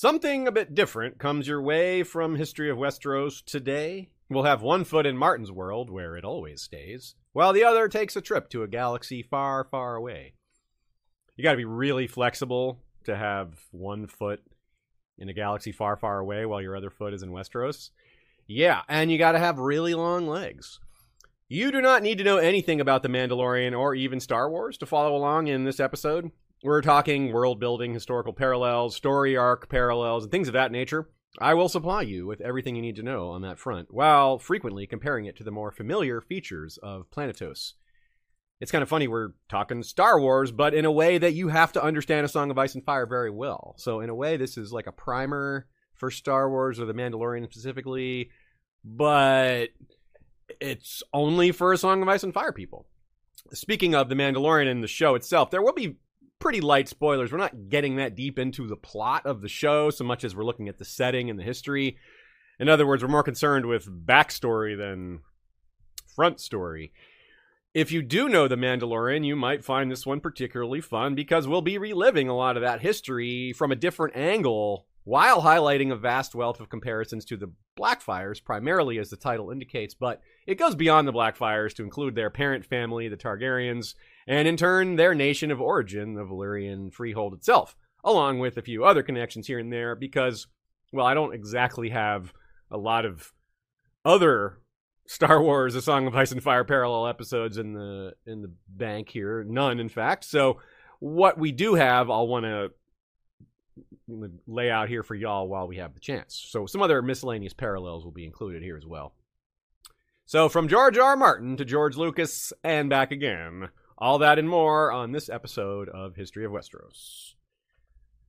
Something a bit different comes your way from History of Westeros today. We'll have one foot in Martin's world, where it always stays, while the other takes a trip to a galaxy far, far away. You gotta be really flexible to have one foot in a galaxy far, far away while your other foot is in Westeros. Yeah, and you gotta have really long legs. You do not need to know anything about The Mandalorian or even Star Wars to follow along in this episode. We're talking world building, historical parallels, story arc parallels, and things of that nature. I will supply you with everything you need to know on that front, while frequently comparing it to the more familiar features of Planetos. It's kind of funny, we're talking Star Wars, but in a way that you have to understand A Song of Ice and Fire very well. So, in a way, this is like a primer for Star Wars or The Mandalorian specifically, but it's only for A Song of Ice and Fire people. Speaking of The Mandalorian and the show itself, there will be pretty light spoilers. We're not getting that deep into the plot of the show so much as we're looking at the setting and the history. In other words, we're more concerned with backstory than front story. If you do know The Mandalorian, you might find this one particularly fun because we'll be reliving a lot of that history from a different angle while highlighting a vast wealth of comparisons to the Blackfyres, primarily as the title indicates, but it goes beyond the Blackfyres to include their parent family, the Targaryens, and in turn, their nation of origin, the Valyrian Freehold itself, along with a few other connections here and there, because, well, I don't exactly have a lot of other Star Wars: A Song of Ice and Fire parallel episodes in the in the bank here, none, in fact. So, what we do have, I'll want to lay out here for y'all while we have the chance. So, some other miscellaneous parallels will be included here as well. So, from George R. Martin to George Lucas and back again. All that and more on this episode of History of Westeros.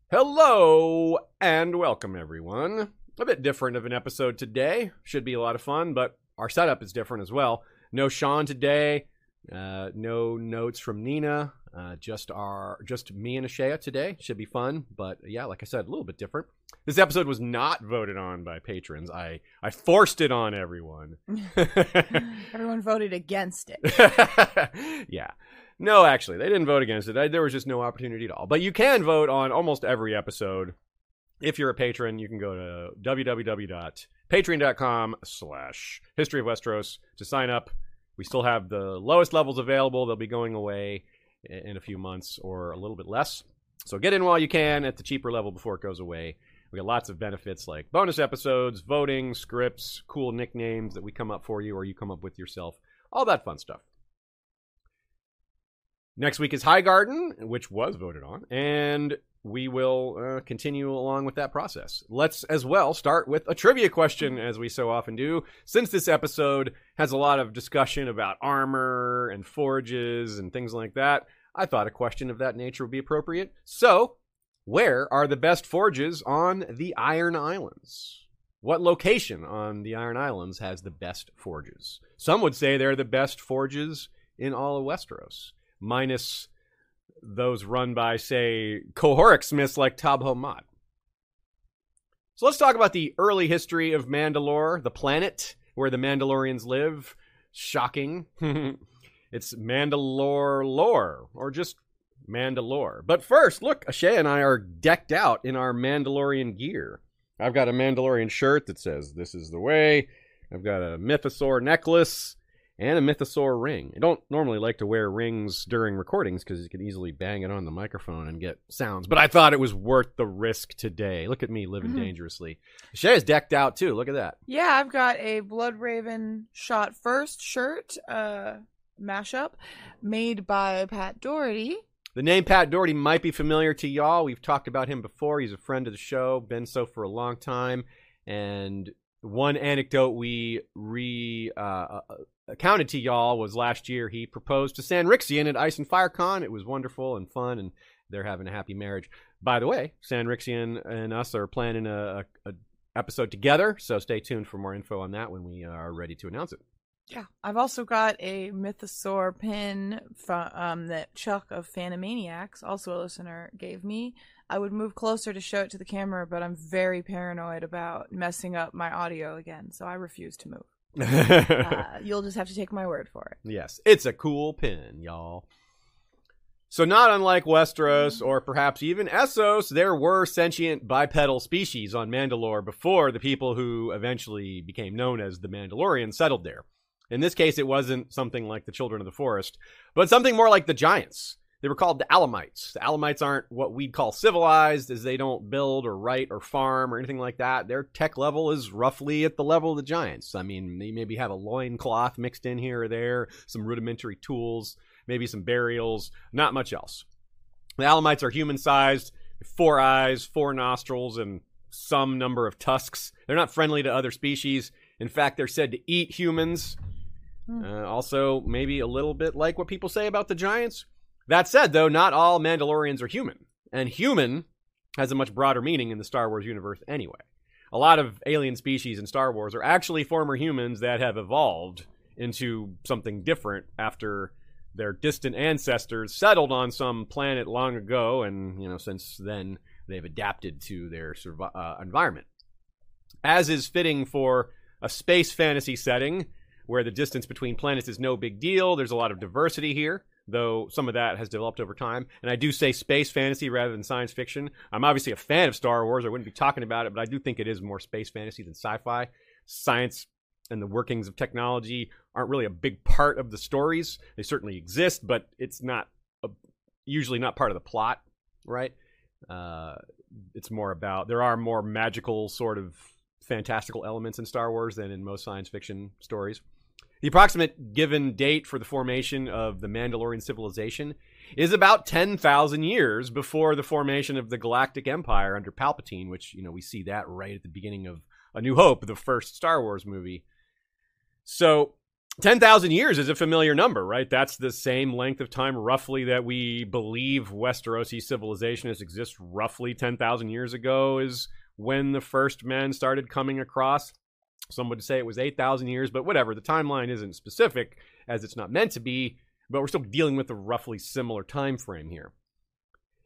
Hello and welcome, everyone. A bit different of an episode today. Should be a lot of fun, but our setup is different as well. No Sean today. Uh, no notes from Nina. Uh, just our just me and Ashea today. Should be fun, but yeah, like I said, a little bit different. This episode was not voted on by patrons. I I forced it on everyone. Everyone voted against it. yeah. No, actually, they didn't vote against it. I, there was just no opportunity at all. But you can vote on almost every episode. If you're a patron, you can go to www.patreon.com slash history of Westeros to sign up. We still have the lowest levels available. They'll be going away in a few months or a little bit less. So get in while you can at the cheaper level before it goes away. We got lots of benefits like bonus episodes, voting, scripts, cool nicknames that we come up for you or you come up with yourself, all that fun stuff. Next week is Highgarden, which was voted on, and we will uh, continue along with that process. Let's as well start with a trivia question, as we so often do. Since this episode has a lot of discussion about armor and forges and things like that, I thought a question of that nature would be appropriate. So, where are the best forges on the Iron Islands? What location on the Iron Islands has the best forges? Some would say they're the best forges in all of Westeros minus those run by, say, Qohorik Smiths like Tobho Mott. So let's talk about the early history of Mandalore, the planet where the Mandalorians live. Shocking. it's Mandalore lore, or just Mandalore. But first, look, Ashay and I are decked out in our Mandalorian gear. I've got a Mandalorian shirt that says, This is the way. I've got a Mythosaur necklace and a mythosaur ring. I don't normally like to wear rings during recordings because you can easily bang it on the microphone and get sounds, but I thought it was worth the risk today. Look at me living mm-hmm. dangerously. Shay is decked out too. Look at that. Yeah, I've got a Bloodraven shot first shirt uh, mashup made by Pat Doherty. The name Pat Doherty might be familiar to y'all. We've talked about him before. He's a friend of the show, been so for a long time. And one anecdote we re uh, uh accounted to y'all was last year he proposed to Sanrixian at Ice and Fire Con. It was wonderful and fun, and they're having a happy marriage. By the way, Sanrixian and us are planning a, a, episode together, so stay tuned for more info on that when we are ready to announce it. Yeah, I've also got a Mythosaur pin from um, that Chuck of Phantomaniacs, also a listener, gave me. I would move closer to show it to the camera, but I'm very paranoid about messing up my audio again, so I refuse to move uh, you'll just have to take my word for it. Yes, it's a cool pin, y'all. So, not unlike Westeros or perhaps even Essos, there were sentient bipedal species on Mandalore before the people who eventually became known as the Mandalorians settled there. In this case, it wasn't something like the Children of the Forest, but something more like the Giants. They were called the Alamites. The Alamites aren't what we'd call civilized, as they don't build or write or farm or anything like that. Their tech level is roughly at the level of the Giants. I mean, they maybe have a loincloth mixed in here or there, some rudimentary tools maybe some burials, not much else. The Alamites are human sized, four eyes, four nostrils, and some number of tusks. They're not friendly to other species. In fact, they're said to eat humans. Hmm. Uh, also, maybe a little bit like what people say about the giants. That said, though, not all Mandalorians are human. And human has a much broader meaning in the Star Wars universe anyway. A lot of alien species in Star Wars are actually former humans that have evolved into something different after their distant ancestors settled on some planet long ago, and you know since then they've adapted to their uh, environment. As is fitting for a space fantasy setting, where the distance between planets is no big deal. There's a lot of diversity here, though some of that has developed over time. And I do say space fantasy rather than science fiction. I'm obviously a fan of Star Wars. I wouldn't be talking about it, but I do think it is more space fantasy than sci fi. Science and the workings of technology aren't really a big part of the stories. They certainly exist, but it's not a, usually not part of the plot, right? Uh, it's more about there are more magical sort of fantastical elements in Star Wars than in most science fiction stories. The approximate given date for the formation of the Mandalorian civilization is about 10,000 years before the formation of the Galactic Empire under Palpatine, which, you know, we see that right at the beginning of A New Hope, the first Star Wars movie. So 10,000 years is a familiar number, right? That's the same length of time, roughly, that we believe Westerosi civilization has existed roughly 10,000 years ago, is when the first men started coming across. Some would say it was 8,000 years, but whatever. The timeline isn't specific, as it's not meant to be, but we're still dealing with a roughly similar time frame here.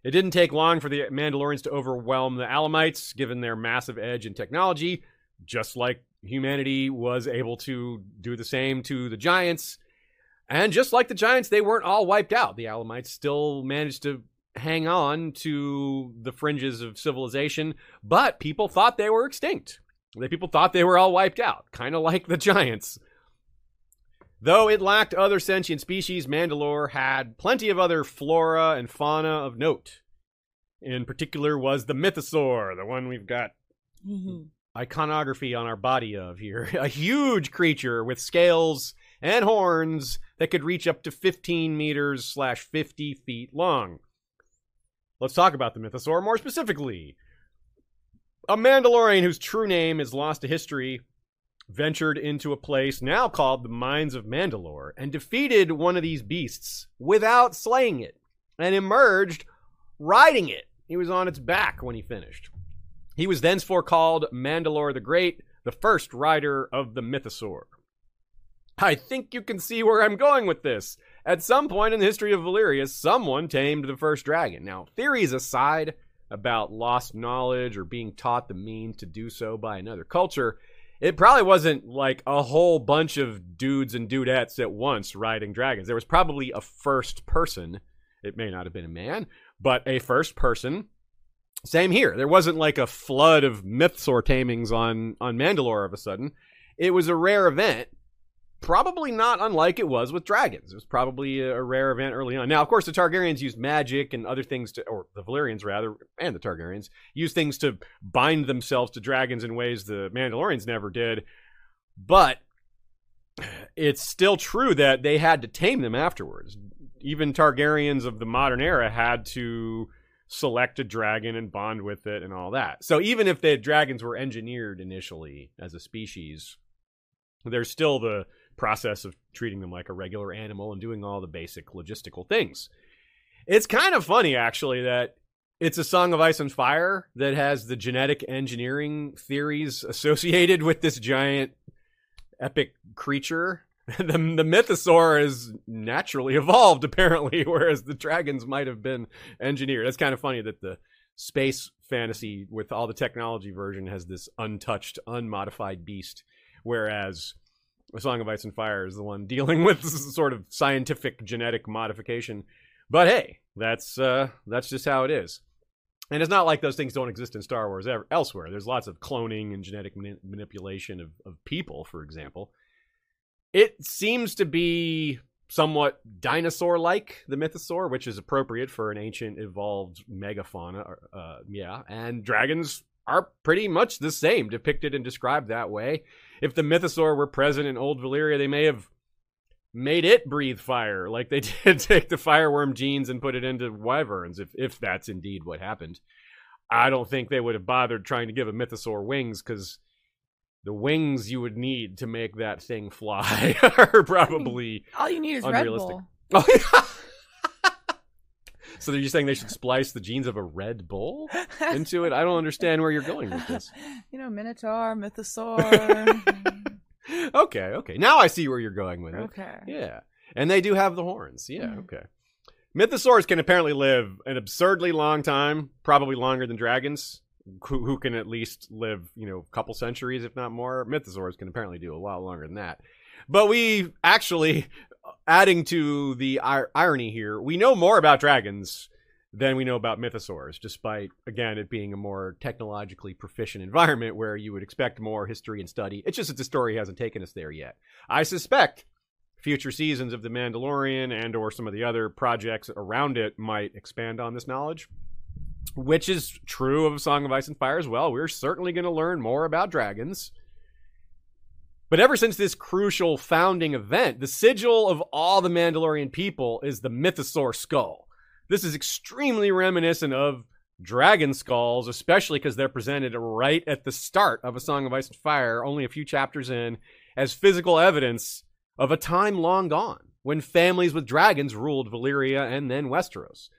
It didn't take long for the Mandalorians to overwhelm the Alamites, given their massive edge in technology, just like humanity was able to do the same to the Giants. And just like the Giants, they weren't all wiped out. The Alamites still managed to hang on to the fringes of civilization, but people thought they were extinct. The people thought they were all wiped out, kind of like the Giants. Though it lacked other sentient species, Mandalore had plenty of other flora and fauna of note. In particular was the mythosaur, the one we've got mm-hmm iconography on our body of here. A huge creature with scales and horns that could reach up to 15 meters slash 50 feet long. Let's talk about the mythosaur more specifically. A Mandalorian whose true name is lost to history ventured into a place now called the Mines of Mandalore and defeated one of these beasts without slaying it and emerged riding it. He was on its back when he finished. He was thenceforth called Mandalore the Great, the first rider of the Mythosaur. I think you can see where I'm going with this. At some point in the history of Valyria, someone tamed the first dragon. Now, theories aside about lost knowledge or being taught the means to do so by another culture, it probably wasn't like a whole bunch of dudes and dudettes at once riding dragons. There was probably a first person. It may not have been a man, but a first person same here. There wasn't like a flood of myths or tamings on on Mandalore of a sudden. It was a rare event, probably not unlike it was with dragons. It was probably a rare event early on. Now, of course, the Targaryens used magic and other things to, or the Valyrians rather, and the Targaryens used things to bind themselves to dragons in ways the Mandalorians never did. But it's still true that they had to tame them afterwards. Even Targaryens of the modern era had to select a dragon and bond with it and all that. So even if the dragons were engineered initially as a species, there's still the process of treating them like a regular animal and doing all the basic logistical things. It's kind of funny actually that it's a song of ice and fire that has the genetic engineering theories associated with this giant epic creature the the mythosaur is naturally evolved apparently, whereas the dragons might have been engineered. It's kind of funny that the space fantasy with all the technology version has this untouched, unmodified beast, whereas a Song of Ice and Fire is the one dealing with sort of scientific genetic modification. But hey, That's uh, that's just how it is. And it's not like those things don't exist in Star Wars ever, elsewhere. There's lots of cloning and genetic mani- manipulation of, of people, for example. It seems to be somewhat dinosaur like, the mythosaur, which is appropriate for an ancient evolved megafauna. Uh, yeah, and dragons are pretty much the same, depicted and described that way. If the mythosaur were present in Old Valyria, they may have made it breathe fire, like they did take the fireworm genes and put it into wyverns, if if that's indeed what happened. I don't think they would have bothered trying to give a mythosaur wings because the wings you would need to make that thing fly are probably All you need is Unrealistic. Red Bull. Oh, So they're just saying they should splice the genes of a Red Bull into it? I don't understand where you're going with this. you know, Minotaur, Mythosaur. Okay, okay. Now I see where you're going with it. okay. Yeah. And they do have the horns. Yeah, Mhm. okay. Mythosaurs can apparently live an absurdly long time, probably longer than dragons, who, who can at least live, you know, a couple centuries, if not more. Mythosaurs can apparently do a lot longer than that. But we actually, adding to the ir- irony here, we know more about dragons than we know about mythosaurs, despite, again, it being a more technologically proficient environment where you would expect more history and study. It's just that the story hasn't taken us there yet. I suspect future seasons of The Mandalorian and or some of the other projects around it might expand on this knowledge. Which is true of Song of Ice and Fire as well. We're certainly going to learn more about dragons. But ever since this crucial founding event, the sigil of all the Mandalorian people is the Mythosaur skull. This is extremely reminiscent of dragon skulls, especially because they're presented right at the start of A Song of Ice and Fire, only a few chapters in, as physical evidence of a time long gone when families with dragons ruled Valyria and then Westeros.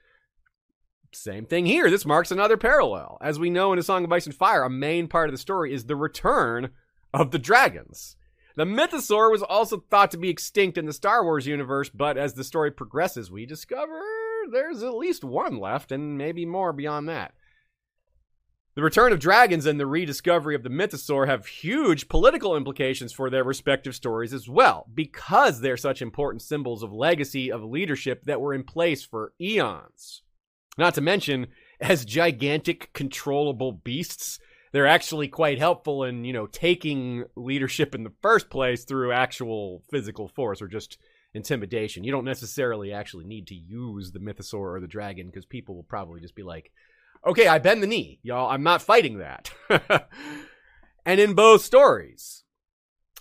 Same thing here. This marks another parallel. As we know in A Song of Ice and Fire, a main part of the story is the return of the dragons. The mythosaur was also thought to be extinct in the Star Wars universe, but as the story progresses, we discover there's at least one left, and maybe more beyond that. The return of dragons and the rediscovery of the mythosaur have huge political implications for their respective stories as well, because they're such important symbols of legacy of leadership that were in place for eons. Not to mention, as gigantic, controllable beasts, they're actually quite helpful in, you know, taking leadership in the first place through actual physical force or just intimidation. You don't necessarily actually need to use the mythosaur or the dragon because people will probably just be like, okay, I bend the knee, y'all. I'm not fighting that. and in both stories,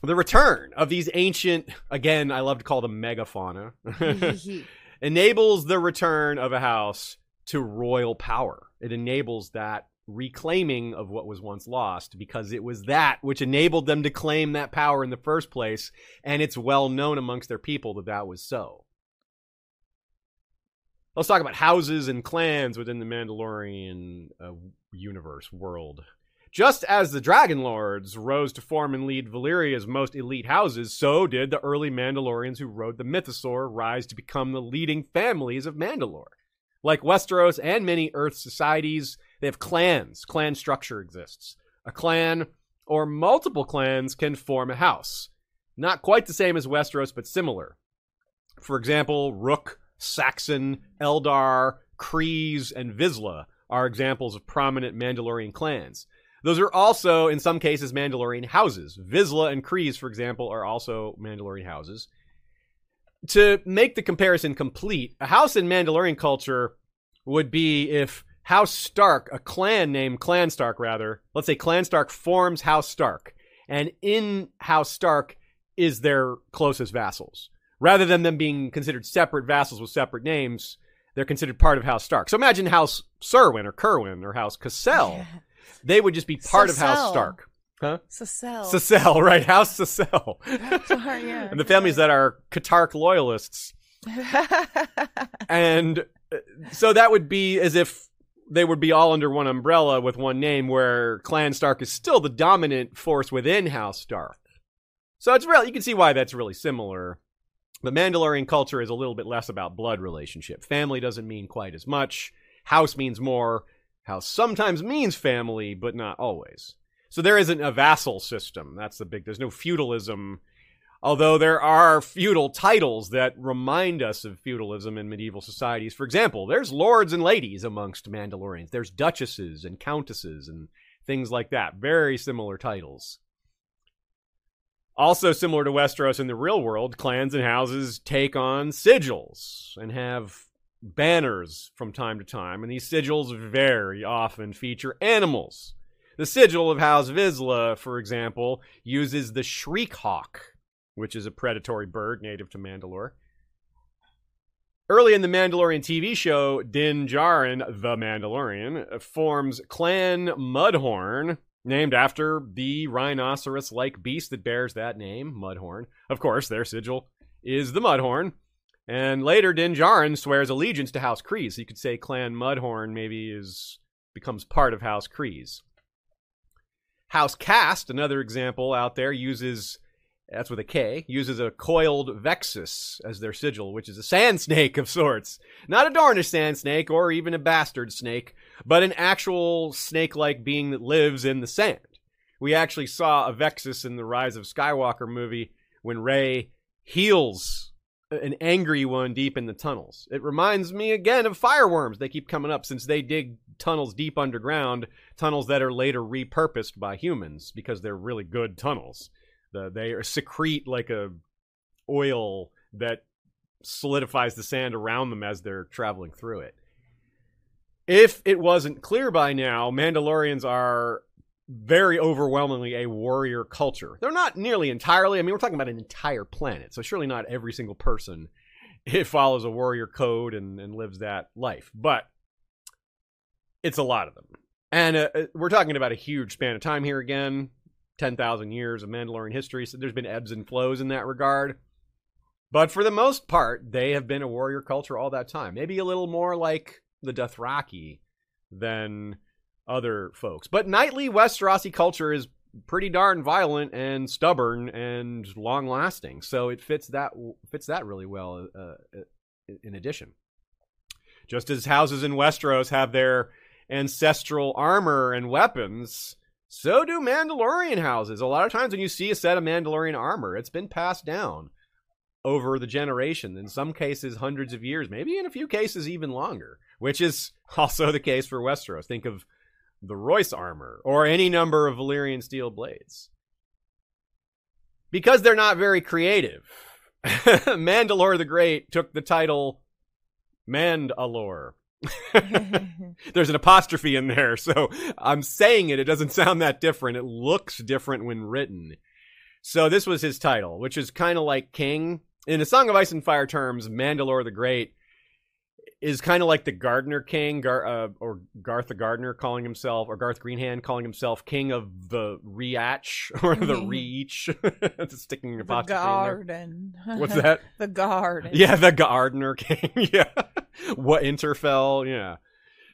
the return of these ancient, again, I love to call them megafauna, enables the return of a house to royal power. It enables that reclaiming of what was once lost because it was that which enabled them to claim that power in the first place, and it's well known amongst their people that that was so. Let's talk about houses and clans within the Mandalorian uh, universe world. Just as the Dragon Lords rose to form and lead Valyria's most elite houses, so did the early Mandalorians who rode the Mythosaur rise to become the leading families of Mandalore. Like Westeros and many Earth societies, they have clans. Clan structure exists. A clan or multiple clans can form a house. Not quite the same as Westeros, but similar. For example, Rook, Saxon, Eldar, Kryze, and Vizsla are examples of prominent Mandalorian clans. Those are also, in some cases, Mandalorian houses. Vizsla and Kryze, for example, are also Mandalorian houses. To make the comparison complete, a house in Mandalorian culture would be if House Stark, a clan named Clan Stark, rather, let's say Clan Stark forms House Stark, and in House Stark is their closest vassals. Rather than them being considered separate vassals with separate names, they're considered part of House Stark. So imagine House Cerwyn or Cerwyn or House Cassel. They would just be part of House Stark. Huh? Sacel. Cassel, right? House Cassel. Sorry, yeah. and the families that are Katark loyalists. And uh, so that would be as if they would be all under one umbrella with one name, where Clan Stark is still the dominant force within House Stark. So it's real. You can see why that's really similar. The Mandalorian culture is a little bit less about blood relationship. Family doesn't mean quite as much. House means more. House sometimes means family, but not always. So there isn't a vassal system. That's the big. There's no feudalism Although there are feudal titles that remind us of feudalism in medieval societies. For example, there's lords and ladies amongst Mandalorians. There's duchesses and countesses and things like that. Very similar titles. Also, similar to Westeros in the real world, clans and houses take on sigils and have banners from time to time, and these sigils very often feature animals. The sigil of House Vizsla, for example, uses the shriek hawk, which is a predatory bird native to Mandalore. Early in the Mandalorian TV show, Din Djarin, the Mandalorian, forms Clan Mudhorn, named after the rhinoceros like beast that bears that name, Mudhorn. Of course, their sigil is the Mudhorn. And later, Din Djarin swears allegiance to House Kryze. So you could say Clan Mudhorn maybe is becomes part of House Kryze. House Kast, another example out there, uses that's with a K, uses a coiled Vexis as their sigil, which is a sand snake of sorts. Not a Dornish sand snake or even a bastard snake, but an actual snake like being that lives in the sand. We actually saw a Vexis in the Rise of Skywalker movie when Rey heals an angry one deep in the tunnels. It reminds me again of fireworms. They keep coming up since they dig tunnels deep underground, tunnels that are later repurposed by humans because they're really good tunnels. The, they secrete like a oil that solidifies the sand around them as they're traveling through it. If it wasn't clear by now, Mandalorians are very overwhelmingly a warrior culture. They're not nearly entirely. I mean, we're talking about an entire planet, so surely not every single person it follows a warrior code and, and lives that life. But it's a lot of them. And uh, uh we're talking about a huge span of time here again 10,000 years of Mandalorian history. So there's been ebbs and flows in that regard. But for the most part, they have been a warrior culture all that time. Maybe a little more like the Dothraki than other folks. But knightly Westerosi culture is pretty darn violent and stubborn and long lasting. So it fits that fits that really well. Uh, uh in addition, just as houses in Westeros have their ancestral armor and weapons, so do Mandalorian houses. A lot of times when you see a set of Mandalorian armor, it's been passed down over the generation. In some cases, hundreds of years, maybe in a few cases, even longer, which is also the case for Westeros. Think of the Royce armor or any number of Valyrian steel blades. Because they're not very creative, Mandalore the Great took the title Mandalore There's an apostrophe in there, so I'm saying it. It doesn't sound that different. It looks different when written. So this was his title, which is kind of like King. In A Song of Ice and Fire terms, Mandalore the Great is kind of like the Gardener King, Gar- uh, or Garth the Gardener calling himself, or Garth Greenhand calling himself King of the Reach or the Reach. Sticking an apostrophe the garden. What's that? the garden. Yeah, the Gardener King. yeah. what Interfell? Yeah.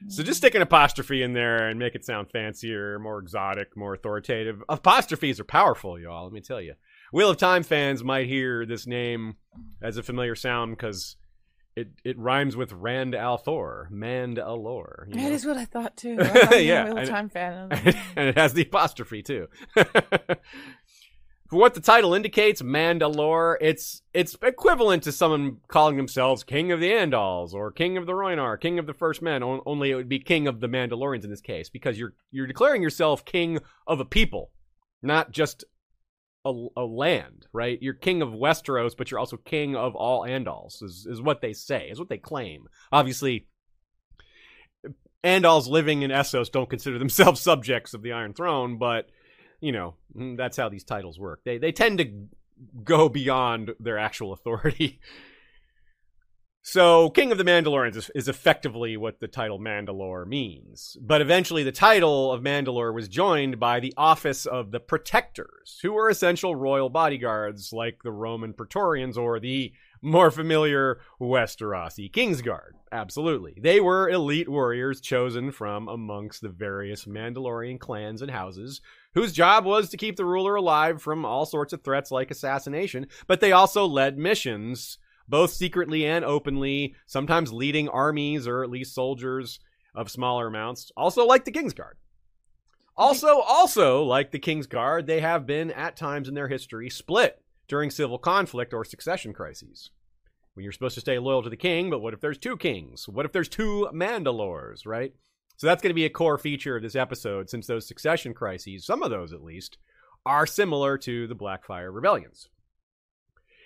So just stick an apostrophe in there and make it sound fancier, more exotic, more authoritative. Apostrophes are powerful, y'all. Let me tell you. Wheel of Time fans might hear this name as a familiar sound because it it rhymes with Rand al'Thor, Mand Alor. That is what I thought too. I yeah, Wheel of Time fan, and it has the apostrophe too. For what the title indicates, Mandalore, it's it's equivalent to someone calling themselves King of the Andals or King of the Rhoynar, King of the First Men. Only it would be King of the Mandalorians in this case, because you're you're declaring yourself King of a people, not just a, a land, right? You're king of Westeros, but you're also king of all Andals, is, is what they say, is what they claim. Obviously, Andals living in Essos don't consider themselves subjects of the Iron Throne, but, you know, mm, that's how these titles work. They, they tend to go beyond their actual authority. So, King of the Mandalorians is, is, effectively what the title Mandalore means. But eventually, the title of Mandalore was joined by the office of the Protectors, who were essential royal bodyguards like the Roman Praetorians or the more familiar Westerosi Kingsguard. Absolutely. They were elite warriors chosen from amongst the various Mandalorian clans and houses whose job was to keep the ruler alive from all sorts of threats like assassination, but they also led missions both secretly and openly, sometimes leading armies or at least soldiers of smaller amounts, also like the Kingsguard. Also, also like the Kingsguard, they have been at times in their history split during civil conflict or succession crises. When you're supposed to stay loyal to the king, but what if there's two kings? What if there's two Mandalores, right? So that's going to be a core feature of this episode, since those succession crises, some of those at least, are similar to the Blackfyre rebellions.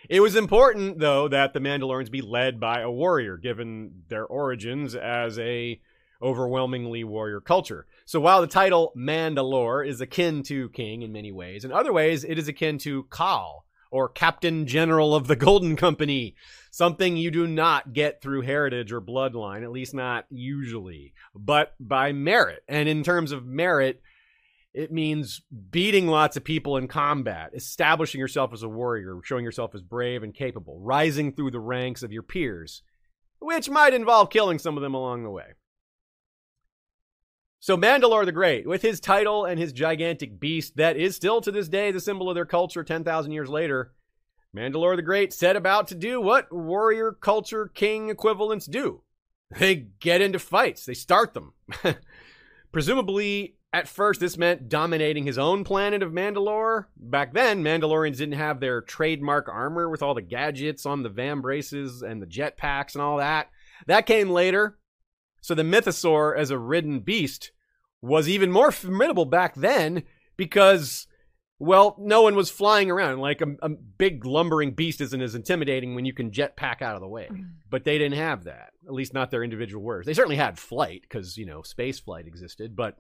It was important, though, that the Mandalorians be led by a warrior, given their origins as a overwhelmingly warrior culture. So while the title Mandalore is akin to king in many ways, in other ways it is akin to Khal or Captain General of the Golden Company, something you do not get through heritage or bloodline, at least not usually, but by merit. And in terms of merit, it means beating lots of people in combat, establishing yourself as a warrior, showing yourself as brave and capable, rising through the ranks of your peers, which might involve killing some of them along the way. So, Mandalore the Great, with his title and his gigantic beast that is still to this day the symbol of their culture 10,000 years later, Mandalore the Great set about to do what warrior culture king equivalents do they get into fights, they start them. Presumably, at first, this meant dominating his own planet of Mandalore. Back then, Mandalorians didn't have their trademark armor with all the gadgets on the vambraces and the jetpacks and all that. That came later. So the mythosaur as a ridden beast was even more formidable back then because, well, no one was flying around. Like a, a big lumbering beast isn't as intimidating when you can jetpack out of the way. Mm-hmm. But they didn't have that, at least not their individual warriors. They certainly had flight because, you know, space flight existed, but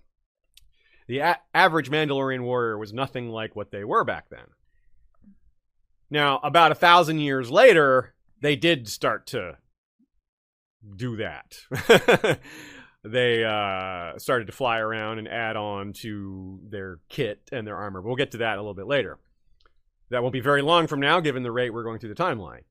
the a- average Mandalorian warrior was nothing like what they were back then. Now, about a thousand years later, they did start to do that. they uh, started to fly around and add on to their kit and their armor. We'll get to that a little bit later. That won't be very long from now, given the rate we're going through the timeline.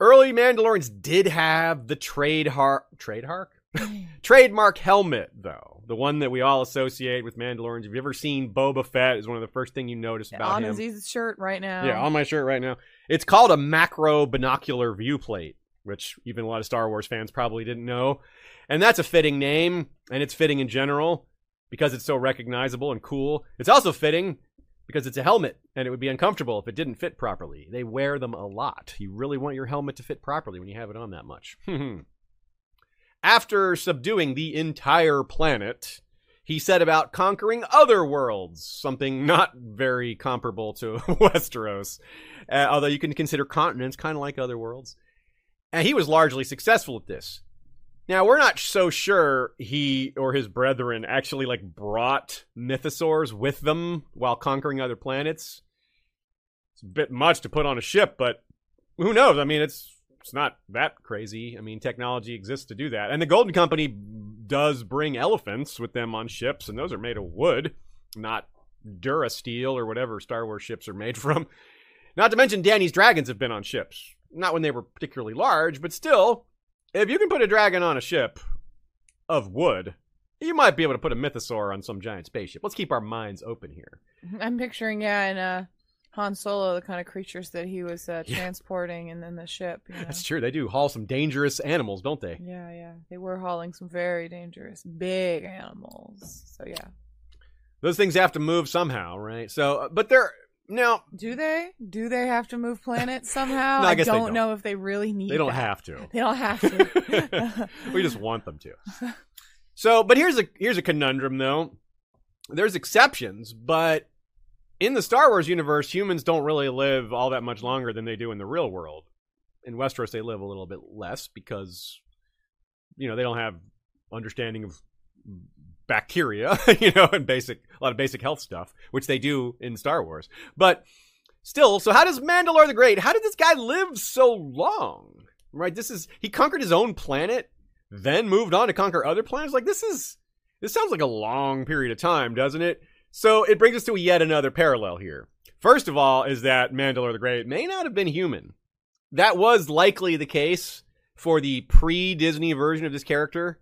Early Mandalorians did have the trade har- trade hark trademark helmet, though the one that we all associate with Mandalorians. Have you ever seen Boba Fett? Is one of the first thing you notice about on him. On Aziz's shirt right now. Yeah, on my shirt right now. It's called a macro binocular viewplate, which even a lot of Star Wars fans probably didn't know. And that's a fitting name, and it's fitting in general because it's so recognizable and cool. It's also fitting because it's a helmet, and it would be uncomfortable if it didn't fit properly. They wear them a lot. You really want your helmet to fit properly when you have it on that much. After subduing the entire planet, he set about conquering other worlds, something not very comparable to Westeros, uh, although you can consider continents kind of like other worlds. And he was largely successful at this. Now, we're not so sure he or his brethren actually like brought mythosaurs with them while conquering other planets. It's a bit much to put on a ship, but who knows? I mean, it's it's not that crazy. I mean, technology exists to do that. And the Golden Company does bring elephants with them on ships, and those are made of wood, not Durasteel or whatever Star Wars ships are made from. Not to mention, Dany's dragons have been on ships. Not when they were particularly large, but still, if you can put a dragon on a ship of wood, you might be able to put a mythosaur on some giant spaceship. Let's keep our minds open here. I'm picturing, yeah, in uh, Han Solo, the kind of creatures that he was uh, Yeah. transporting and then the ship. You know? That's true. They do haul some dangerous animals, don't they? Yeah, yeah. They were hauling some very dangerous, big animals. So, yeah. Those things have to move somehow, right? So, uh, but they're now Do they? Do they have to move planets somehow? No, I they don't, don't. know if they really need they don't that. have to. They don't have to. we just want them to. So, but here's a here's a conundrum though. There's exceptions, but in the Star Wars universe, humans don't really live all that much longer than they do in the real world. In Westeros, they live a little bit less because you know they don't have understanding of bacteria, you know, and basic a lot of basic health stuff, which they do in Star Wars. But still, so how does Mandalore the Great? How did this guy live so long? Right? This is he conquered his own planet, then moved on to conquer other planets. Like this is this sounds like a long period of time, doesn't it? So it brings us to yet another parallel here. First of all, is that Mandalore the Great may not have been human. That was likely the case for the pre-Disney version of this character,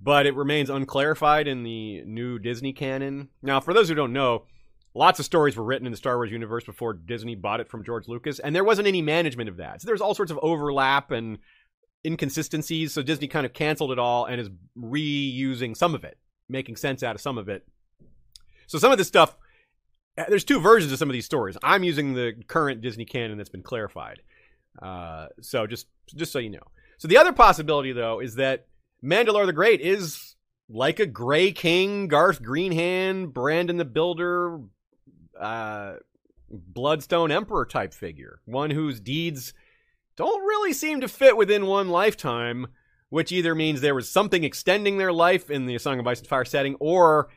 but it remains unclarified in the new Disney canon. Now, for those who don't know, lots of stories were written in the Star Wars universe before Disney bought it from George Lucas, and there wasn't any management of that. So there's all sorts of overlap and inconsistencies. So Disney kind of canceled it all and is reusing some of it, making sense out of some of it. So some of this stuff there's two versions of some of these stories. I'm using the current Disney canon that's been clarified. Uh, so just just so you know. So the other possibility though is that Mandalore the Great is like a Gray King, Garth Greenhand, Brandon the Builder, uh, Bloodstone Emperor type figure, one whose deeds don't really seem to fit within one lifetime, which either means there was something extending their life in the Song of Ice and Fire setting, or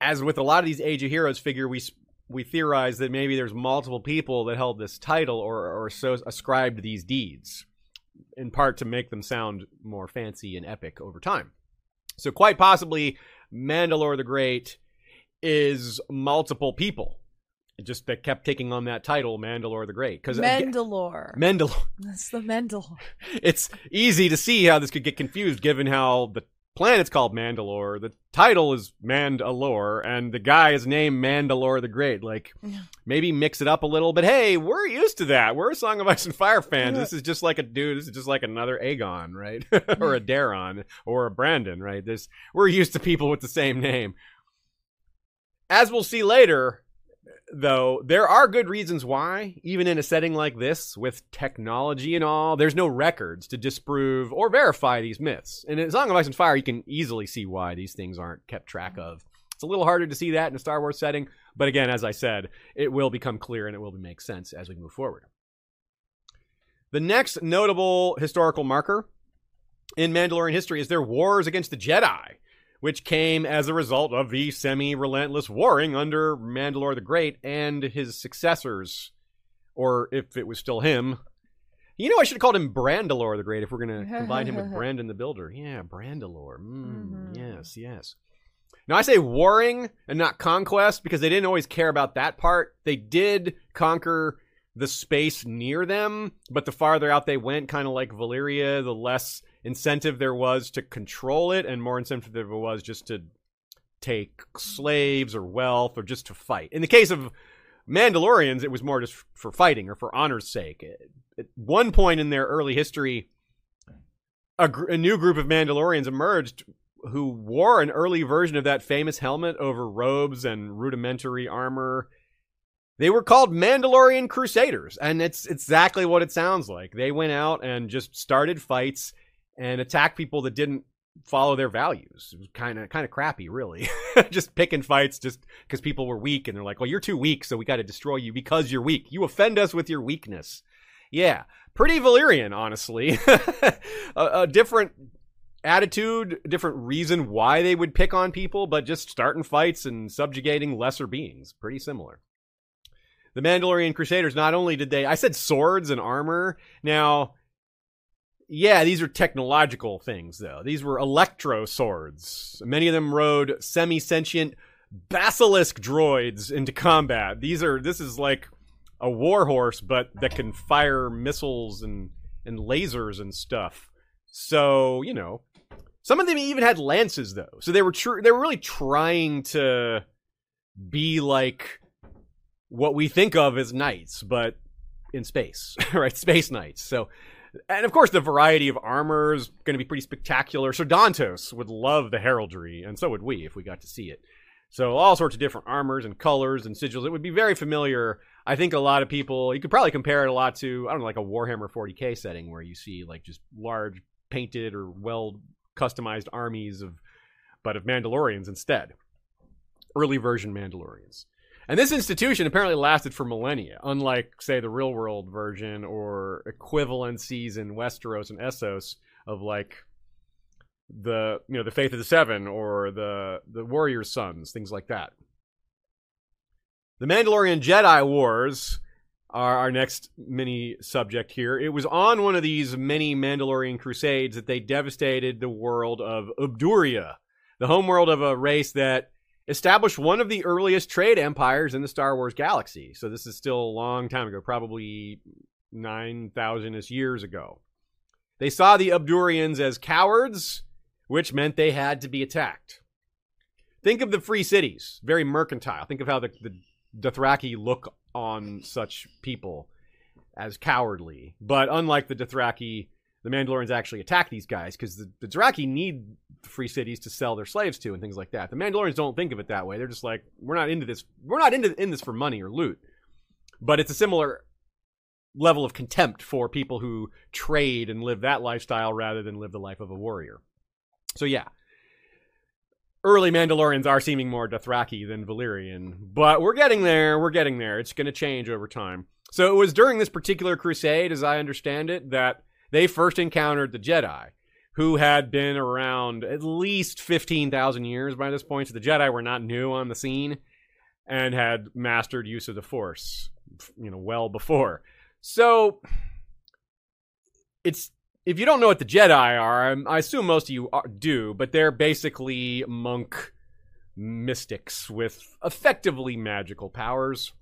as with a lot of these Age of Heroes figure, we we theorize that maybe there's multiple people that held this title or or so ascribed these deeds, in part to make them sound more fancy and epic over time. So quite possibly, Mandalore the Great is multiple people just that kept taking on that title, Mandalore the Great. Because Mandalore, Mandalore, that's the Mandalore. It's easy to see how this could get confused, given how the planet's called Mandalore, the title is Mandalore, and the guy is named Mandalore the Great. Like, maybe mix it up a little. But hey, we're used to that. We're a Song of Ice and Fire fans. This is just like a dude. This is just like another Aegon, right? or a Daeron, or a Brandon, right? This we're used to people with the same name. As we'll see later, though, there are good reasons why, even in a setting like this, with technology and all, there's no records to disprove or verify these myths. And in Song of Ice and Fire, you can easily see why these things aren't kept track mm-hmm. of. It's a little harder to see that in a Star Wars setting, but again, as I said, it will become clear and it will make sense as we move forward. The next notable historical marker in Mandalorian history is their wars against the Jedi which came as a result of the semi relentless warring under Mandalore the Great and his successors. Or if it was still him. You know, I should have called him Brandalore the Great if we're going to combine him with Brandon the Builder. Yeah, Brandalore. Mm, mm-hmm. Yes, yes. Now, I say warring and not conquest because they didn't always care about that part. They did conquer the space near them, but the farther out they went, kind of like Valyria, the less incentive there was to control it and more incentive there was just to take slaves or wealth or just to fight. In the case of Mandalorians, it was more just for fighting or for honor's sake. At one point in their early history, a, gr- a, new group of Mandalorians emerged who wore an early version of that famous helmet over robes and rudimentary armor. They were called Mandalorian Crusaders, and it's exactly what it sounds like. They went out and just started fights and attack people that didn't follow their values. It was kind of kind of crappy, really. just picking fights just because people were weak, and they're like, "Well, you're too weak, so we got to destroy you because you're weak. You offend us with your weakness." Yeah, pretty Valyrian, honestly. a, a different attitude, different reason why they would pick on people, but just starting fights and subjugating lesser beings. Pretty similar. The Mandalorian Crusaders, not only did they, I said swords and armor. Now, yeah, these are technological things, though. These were electro swords. Many of them rode semi sentient basilisk droids into combat. These are, this is like a warhorse, but that can fire missiles and, and lasers and stuff. So, you know, some of them even had lances, though. So they were, tr- they were really trying to be like what we think of as knights, but in space, right? Space knights. So and of course, the variety of armor is going to be pretty spectacular. So Dantos would love the heraldry, and so would we if we got to see it. So all sorts of different armors and colors and sigils. It would be very familiar. I think a lot of people you could probably compare it a lot to I don't know like a Warhammer 40k setting where you see like just large painted or well customized armies of but of Mandalorians instead. Early version Mandalorians. And this institution apparently lasted for millennia, unlike, say, the real world version or equivalencies in Westeros and Essos of like the you know the Faith of the Seven or the the Warrior's Sons, things like that. The Mandalorian Jedi Wars are our next mini subject here. It was on one of these many Mandalorian crusades that they devastated the world of Ubduria, the homeworld of a race that established one of the earliest trade empires in the Star Wars galaxy. So this is still a long time ago, probably 9,000 ish years ago. They saw the Abdurians as cowards, which meant they had to be attacked. Think of the free cities, very mercantile. Think of how the, the Dothraki look on such people as cowardly. But unlike the Dothraki, the Mandalorians actually attack these guys because the, the need free cities to sell their slaves to and things like that. The Mandalorians don't think of it that way. They're just like, we're not into this. We're not into in this for money or loot. But it's a similar level of contempt for people who trade and live that lifestyle rather than live the life of a warrior. So yeah, early Mandalorians are seeming more Dothraki than Valyrian, but we're getting there. We're getting there. It's going to change over time. So it was during this particular crusade, as I understand it, that they first encountered the Jedi, who had been around at least 15,000 years by this point. So the Jedi were not new on the scene and had mastered use of the Force, you know, well before. So it's if you don't know what the Jedi are, I assume most of you do, but they're basically monk mystics with effectively magical powers.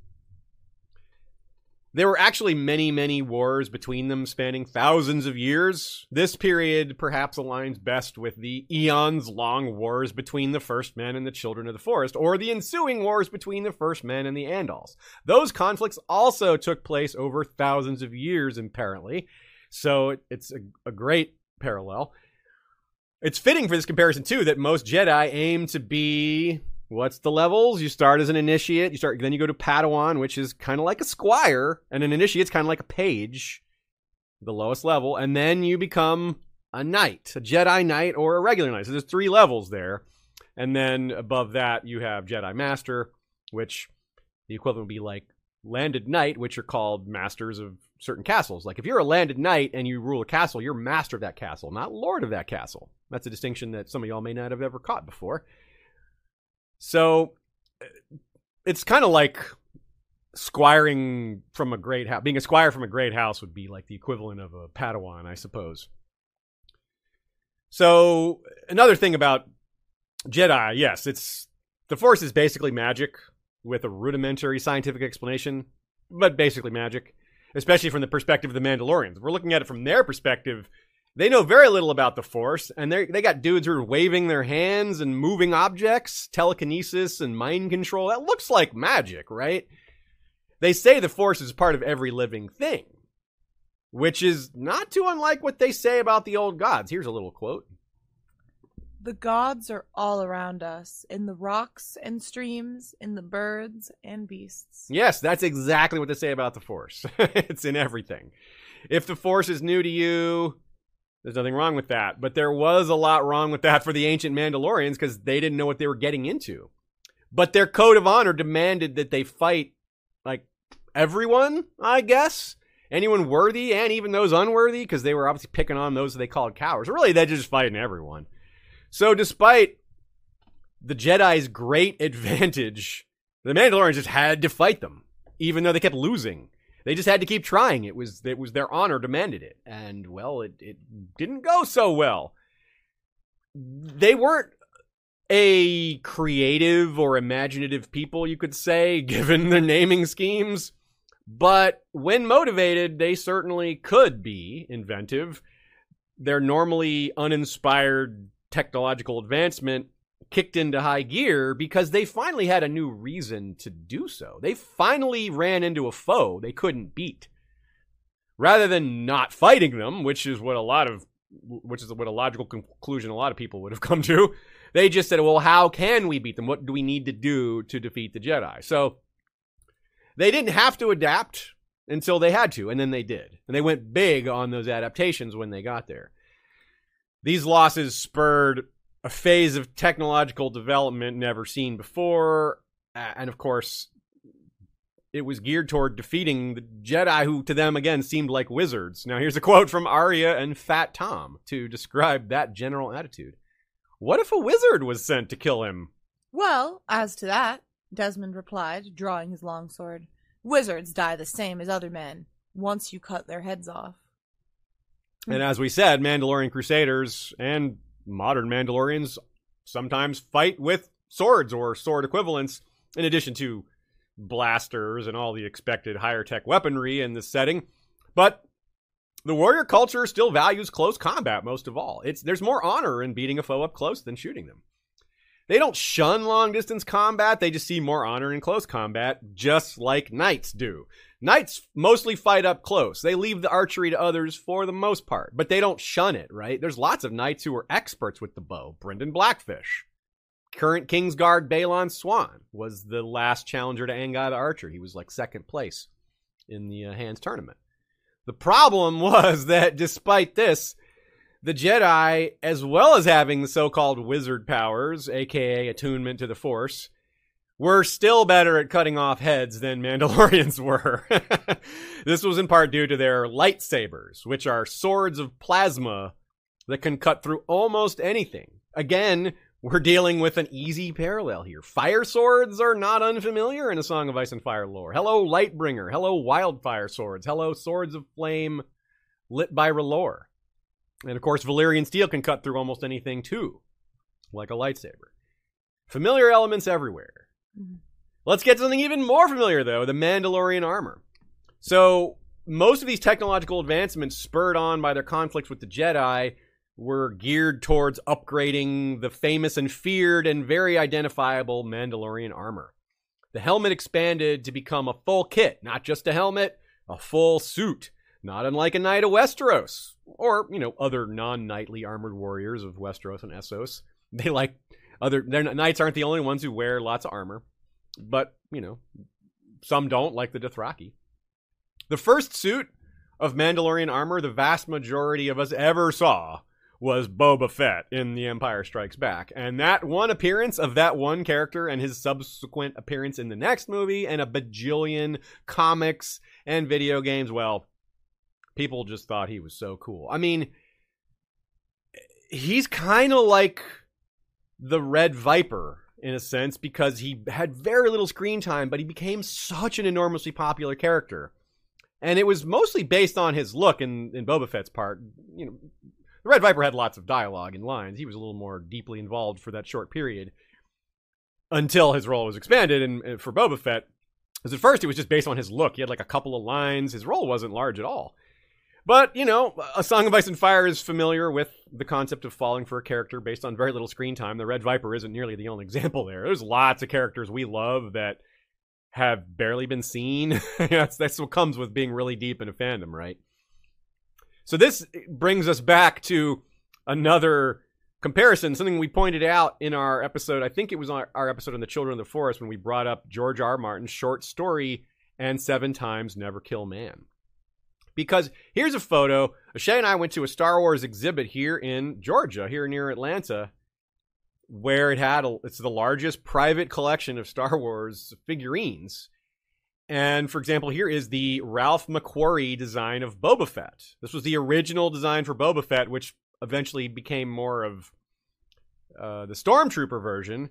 There were actually many, many wars between them spanning thousands of years. This period perhaps aligns best with the eons long wars between the First Men and the Children of the Forest, or the ensuing wars between the First Men and the Andals. Those conflicts also took place over thousands of years, apparently, so it's a, a great parallel. It's fitting for this comparison, too, that most Jedi aim to be What's the levels? You start as an initiate. You start, then you go to Padawan, which is kind of like a squire, and an initiate's kind of like a page, the lowest level, and then you become a knight, a Jedi knight, or a regular knight. So there's three levels there, and then above that you have Jedi Master, which the equivalent would be like landed knight, which are called masters of certain castles. Like if you're a landed knight and you rule a castle, you're master of that castle, not lord of that castle. That's a distinction that some of y'all may not have ever caught before. So eh, it's kind of like squiring from a great house. Being a squire from a great house would be like the equivalent of a Padawan, I suppose. So another thing about Jedi, yes, it's the Force is basically magic with a rudimentary scientific explanation, but basically magic, especially from the perspective of the Mandalorians. We're looking at it from their perspective they know very little about the Force, and they they got dudes who are waving their hands and moving objects, telekinesis and mind control. That looks like magic, right? They say the Force is part of every living thing, which is not too unlike what they say about the old gods. Here's a little quote. The gods are all around us, in the rocks and streams, in the birds and beasts. Yes, that's exactly what they say about the Force. it's in everything. If the Force is new to you, there's nothing wrong with that. But there was a lot wrong with that for the ancient Mandalorians because they didn't know what they were getting into. But their code of honor demanded that they fight like everyone, I guess. Anyone worthy and even those unworthy, because they were obviously picking on those they called cowards. Really, they're just fighting everyone. So despite the Jedi's great advantage, the Mandalorians just had to fight them, even though they kept losing. They just had to keep trying. It was it was their honor demanded it, and well, it it didn't go so well. They weren't a creative or imaginative people, you could say, given their naming schemes. But when motivated, they certainly could be inventive. Their normally uninspired technological advancement kicked into high gear because they finally had a new reason to do so. They finally ran into a foe they couldn't beat. Rather than not fighting them, which is what a lot of which is what a logical conclusion a lot of people would have come to, they just said, "Well, how can we beat them? What do we need to do to defeat the Jedi?" So they didn't have to adapt until they had to, and then they did. And they went big on those adaptations when they got there. These losses spurred a phase of technological development never seen before. And of course, it was geared toward defeating the Jedi, who to them again seemed like wizards. Now, here's a quote from Arya and Fat Tom to describe that general attitude. What if a wizard was sent to kill him? Well, as to that, Desmond replied, drawing his long sword, wizards die the same as other men once you cut their heads off. And as we said, Mandalorian Crusaders and modern Mandalorians sometimes fight with swords or sword equivalents, in addition to blasters and all the expected higher tech weaponry in this setting. But the warrior culture still values close combat most of all. It's there's more honor in beating a foe up close than shooting them. They don't shun long distance combat. They just see more honor in close combat, just like knights do. Knights mostly fight up close. They leave the archery to others for the most part, but they don't shun it, right? There's lots of knights who are experts with the bow. Brynden Blackfish. Current Kingsguard Balon Swan, was the last challenger to Anguy the Archer. He was like second place in the uh, hands tournament. The problem was that despite this, the Jedi, as well as having the so called wizard powers, aka attunement to the Force, were still better at cutting off heads than Mandalorians were. this was in part due to their lightsabers, which are swords of plasma that can cut through almost anything. Again, we're dealing with an easy parallel here. Fire swords are not unfamiliar in a Song of Ice and Fire lore. Hello, Lightbringer. Hello, Wildfire swords. Hello, Swords of Flame lit by R'hllor. And of course, Valyrian steel can cut through almost anything too, like a lightsaber. Familiar elements everywhere. Mhm. Let's get to something even more familiar, though the Mandalorian armor. So, most of these technological advancements, spurred on by their conflicts with the Jedi, were geared towards upgrading the famous and feared and very identifiable Mandalorian armor. The helmet expanded to become a full kit, not just a helmet, a full suit, not unlike a Knight of Westeros, or, you know, other non knightly armored warriors of Westeros and Essos. They like other, their knights aren't the only ones who wear lots of armor, but, you know, some don't, like the Dothraki. The first suit of Mandalorian armor the vast majority of us ever saw was Boba Fett in The Empire Strikes Back. And that one appearance of that one character and his subsequent appearance in the next movie and a bajillion comics and video games, well, people just thought he was so cool. I mean, he's kind of like the Red Viper in a sense because he had very little screen time, but he became such an enormously popular character. And it was mostly based on his look in, in Boba Fett's part. You know, the Red Viper had lots of dialogue and lines. He was a little more deeply involved for that short period until his role was expanded. And, for Boba Fett, because at first it was just based on his look. He had like a couple of lines. His role wasn't large at all. But, you know, A Song of Ice and Fire is familiar with the concept of falling for a character based on very little screen time. The Red Viper isn't nearly the only example there. There's lots of characters we love that have barely been seen. that's, that's what comes with being really deep in a fandom, right? So this brings us back to another comparison, something we pointed out in our episode. I think it was our, our episode on the Children of the Forest when we brought up George R. R. Martin's short story and Seven Times Never Kill Man. Because here's a photo. Shay and I went to a Star Wars exhibit here in Georgia, here near Atlanta, where it had a, it's the largest private collection of Star Wars figurines. And for example, here is the Ralph McQuarrie design of Boba Fett. This was the original design for Boba Fett, which eventually became more of uh, the Stormtrooper version.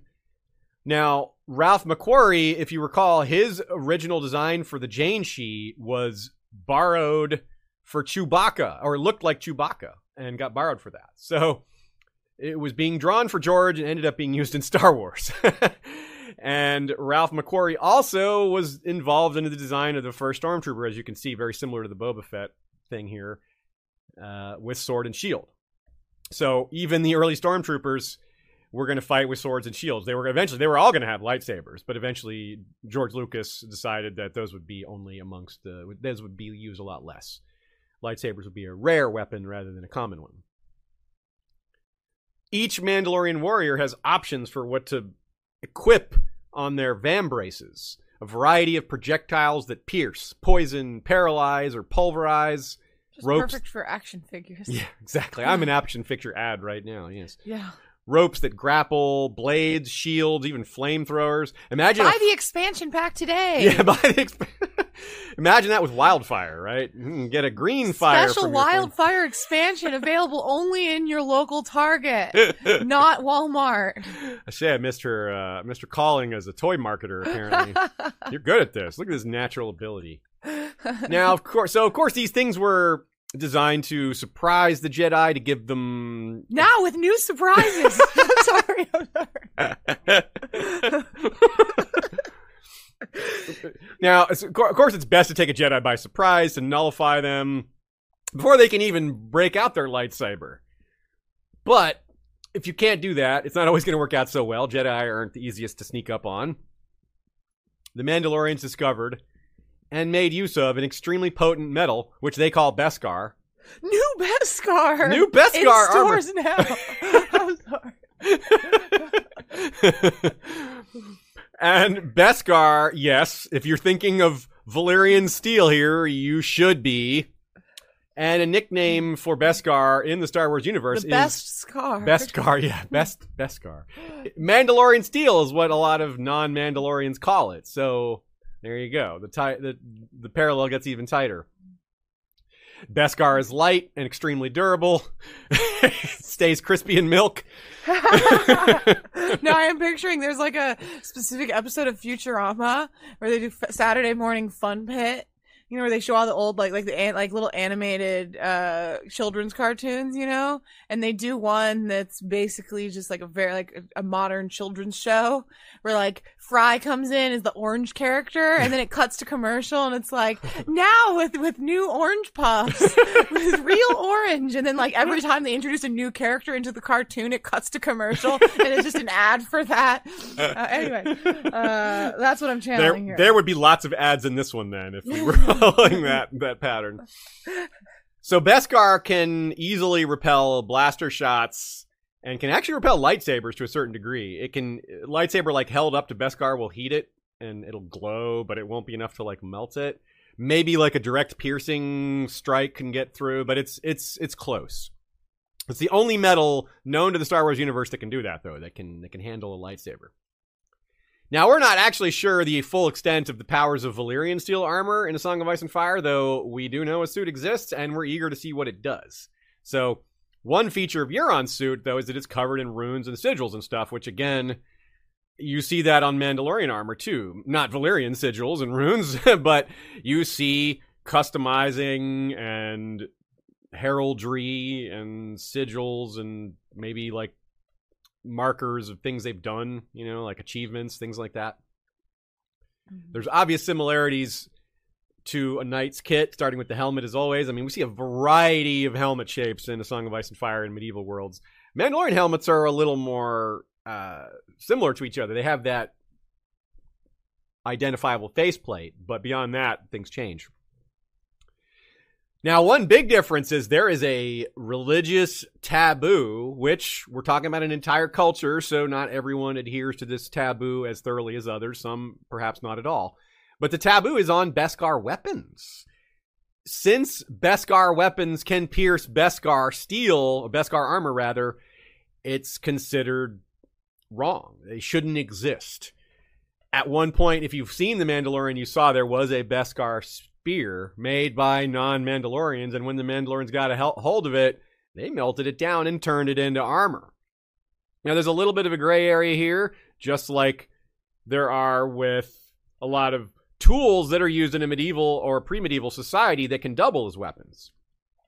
Now, Ralph McQuarrie, if you recall, his original design for the jaenshi was borrowed for Chewbacca, or looked like Chewbacca, and got borrowed for that. So it was being drawn for George and ended up being used in Star Wars. and Ralph McQuarrie also was involved in the design of the first Stormtrooper, as you can see, very similar to the Boba Fett thing here, uh, with sword and shield. So even the early Stormtroopers were going to fight with swords and shields. They were eventually they were all going to have lightsabers, but eventually George Lucas decided that those would be only amongst the those would be used a lot less. Lightsabers would be a rare weapon rather than a common one. Each Mandalorian warrior has options for what to equip on their vambraces. A variety of projectiles that pierce, poison, paralyze, or pulverize. Just Ropes. perfect for action figures. Yeah, exactly. I'm an action figure ad right now. Yes, Yeah. Ropes that grapple, blades, shields, even flamethrowers. Imagine. Buy the expansion pack today. yeah, buy the. Exp- Imagine that with wildfire, right? Get a green fire. Special wildfire expansion available only in your local Target, not Walmart. I say I missed her, uh, Mr. Calling as a toy marketer. Apparently, you're good at this. Look at this natural ability. Now, of course, so of course these things were designed to surprise the Jedi to give them. now with new surprises. Sorry. Sorry. now, it's- of cour- of course, it's best to take a Jedi by surprise to nullify them before they can even break out their lightsaber. But if you can't do that, it's not always going to work out so well. Jedi aren't the easiest to sneak up on. The Mandalorians discovered and made use of an extremely potent metal, which they call Beskar. New Beskar. New Beskar in armor. stores now. I'm sorry. and Beskar, yes, if you're thinking of Valyrian steel here, you should be. And a nickname for Beskar in the Star Wars universe The is best scar. Beskar, yeah, best Beskar. Mandalorian steel is what a lot of non-Mandalorians call it. So there you go. The ti- the the parallel gets even tighter. Beskar is light and extremely durable. Stays crispy in milk. now I am picturing there's like a specific episode of Futurama where they do Saturday morning fun pit. You know where they show all the old like like the like little animated uh children's cartoons, you know, and they do one that's basically just like a very like a modern children's show where like Fry comes in as the orange character, and then it cuts to commercial, and it's like now with with new orange puffs with real orange, and then like every time they introduce a new character into the cartoon, it cuts to commercial, and it's just an ad for that. Uh, anyway, uh, that's what I'm There, channeling here. there would be lots of ads in this one then if we were following that that pattern. So Beskar can easily repel blaster shots and can actually repel lightsabers to a certain degree. It can uh, lightsaber like held up to Beskar will heat it and it'll glow, but it won't be enough to like melt it. Maybe like a direct piercing strike can get through, but it's it's it's close. It's the only metal known to the Star Wars universe that can do that though, that can that can handle a lightsaber. Now, we're not actually sure the full extent of the powers of Valyrian steel armor in A Song of Ice and Fire, though we do know a suit exists and we're eager to see what it does. So, one feature of Euron's suit, though, is that it's covered in runes and sigils and stuff, which again, you see that on Mandalorian armor too. Not Valyrian sigils and runes, but you see customizing and heraldry and sigils and maybe like markers of things they've done, you know, like achievements, things like that. Mm-hmm. There's obvious similarities to a knight's kit, starting with the helmet as always. I mean, we see a variety of helmet shapes in A Song of Ice and Fire in medieval worlds. Mandalorian helmets are a little more uh, similar to each other. They have that identifiable faceplate, but beyond that, things change. Now, one big difference is there is a religious taboo, which we're talking about an entire culture, so not everyone adheres to this taboo as thoroughly as others, some perhaps not at all. But the taboo is on Beskar weapons. Since Beskar weapons can pierce Beskar steel, Beskar armor rather, it's considered wrong. They shouldn't exist. At one point, if you've seen The Mandalorian, you saw there was a Beskar spear made by non Mandalorians, and when the Mandalorians got a hold of it, they melted it down and turned it into armor. Now, there's a little bit of a gray area here, just like there are with a lot of tools that are used in a medieval or pre medieval society that can double as weapons.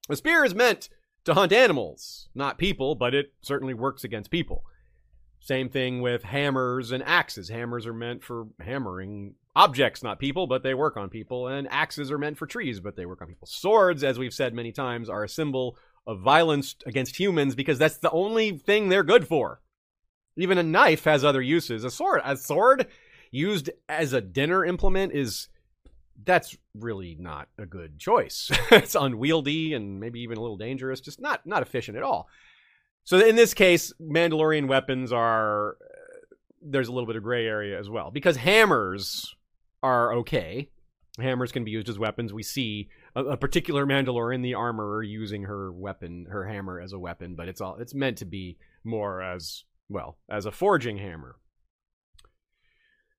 A spear is meant to hunt animals, not people, but it certainly works against people. Same thing with hammers and axes. Hammers are meant for hammering objects, not people, but they work on people. And axes are meant for trees, but they work on people. Swords, as we've said many times, are a symbol of violence against humans because that's the only thing they're good for. Even a knife has other uses. A sword, a sword used as a dinner implement is that's really not a good choice. it's unwieldy and maybe even a little dangerous, just not not efficient at all. So in this case, Mandalorian weapons are uh, there's a little bit of gray area as well because hammers are okay. Hammers can be used as weapons. We see a, a particular Mandalorian, the armorer, using her weapon, her hammer as a weapon, but it's all it's meant to be more as well as a forging hammer.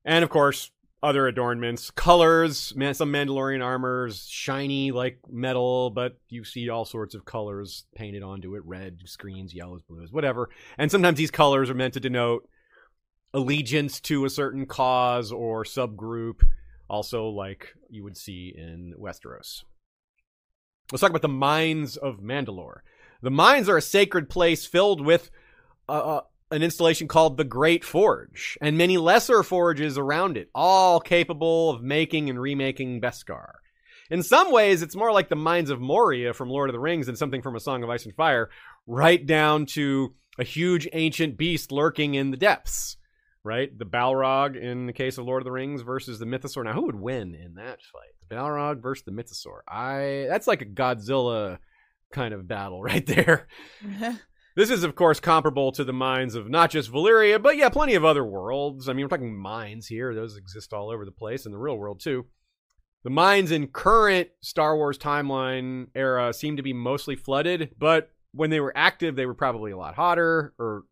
And of course, other adornments, colors. Some Mandalorian armors shiny like metal, but you see all sorts of colors painted onto it: red, greens, yellows, blues, whatever. And sometimes these colors are meant to denote allegiance to a certain cause or subgroup. Also, like you would see in Westeros. Let's talk about the mines of Mandalore. The mines are a sacred place filled with uh, an installation called the Great Forge, and many lesser forges around it, all capable of making and remaking Beskar. In some ways, it's more like the mines of Moria from Lord of the Rings than something from A Song of Ice and Fire, right down to a huge ancient beast lurking in the depths, right? The Balrog in the case of Lord of the Rings versus the Mythosaur. Now, who would win in that fight? The Balrog versus the Mythosaur. I that's like a Godzilla kind of battle right there. This is, of course, comparable to the mines of not just Valyria, but yeah, plenty of other worlds. I mean, we're talking mines here; those exist all over the place in the real world too. The mines in current Star Wars timeline era seem to be mostly flooded, but when they were active, they were probably a lot hotter, or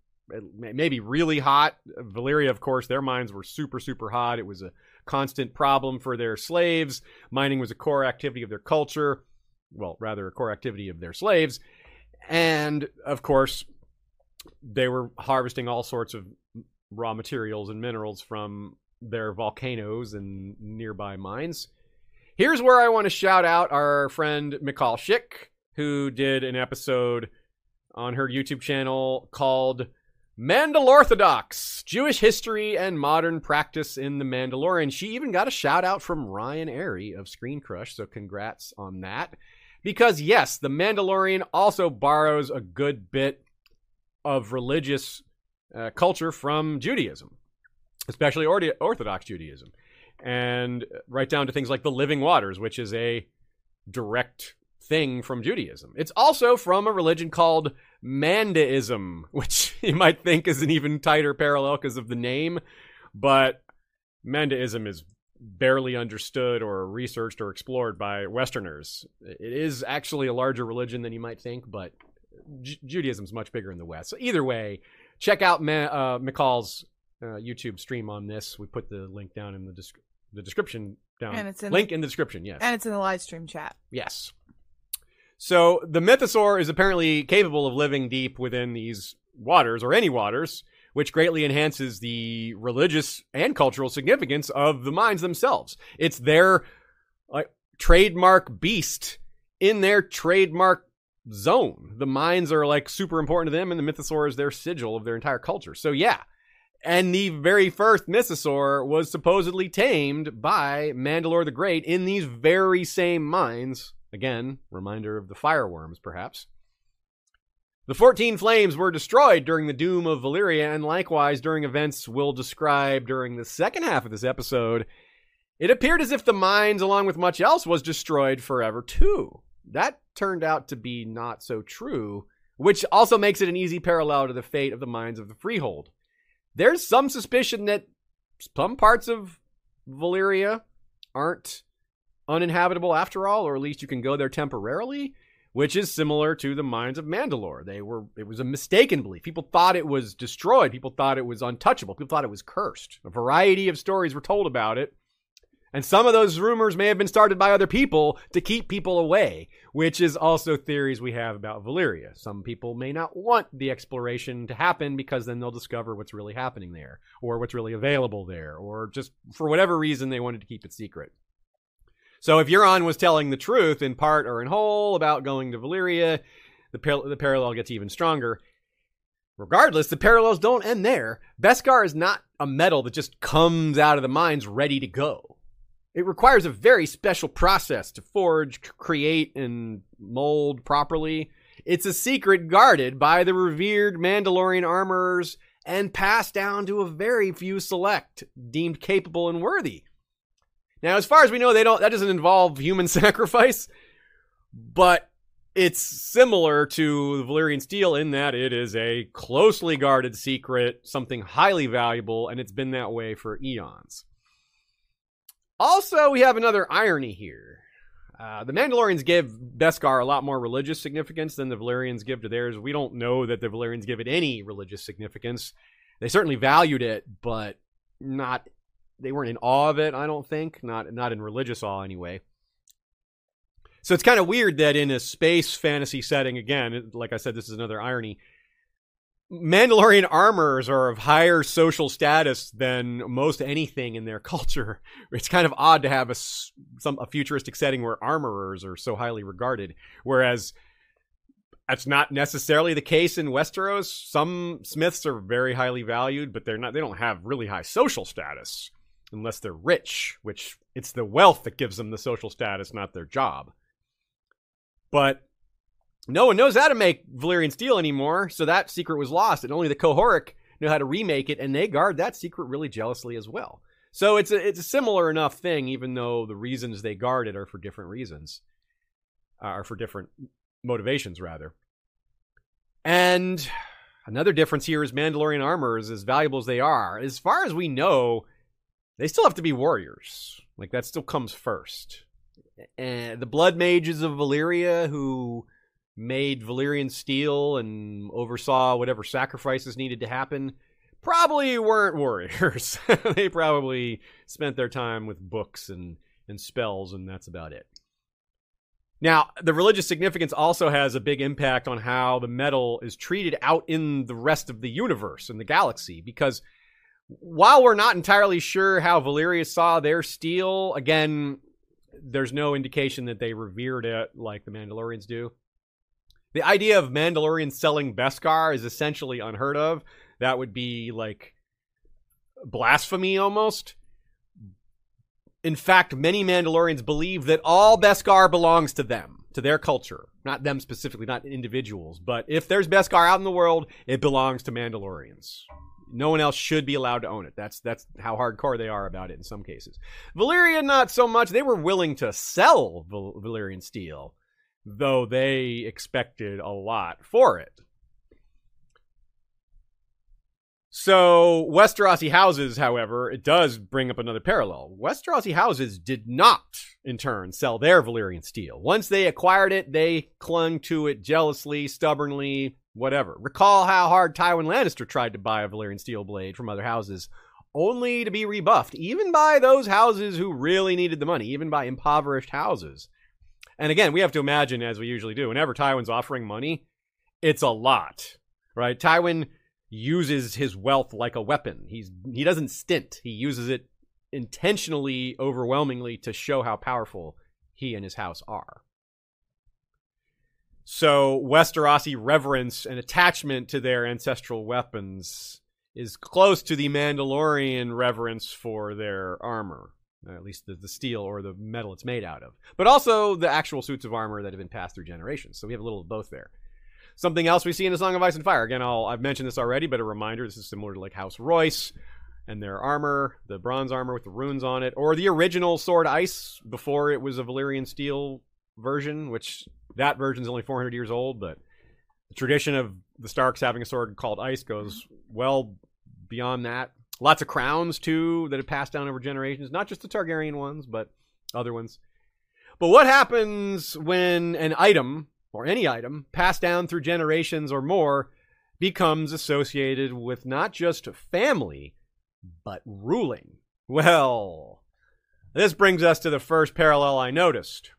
maybe really hot. Valyria, of course, their mines were super, super hot. It was a constant problem for their slaves. Mining was a core activity of their culture. Well, rather, a core activity of their slaves and of course they were harvesting all sorts of raw materials and minerals from their volcanoes and nearby mines. Here's where I want to shout out our friend Michal Schick, who did an episode on her YouTube channel called Mandalorthodox Jewish History and Modern Practice in the Mandalorian. She even got a shout out from Ryan Arey of Screen Crush, so congrats on that. Because, yes, The Mandalorian also borrows a good bit of religious uh, culture from Judaism, especially Orthodox Judaism. And right down to things like the living waters, which is a direct thing from Judaism. It's also from a religion called Mandaism, which you might think is an even tighter parallel because of the name, but Mandaism is barely understood or researched or explored by Westerners. It is actually a larger religion than you might think, but J- Judaism is much bigger in the West. So either way, check out Ma- uh, Michal's uh, YouTube stream on this. We put the link down in the, description. the description down. And it's in link the- in the description. Yes. and it's in the live stream chat. Yes. So the mythosaur is apparently capable of living deep within these waters or any waters, which greatly enhances the religious and cultural significance of the mines themselves. It's their like trademark beast in their trademark zone. The mines are like super important to them, and the mythosaur is their sigil of their entire culture. So yeah. And the very first mythosaur was supposedly tamed by Mandalore the Great in these very same mines. Again, reminder of the fireworms, perhaps. The 14 flames were destroyed during the doom of Valyria, and likewise during events we'll describe during the second half of this episode. It appeared as if the mines, along with much else, was destroyed forever too. That turned out to be not so true, which also makes it an easy parallel to the fate of the mines of the Freehold. There's some suspicion that some parts of Valyria aren't uninhabitable after all, or at least you can go there temporarily which is similar to the mines of Mandalore. They were it was a mistaken belief. People thought it was destroyed. People thought it was untouchable. People thought it was cursed. A variety of stories were told about it. And some of those rumors may have been started by other people to keep people away, which is also theories we have about Valyria. Some people may not want the exploration to happen because then they'll discover what's really happening there, or what's really available there, or just for whatever reason they wanted to keep it secret. So if Euron was telling the truth in part or in whole about going to Valyria, the, par- the parallel gets even stronger. Regardless, the parallels don't end there. Beskar is not a metal that just comes out of the mines ready to go. It requires a very special process to forge, create, and mold properly. It's a secret guarded by the revered Mandalorian armorers and passed down to a very few select deemed capable and worthy. Now, as far as we know, they don't. That doesn't involve human sacrifice, but it's similar to the Valyrian steel in that it is a closely guarded secret, something highly valuable, and it's been that way for eons. Also, we have another irony here. Uh, the Mandalorians give Beskar a lot more religious significance than the Valyrians give to theirs. We don't know that the Valyrians give it any religious significance. They certainly valued it, but not they weren't in awe of it. I don't think not not in religious awe anyway. So it's kind of weird that in a space fantasy setting, again, like I said, this is another irony. Mandalorian armors are of higher social status than most anything in their culture. It's kind of odd to have a some a futuristic setting where armorers are so highly regarded, whereas that's not necessarily the case in Westeros. Some smiths are very highly valued, but they're not. They don't have really high social status unless they're rich, which it's the wealth that gives them the social status, not their job. But no one knows how to make Valyrian steel anymore, so that secret was lost, and only the Qohorik know how to remake it, and they guard that secret really jealously as well. So it's a it's a similar enough thing, even though the reasons they guard it are for different reasons, uh, are for different motivations rather. And another difference here is Mandalorian armor is as valuable as they are. As far as we know, they still have to be warriors. Like that still comes first. And the blood mages of Valyria who made Valyrian steel and oversaw whatever sacrifices needed to happen probably weren't warriors. they probably spent their time with books and, and spells, and that's about it. Now, the religious significance also has a big impact on how the metal is treated out in the rest of the universe and the galaxy, because while we're not entirely sure how Valyria saw their steel, again, there's no indication that they revered it like the Mandalorians do. The idea of Mandalorians selling Beskar is essentially unheard of. That would be like blasphemy almost. In fact, many Mandalorians believe that all Beskar belongs to them, to their culture. Not them specifically, not individuals. But if there's Beskar out in the world, it belongs to Mandalorians. No one else should be allowed to own it. That's that's how hardcore they are about it in some cases. Valyria, not so much. They were willing to sell Val- Valyrian steel, though they expected a lot for it. So Westerosi houses, however, it does bring up another parallel. Westerosi houses did not, in turn, sell their Valyrian steel. Once they acquired it, they clung to it jealously, stubbornly, whatever. Recall how hard Tywin Lannister tried to buy a Valyrian steel blade from other houses, only to be rebuffed, even by those houses who really needed the money, even by impoverished houses. And again, we have to imagine, as we usually do, whenever Tywin's offering money, it's a lot, right? Tywin uses his wealth like a weapon. He's he doesn't stint. He uses it intentionally overwhelmingly to show how powerful he and his house are. So Westerosi reverence and attachment to their ancestral weapons is close to the Mandalorian reverence for their armor, at least the, the steel or the metal it's made out of, but also the actual suits of armor that have been passed through generations. So we have a little of both there. Something else we see in the Song of Ice and Fire. Again, I'll, I've mentioned this already, but a reminder: this is similar to like House Royce and their armor, the bronze armor with the runes on it, or the original Sword Ice before it was a Valyrian steel version, which that version is only 400 years old, but the tradition of the Starks having a sword called Ice goes mm-hmm. well beyond that. Lots of crowns too that have passed down over generations, not just the Targaryen ones, but other ones. But what happens when an item or any item passed down through generations or more becomes associated with not just family, but ruling. Well, this brings us to the first parallel I noticed.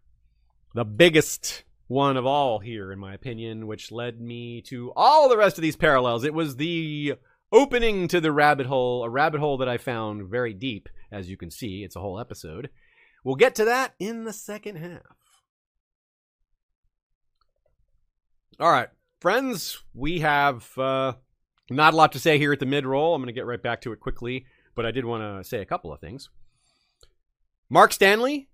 The biggest one of all here, in my opinion, which led me to all the rest of these parallels. It was the opening to the rabbit hole, a rabbit hole that I found very deep, as you can see. It's a whole episode. We'll get to that in the second half. All right, friends, we have uh, not a lot to say here at the mid roll. I'm going to get right back to it quickly, but I did want to say a couple of things. Mark Stanley,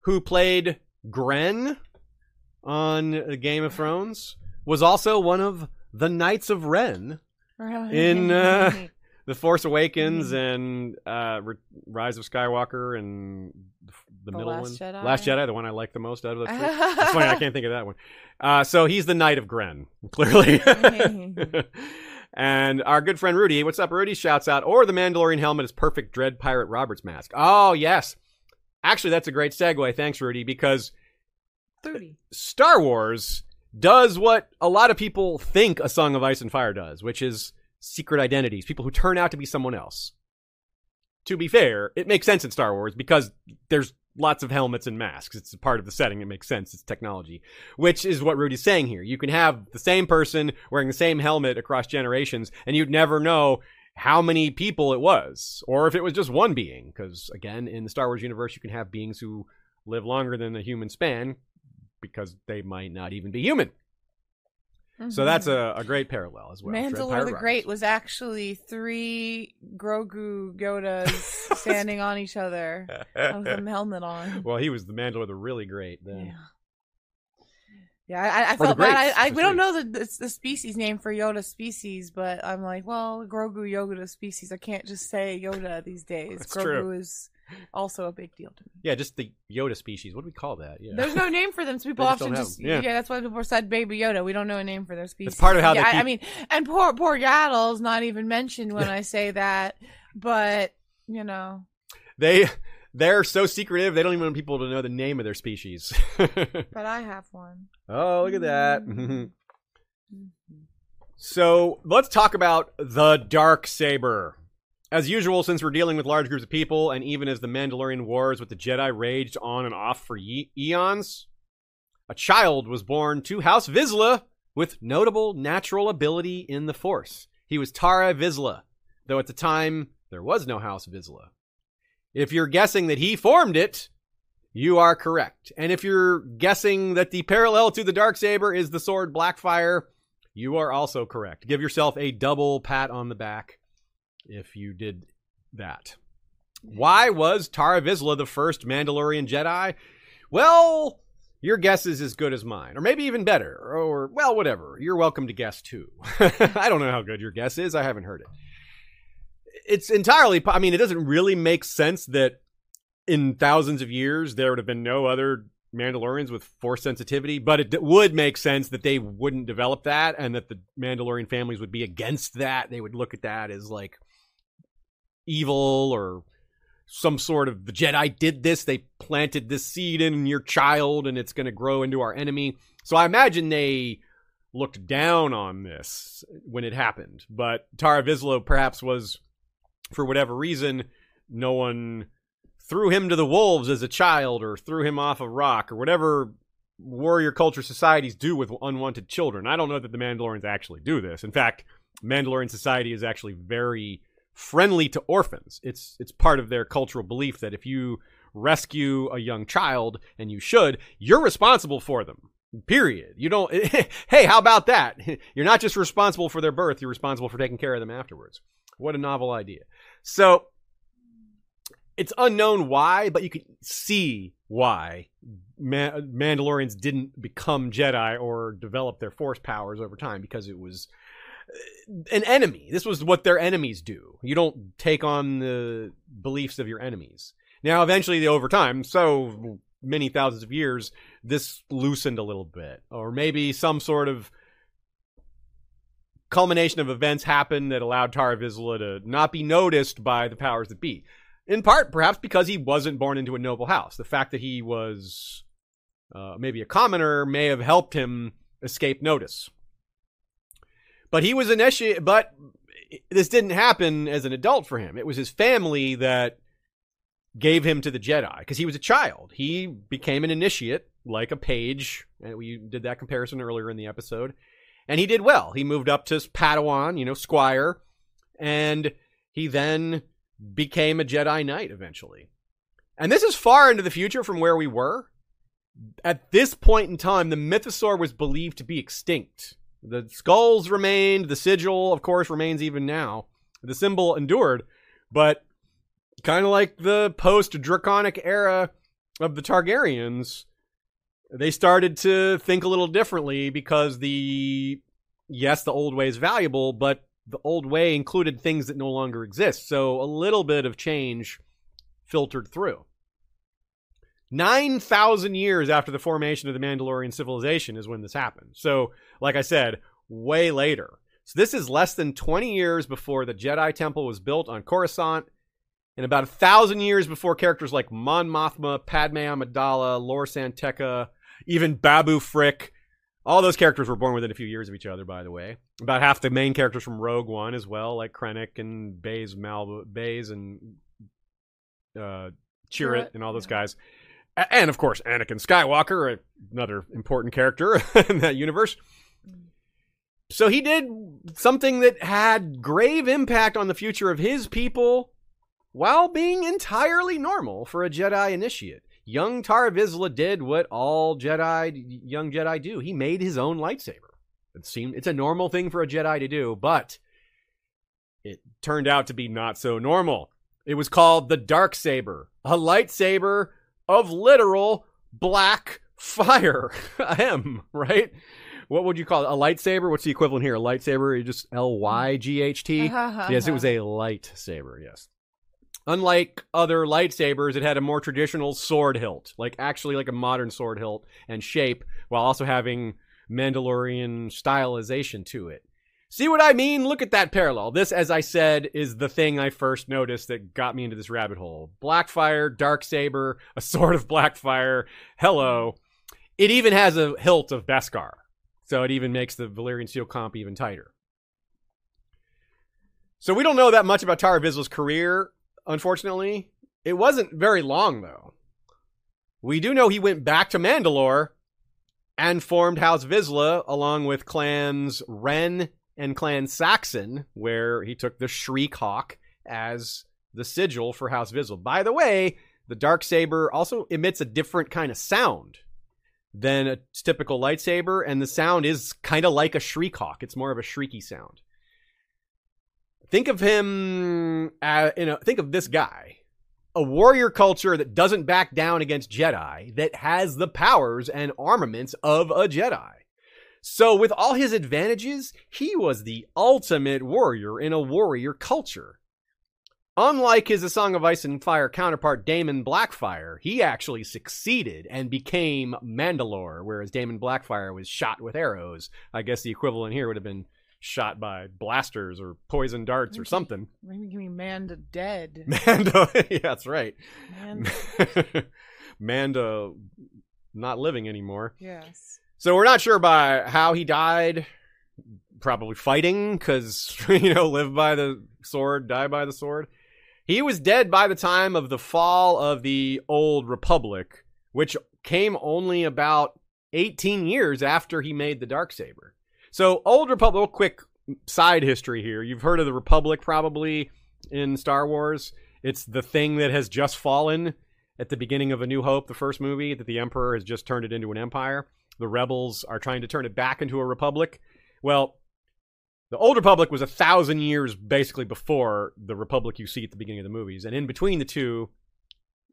who played Grenn on Game of Thrones, was also one of the Knights of Ren in uh, The Force Awakens and uh, Rise of Skywalker and the, The middle Last one, Jedi? Last Jedi, the one I like the most out of the three. It's funny, I can't think of that one. Uh, so he's the Knight of Gren, clearly. and our good friend Rudy, what's up, Rudy? Shouts out, or the Mandalorian helmet is perfect Dread Pirate Roberts mask. Oh, yes. Actually, that's a great segue. Thanks, Rudy, because 30. Star Wars does what a lot of people think A Song of Ice and Fire does, which is secret identities, people who turn out to be someone else. To be fair, it makes sense in Star Wars because there's lots of helmets and masks. It's a part of the setting. It makes sense. It's technology, which is what Rudy's saying here. You can have the same person wearing the same helmet across generations, and you'd never know how many people it was, or if it was just one being. Because again, in the Star Wars universe, you can have beings who live longer than the human span because they might not even be human. So that's mm-hmm. a, a great parallel as well. Mandalore the Great was actually three Grogu Yodas standing on each other with a helmet on. well, he was the Mandalore the really great then. Yeah, I, I the felt bad. I, I we don't know the, the the species name for Yoda species, but I'm like, well, Grogu Yoda species. I can't just say Yoda these days. That's Grogu true. is also a big deal to me. Yeah, just the Yoda species. What do we call that? Yeah. There's no name for them, so people just often just yeah. Yeah. That's why people said Baby Yoda. We don't know a name for their species. part of how they yeah, I- I keep- mean, and poor poor Yaddle's not even mentioned when I say that, but you know, They they're so secretive. They don't even want people to know the name of their species. but I have one. oh, look at that. Mhm. So let's talk about the dark saber. As usual, since we're dealing with large groups of people, and even as the Mandalorian wars with the Jedi raged on and off for ye- eons, a child was born to House Vizsla with notable natural ability in the Force. He was Tarre Vizsla, though at the time there was no House Vizsla. If you're guessing that he formed it, you are correct. And if you're guessing that the parallel to the dark saber is the sword Blackfyre, you are also correct. Give yourself a double pat on the back if you did that. Why was Tarre Vizsla the first Mandalorian Jedi? Well, your guess is as good as mine, or maybe even better, or, well, whatever. You're welcome to guess too. I don't know how good your guess is. I haven't heard it. It's entirely, I mean, it doesn't really make sense that in thousands of years there would have been no other Mandalorians with force sensitivity, but it would make sense that they wouldn't develop that and that the Mandalorian families would be against that. They would look at that as like evil or some sort of the Jedi did this, they planted this seed in your child and it's going to grow into our enemy. So I imagine they looked down on this when it happened, but Tarre Vizsla perhaps was for whatever reason no one threw him to the wolves as a child or threw him off a rock or whatever warrior culture societies do with unwanted children. I don't know that the Mandalorians actually do this. In fact, Mandalorian society is actually very friendly to orphans. It's it's part of their cultural belief that if you rescue a young child and you should, you're responsible for them. Period. You don't Hey, how about that? You're not just responsible for their birth, you're responsible for taking care of them afterwards. What a novel idea. So, it's unknown why, but you can see why Ma- Mandalorians didn't become Jedi or develop their force powers over time because it was uh, an enemy. This was what their enemies do. You don't take on the beliefs of your enemies. Now, eventually, over time, so many thousands of years, this loosened a little bit, or maybe some sort of culmination of events happened that allowed Tarre Vizsla to not be noticed by the powers that be. In part, perhaps because he wasn't born into a noble house. The fact that he was uh, maybe a commoner may have helped him escape notice. But he was initiated, but this didn't happen as an adult for him. It was his family that gave him to the Jedi because he was a child. He became an initiate, like a page, and we did that comparison earlier in the episode. And he did well. He moved up to Padawan, you know, Squire, and he then became a Jedi Knight eventually. And this is far into the future from where we were. At this point in time, the Mythosaur was believed to be extinct. The skulls remained, the sigil, of course, remains even now. The symbol endured, but kind of like the post Draconic era of the Targaryens, they started to think a little differently because the yes, the old way is valuable, but the old way included things that no longer exist. So a little bit of change filtered through. 9,000 years after the formation of the Mandalorian civilization is when this happened. So, like I said, way later. So, this is less than 20 years before the Jedi Temple was built on Coruscant, and about a thousand years before characters like Mon Mothma, Padme Amidala, Lor San Tekka, even Babu Frick, all those characters were born within a few years of each other, by the way. About half the main characters from Rogue One as well, like Krennic and Baze Mal Baze and uh, Chirrut and all those guys. And of course, Anakin Skywalker, another important character in that universe. So he did something that had grave impact on the future of his people while being entirely normal for a Jedi initiate. Young Tarre Vizsla did what all Jedi, young Jedi do. He made his own lightsaber. It seemed it's a normal thing for a Jedi to do, but it turned out to be not so normal. It was called the Dark Saber, a lightsaber of literal black fire M, right? What would you call it? A lightsaber? What's the equivalent here? A lightsaber? You just L Y G H T? Uh-huh, uh-huh. Yes, it was a lightsaber, yes. Unlike other lightsabers, it had a more traditional sword hilt, like actually like a modern sword hilt and shape, while also having Mandalorian stylization to it. See what I mean? Look at that parallel. This, as I said, is the thing I first noticed that got me into this rabbit hole. Blackfyre, dark saber, a sword of Blackfyre. Hello. It even has a hilt of Beskar. So it even makes the Valyrian steel comp even tighter. So we don't know that much about Tarre Vizsla's career, unfortunately. It wasn't very long, though. We do know he went back to Mandalore and formed House Vizsla along with clans Wren and Clan Saxon, where he took the Shriek Hawk as the sigil for House Vizsla. By the way, the dark saber also emits a different kind of sound than a typical lightsaber, and the sound is kind of like a Shriek Hawk. It's more of a shrieky sound. Think of him, uh, you know, think of this guy, a warrior culture that doesn't back down against Jedi, that has the powers and armaments of a Jedi. So, with all his advantages, he was the ultimate warrior in a warrior culture. Unlike his A Song of Ice and Fire counterpart Daemon Blackfyre, he actually succeeded and became Mandalore, whereas Daemon Blackfyre was shot with arrows. I guess the equivalent here would have been shot by blasters or poison darts or something. Maybe give me Manda dead. Mando, yeah, that's right. Manda. Manda not living anymore. yes. So we're not sure by how he died. Probably fighting, because you know, live by the sword, die by the sword. He was dead by the time of the fall of the Old Republic, which came only about 18 years after he made the dark saber. So, Old Republic. Quick side history here. You've heard of the Republic probably in Star Wars. It's the thing that has just fallen at the beginning of A New Hope, the first movie, that the Emperor has just turned it into an empire. The rebels are trying to turn it back into a republic. Well, the Old Republic was a thousand years basically before the Republic you see at the beginning of the movies. And in between the two,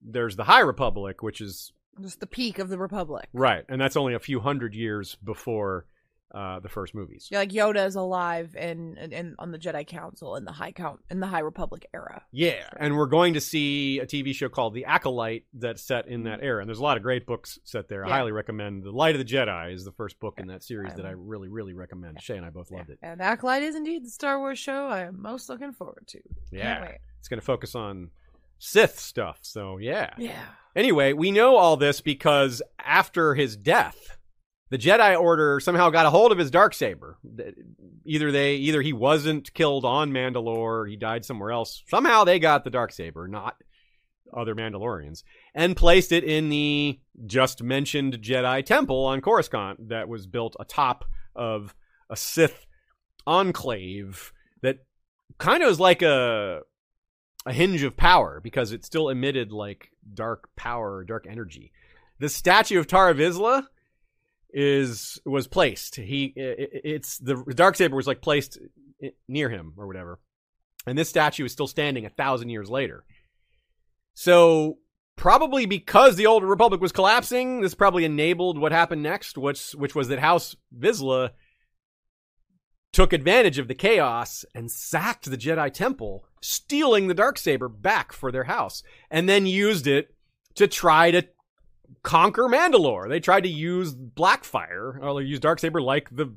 there's the High Republic, which is Just the peak of the Republic. right. And that's only a few hundred years before uh, the first movies. Yeah, like Yoda is alive in, in, in on the Jedi Council in the High Count in the High Republic era. Yeah, and we're going to see a TV show called The Acolyte that's set in that era. And there's a lot of great books set there. I highly recommend. The Light of the Jedi is the first book in that series I that I really, really recommend. Shay and I both loved it. And Acolyte is indeed the Star Wars show I am most looking forward to. Yeah, it's going to focus on Sith stuff. So yeah. Yeah. Anyway, we know all this because after his death, the Jedi Order somehow got a hold of his dark saber. Either they, either he wasn't killed on Mandalore, he died somewhere else. Somehow they got the dark saber, not other Mandalorians, and placed it in the just mentioned Jedi Temple on Coruscant that was built atop of a Sith enclave that kind of is like a a hinge of power because it still emitted like dark power, dark energy. The statue of Tarre Vizsla is was placed. He it's the dark saber was like placed near him or whatever, and this statue is still standing a thousand years later. So probably because the old republic was collapsing, this probably enabled what happened next, which which was that House Vizsla took advantage of the chaos and sacked the Jedi Temple, stealing the dark saber back for their house, and then used it to try to conquer Mandalore. They tried to use Blackfyre, or use Darksaber like the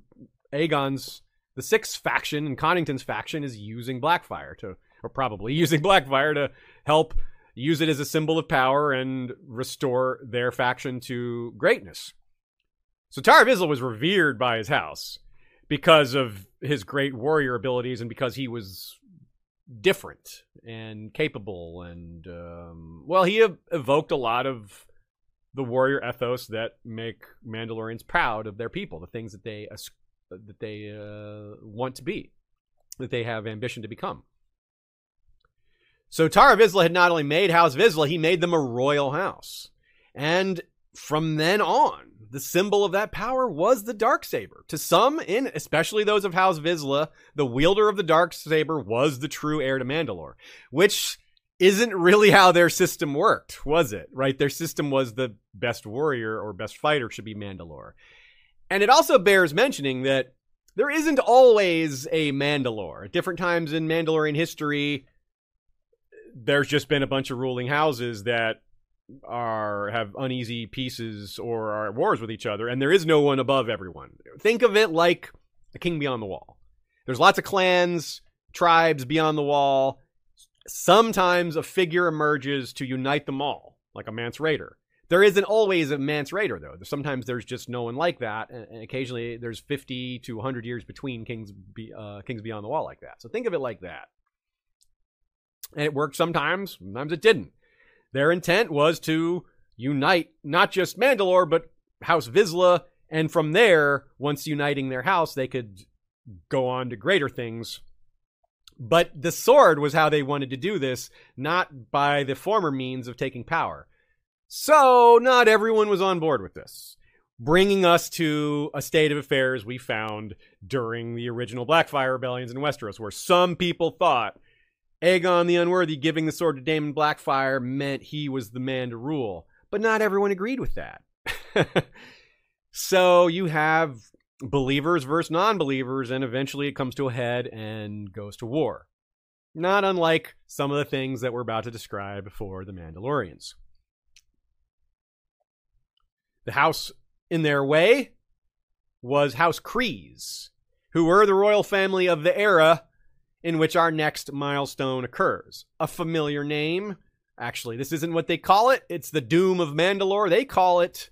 Aegon's the Six faction and Connington's faction is using Blackfyre to or probably using Blackfyre to help use it as a symbol of power and restore their faction to greatness. So Tarre Vizsla was revered by his house because of his great warrior abilities and because he was different and capable and um, well he ev- evoked a lot of the warrior ethos that make Mandalorians proud of their people, the things that they that they uh, want to be, that they have ambition to become. So Tarre Vizsla had not only made House Vizsla, he made them a royal house, and from then on, the symbol of that power was the dark saber. To some, in especially those of House Vizsla, the wielder of the dark saber was the true heir to Mandalore, which isn't really how their system worked, was it? Right? Their system was the best warrior or best fighter should be Mandalore. And it also bears mentioning that there isn't always a Mandalore. At different times in Mandalorian history, there's just been a bunch of ruling houses that are have uneasy pieces or are at wars with each other, and there is no one above everyone. Think of it like a King Beyond the Wall. There's lots of clans, tribes beyond the wall. Sometimes a figure emerges to unite them all, like a Mance Rayder. There isn't always a Mance Rayder, though. Sometimes there's just no one like that, and occasionally there's 50 to 100 years between Kings, uh, Kings Beyond the Wall like that. So think of it like that. And it worked sometimes, sometimes it didn't. Their intent was to unite not just Mandalore, but House Vizsla, and from there, once uniting their house, they could go on to greater things. But the sword was how they wanted to do this, not by the former means of taking power. So, not everyone was on board with this. Bringing us to a state of affairs we found during the original Blackfyre rebellions in Westeros, where some people thought Aegon the Unworthy giving the sword to Daemon Blackfyre meant he was the man to rule. But not everyone agreed with that. so you have believers versus non believers, and eventually it comes to a head and goes to war. Not unlike some of the things that we're about to describe for the Mandalorians. The house in their way was House Kryze, who were the royal family of the era in which our next milestone occurs. A familiar name. Actually, this isn't what they call it. It's the Doom of Mandalore. They call it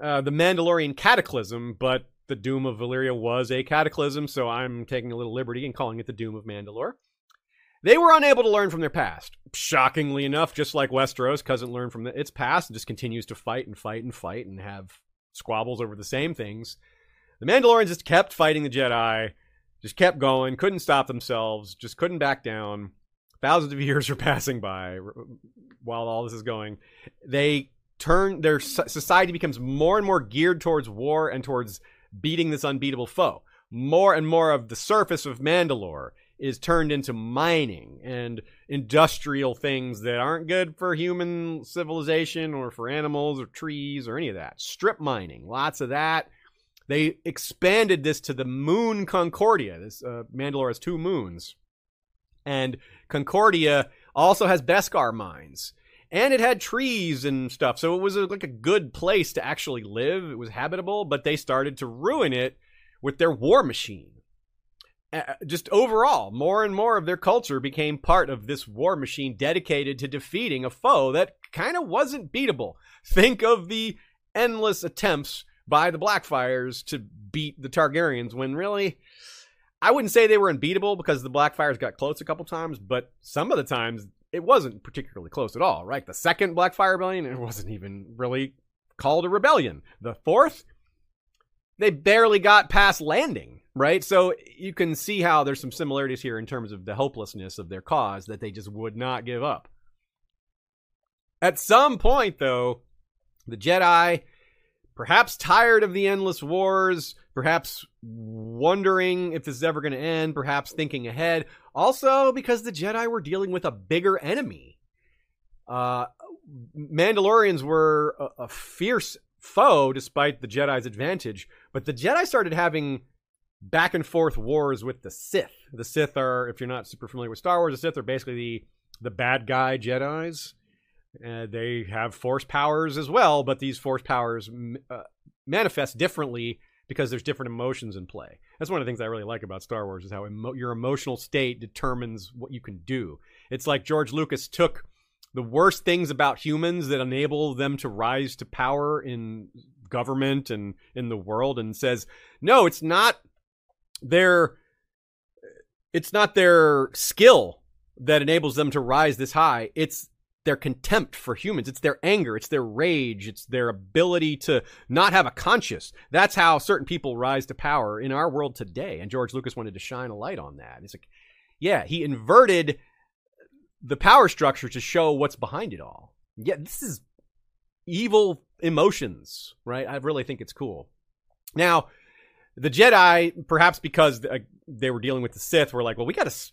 uh, the Mandalorian Cataclysm, but the Doom of Valyria was a cataclysm, so I'm taking a little liberty and calling it the Doom of Mandalore. They were unable to learn from their past. Shockingly enough, just like Westeros doesn't learn from its past and just continues to fight and fight and fight and have squabbles over the same things. The Mandalorians just kept fighting the Jedi just kept going, couldn't stop themselves, just couldn't back down. Thousands of years are passing by while all this is going. They turn their society becomes more and more geared towards war and towards beating this unbeatable foe. More and more of the surface of Mandalore is turned into mining and industrial things that aren't good for human civilization or for animals or trees or any of that. Strip mining, lots of that they expanded this to the moon Concordia. This uh, Mandalore has two moons, and Concordia also has Beskar mines, and it had trees and stuff. So it was a, like a good place to actually live. It was habitable, but they started to ruin it with their war machine. Uh, just overall, more and more of their culture became part of this war machine dedicated to defeating a foe that kind of wasn't beatable. Think of the endless attempts by the Blackfires to beat the Targaryens when really I wouldn't say they were unbeatable because the Blackfires got close a couple times, but some of the times it wasn't particularly close at all, right? The second Blackfyre Rebellion, it wasn't even really called a rebellion. The fourth, they barely got past landing, right? So you can see how there's some similarities here in terms of the hopelessness of their cause that they just would not give up. At some point, though, the Jedi perhaps tired of the endless wars, perhaps wondering if this is ever going to end, perhaps thinking ahead. Also, because the Jedi were dealing with a bigger enemy. Uh, Mandalorians were a, a fierce foe despite the Jedi's advantage, but the Jedi started having back and forth wars with the Sith. The Sith are, if you're not super familiar with Star Wars, the Sith are basically the the bad guy Jedi's. Uh, they have force powers as well, but these force powers uh, manifest differently because there's different emotions in play. That's one of the things I really like about Star Wars is how emo- your emotional state determines what you can do. It's like George Lucas took the worst things about humans that enable them to rise to power in government and in the world and says, "No, it's not their it's not their skill that enables them to rise this high. It's their contempt for humans. It's their anger. It's their rage. It's their ability to not have a conscience. That's how certain people rise to power in our world today. And George Lucas wanted to shine a light on that. It's like, yeah, he inverted the power structure to show what's behind it all. Yeah, this is evil emotions, right? I really think it's cool. Now, the Jedi, perhaps because uh, they were dealing with the Sith, were like, well, we got to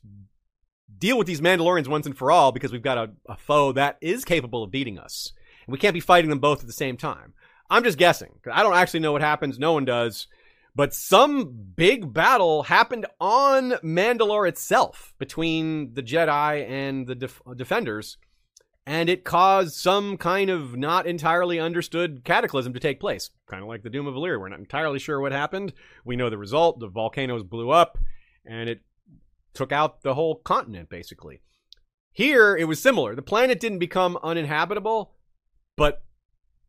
deal with these Mandalorians once and for all because we've got a, a foe that is capable of beating us. And we can't be fighting them both at the same time. I'm just guessing. I don't actually know what happens. No one does. But some big battle happened on Mandalore itself between the Jedi and the def- uh, defenders and it caused some kind of not entirely understood cataclysm to take place, kind of like the Doom of Valyria. We're not entirely sure what happened. We know the result: the volcanoes blew up, and it took out the whole continent, basically. Here, it was similar. The planet didn't become uninhabitable, but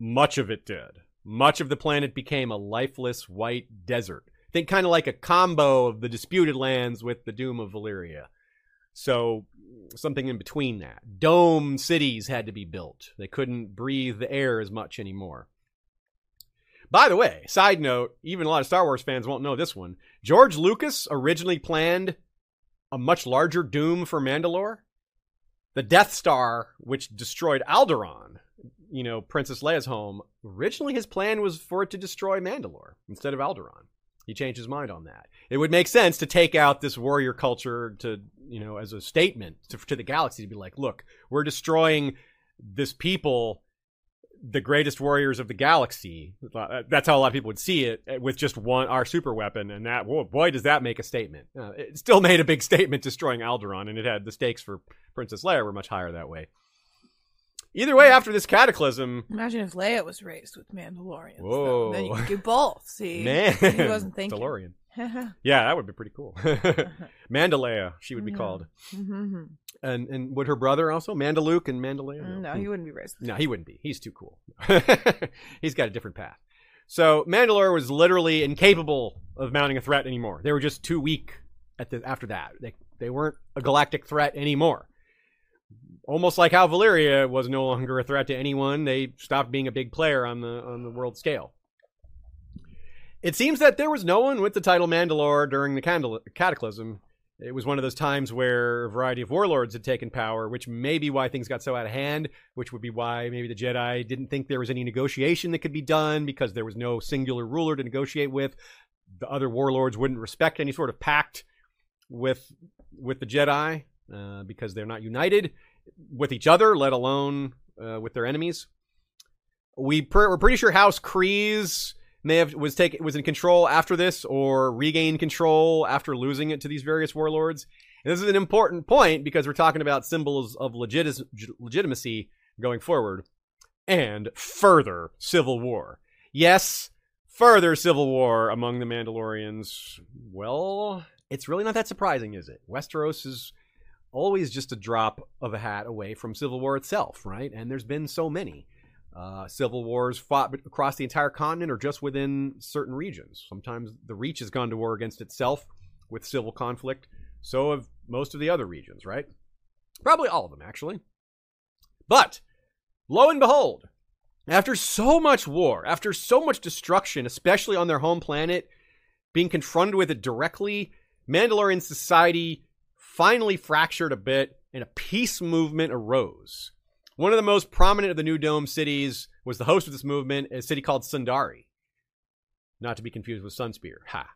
much of it did. Much of the planet became a lifeless white desert. Think kind of like a combo of the disputed lands with the Doom of Valyria. So something in between that. Dome cities had to be built. They couldn't breathe the air as much anymore. By the way, side note, even a lot of Star Wars fans won't know this one. George Lucas originally planned a much larger doom for Mandalore. The Death Star, which destroyed Alderaan, you know, Princess Leia's home, originally his plan was for it to destroy Mandalore instead of Alderaan. He changed his mind on that. It would make sense to take out this warrior culture to, you know, as a statement to, to the galaxy to be like, look, we're destroying this people, the greatest warriors of the galaxy. That's how a lot of people would see it eh, with just one our super weapon, and that whoa, boy does that make a statement. Uh, it still made a big statement destroying Alderaan, and it had the stakes for Princess Leia were much higher that way. Either way, after this cataclysm, Imagine if Leia was raised with Mandalorians. though. Whoa. Then you could do both. See, man, he wasn't thinking. DeLorean. Yeah, that would be pretty cool. Mandalaya, she would be Yeah. called, Mhm. and and would her brother also Mandaluke and Mandalaya? Mm, no, he wouldn't be raised. No, he wouldn't be. He's too cool. He's got a different path. So Mandalore was literally incapable of mounting a threat anymore. They were just too weak at the after that. They they weren't a galactic threat anymore. Almost like how Valyria was no longer a threat to anyone, they stopped being a big player on the on the world scale. It seems that there was no one with the title Mandalore during the cataclysm. It was one of those times where a variety of warlords had taken power, which may be why things got so out of hand, which would be why maybe the Jedi didn't think there was any negotiation that could be done because there was no singular ruler to negotiate with. The other warlords wouldn't respect any sort of pact with with the Jedi uh, because they're not united with each other, let alone uh, with their enemies. We we're pretty sure House Kryze may have was take was in control after this or regained control after losing it to these various warlords. And this is an important point because we're talking about symbols of legit- legitimacy going forward and further civil war. Yes, further civil war among the Mandalorians. Well, it's really not that surprising, is it? Westeros is always just a drop of a hat away from civil war itself, right? And there's been so many. Uh, civil wars fought across the entire continent or just within certain regions. Sometimes the Reach has gone to war against itself with civil conflict. So have most of the other regions, right? Probably all of them, actually. But lo and behold, after so much war, after so much destruction, especially on their home planet, being confronted with it directly, Mandalorian society finally fractured a bit and a peace movement arose. One of the most prominent of the New Dome cities was the host of this movement, a city called Sundari. Not to be confused with Sunspear. Ha.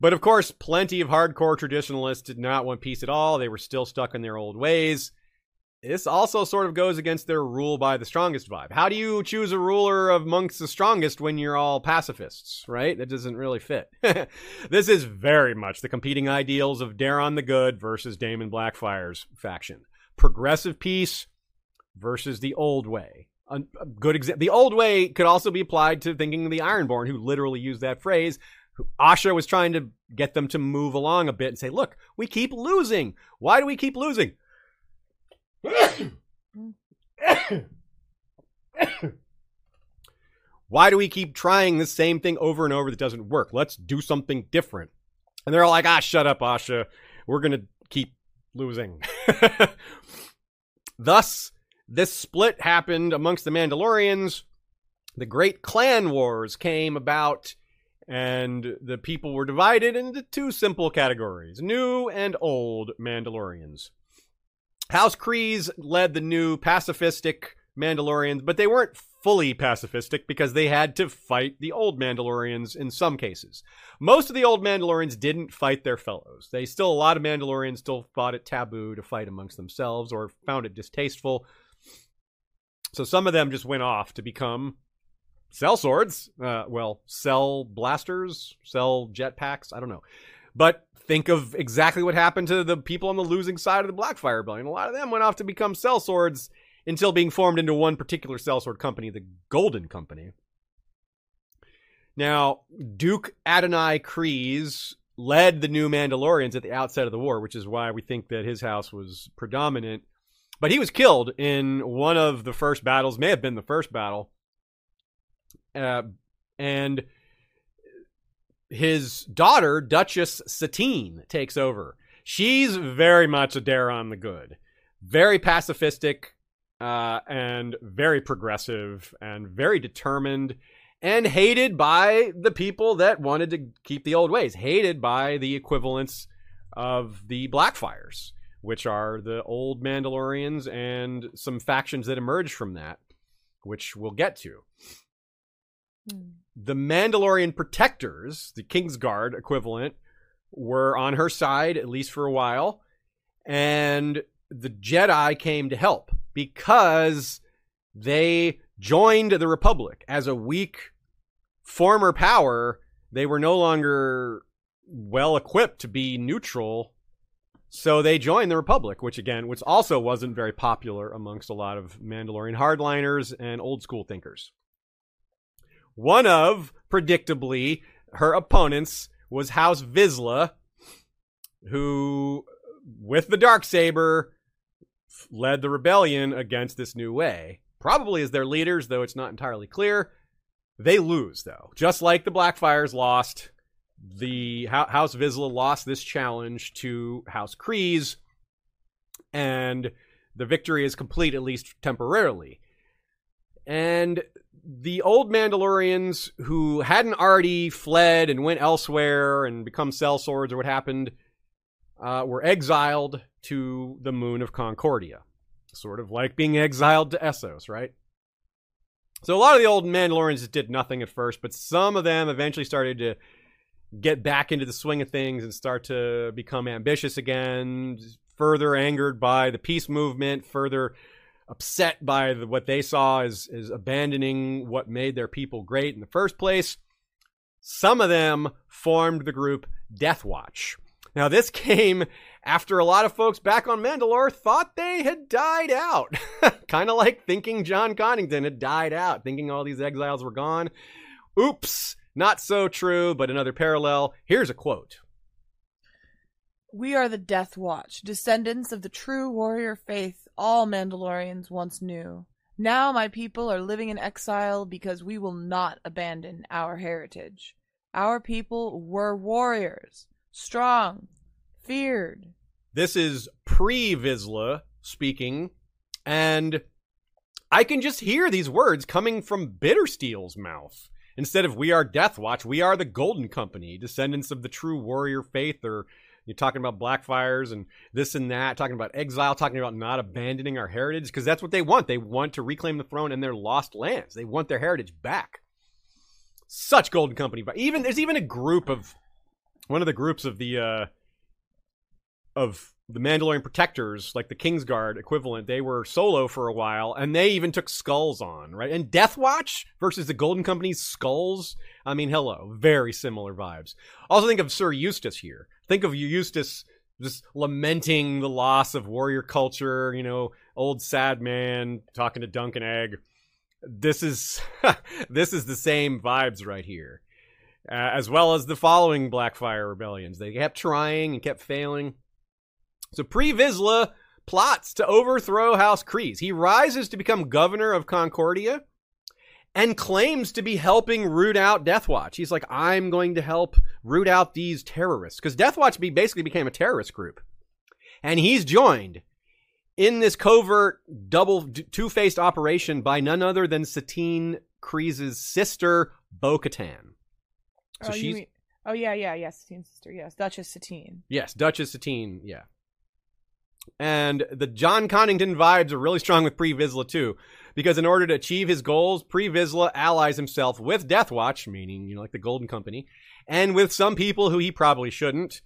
But of course, plenty of hardcore traditionalists did not want peace at all. They were still stuck in their old ways. This also sort of goes against their rule by the strongest vibe. How do you choose a ruler of amongst the strongest when you're all pacifists, right? That doesn't really fit. this is very much the competing ideals of Daeron the Good versus Daemon Blackfyre's faction. Progressive peace versus the old way. A, good example. The old way could also be applied to thinking of the Ironborn, who literally used that phrase. Asha was trying to get them to move along a bit and say, "Look, we keep losing. Why do we keep losing?" Why do we keep trying the same thing over and over that doesn't work? Let's do something different. And they're all like, "Ah, shut up, Asha. We're gonna keep losing." Thus, this split happened amongst the Mandalorians. The Great Clan Wars came about, and the people were divided into two simple categories new and old Mandalorians. House Kryze led the new pacifistic Mandalorians, but they weren't fully pacifistic because they had to fight the old Mandalorians in some cases. Most of the old Mandalorians didn't fight their fellows. They still, a lot of Mandalorians still thought it taboo to fight amongst themselves or found it distasteful. So some of them just went off to become sellswords. Uh, well, sell blasters, sell jetpacks. I don't know. But think of exactly what happened to the people on the losing side of the Blackfyre Rebellion. A lot of them went off to become sellswords until being formed into one particular sellsword company, the Golden Company. Now, Duke Adonai Kryze led the new Mandalorians at the outset of the war, which is why we think that his house was predominant. But he was killed in one of the first battles, may have been the first battle. Uh, and his daughter, Duchess Satine, takes over. She's very much a Daeron the Good, very pacifistic, uh, and very progressive, and very determined, and hated by the people that wanted to keep the old ways, hated by the equivalents of the Blackfires, which are the old Mandalorians and some factions that emerged from that, which we'll get to. Hmm. The Mandalorian protectors, the Kingsguard equivalent, were on her side, at least for a while. And the Jedi came to help because they joined the Republic as a weak former power. They were no longer well equipped to be neutral. So they joined the Republic, which again, which also wasn't very popular amongst a lot of Mandalorian hardliners and old school thinkers. One of, predictably, her opponents was House Vizsla, who, with the dark saber, led the rebellion against this new way. Probably as their leaders, though it's not entirely clear. They lose, though. Just like the Blackfires lost, the House Vizsla lost this challenge to House Kryze, and the victory is complete, at least temporarily. And the old Mandalorians who hadn't already fled and went elsewhere and become sellswords or what happened uh, were exiled to the moon of Concordia. Sort of like being exiled to Essos, right? So a lot of the old Mandalorians did nothing at first, but some of them eventually started to get back into the swing of things and start to become ambitious again, further angered by the peace movement, further upset by the, what they saw as, as abandoning what made their people great in the first place. Some of them formed the group Death Watch. Now, this came after a lot of folks back on Mandalore thought they had died out. kind of like thinking Jon Connington had died out, thinking all these exiles were gone. Oops, not so true, but another parallel. Here's a quote We are the Death Watch, descendants of the true warrior faith all Mandalorians once knew. Now my people are living in exile because we will not abandon our heritage. Our people were warriors, strong, feared. This is pre Vizsla speaking, and I can just hear these words coming from Bittersteel's mouth. Instead of we are Death Watch, we are the Golden Company, descendants of the true warrior faith, or you're talking about Blackfires and this and that, talking about exile, talking about not abandoning our heritage, because that's what they want. They want to reclaim the throne and their lost lands. They want their heritage back. Such Golden Company, but even there's even a group of one of the groups of the uh of the Mandalorian protectors, like the Kingsguard equivalent, they were solo for a while, and they even took skulls on, right? And Death Watch versus the Golden Company's skulls. I mean, hello, very similar vibes. Also, think of Sir Eustace here. Think of Eustace just lamenting the loss of warrior culture. You know, old sad man talking to Dunk and Egg. This is this is the same vibes right here, uh, as well as the following Blackfyre rebellions. They kept trying and kept failing. So Pre Vizsla plots to overthrow House Kryze. He rises to become governor of Concordia and claims to be helping root out Deathwatch. He's like, I'm going to help root out these terrorists. Because Deathwatch be, basically became a terrorist group. And he's joined in this covert double two faced operation by none other than Satine Kryze's sister, Bo Katan. So oh, she's. Mean, oh, yeah, yeah, yes, Satine's sister, yes. Duchess Satine. Yes, Duchess Satine, yeah. And the Jon Connington vibes are really strong with Pre Vizsla too, because in order to achieve his goals, Pre Vizsla allies himself with Deathwatch, meaning you know like the Golden Company, and with some people who he probably shouldn't.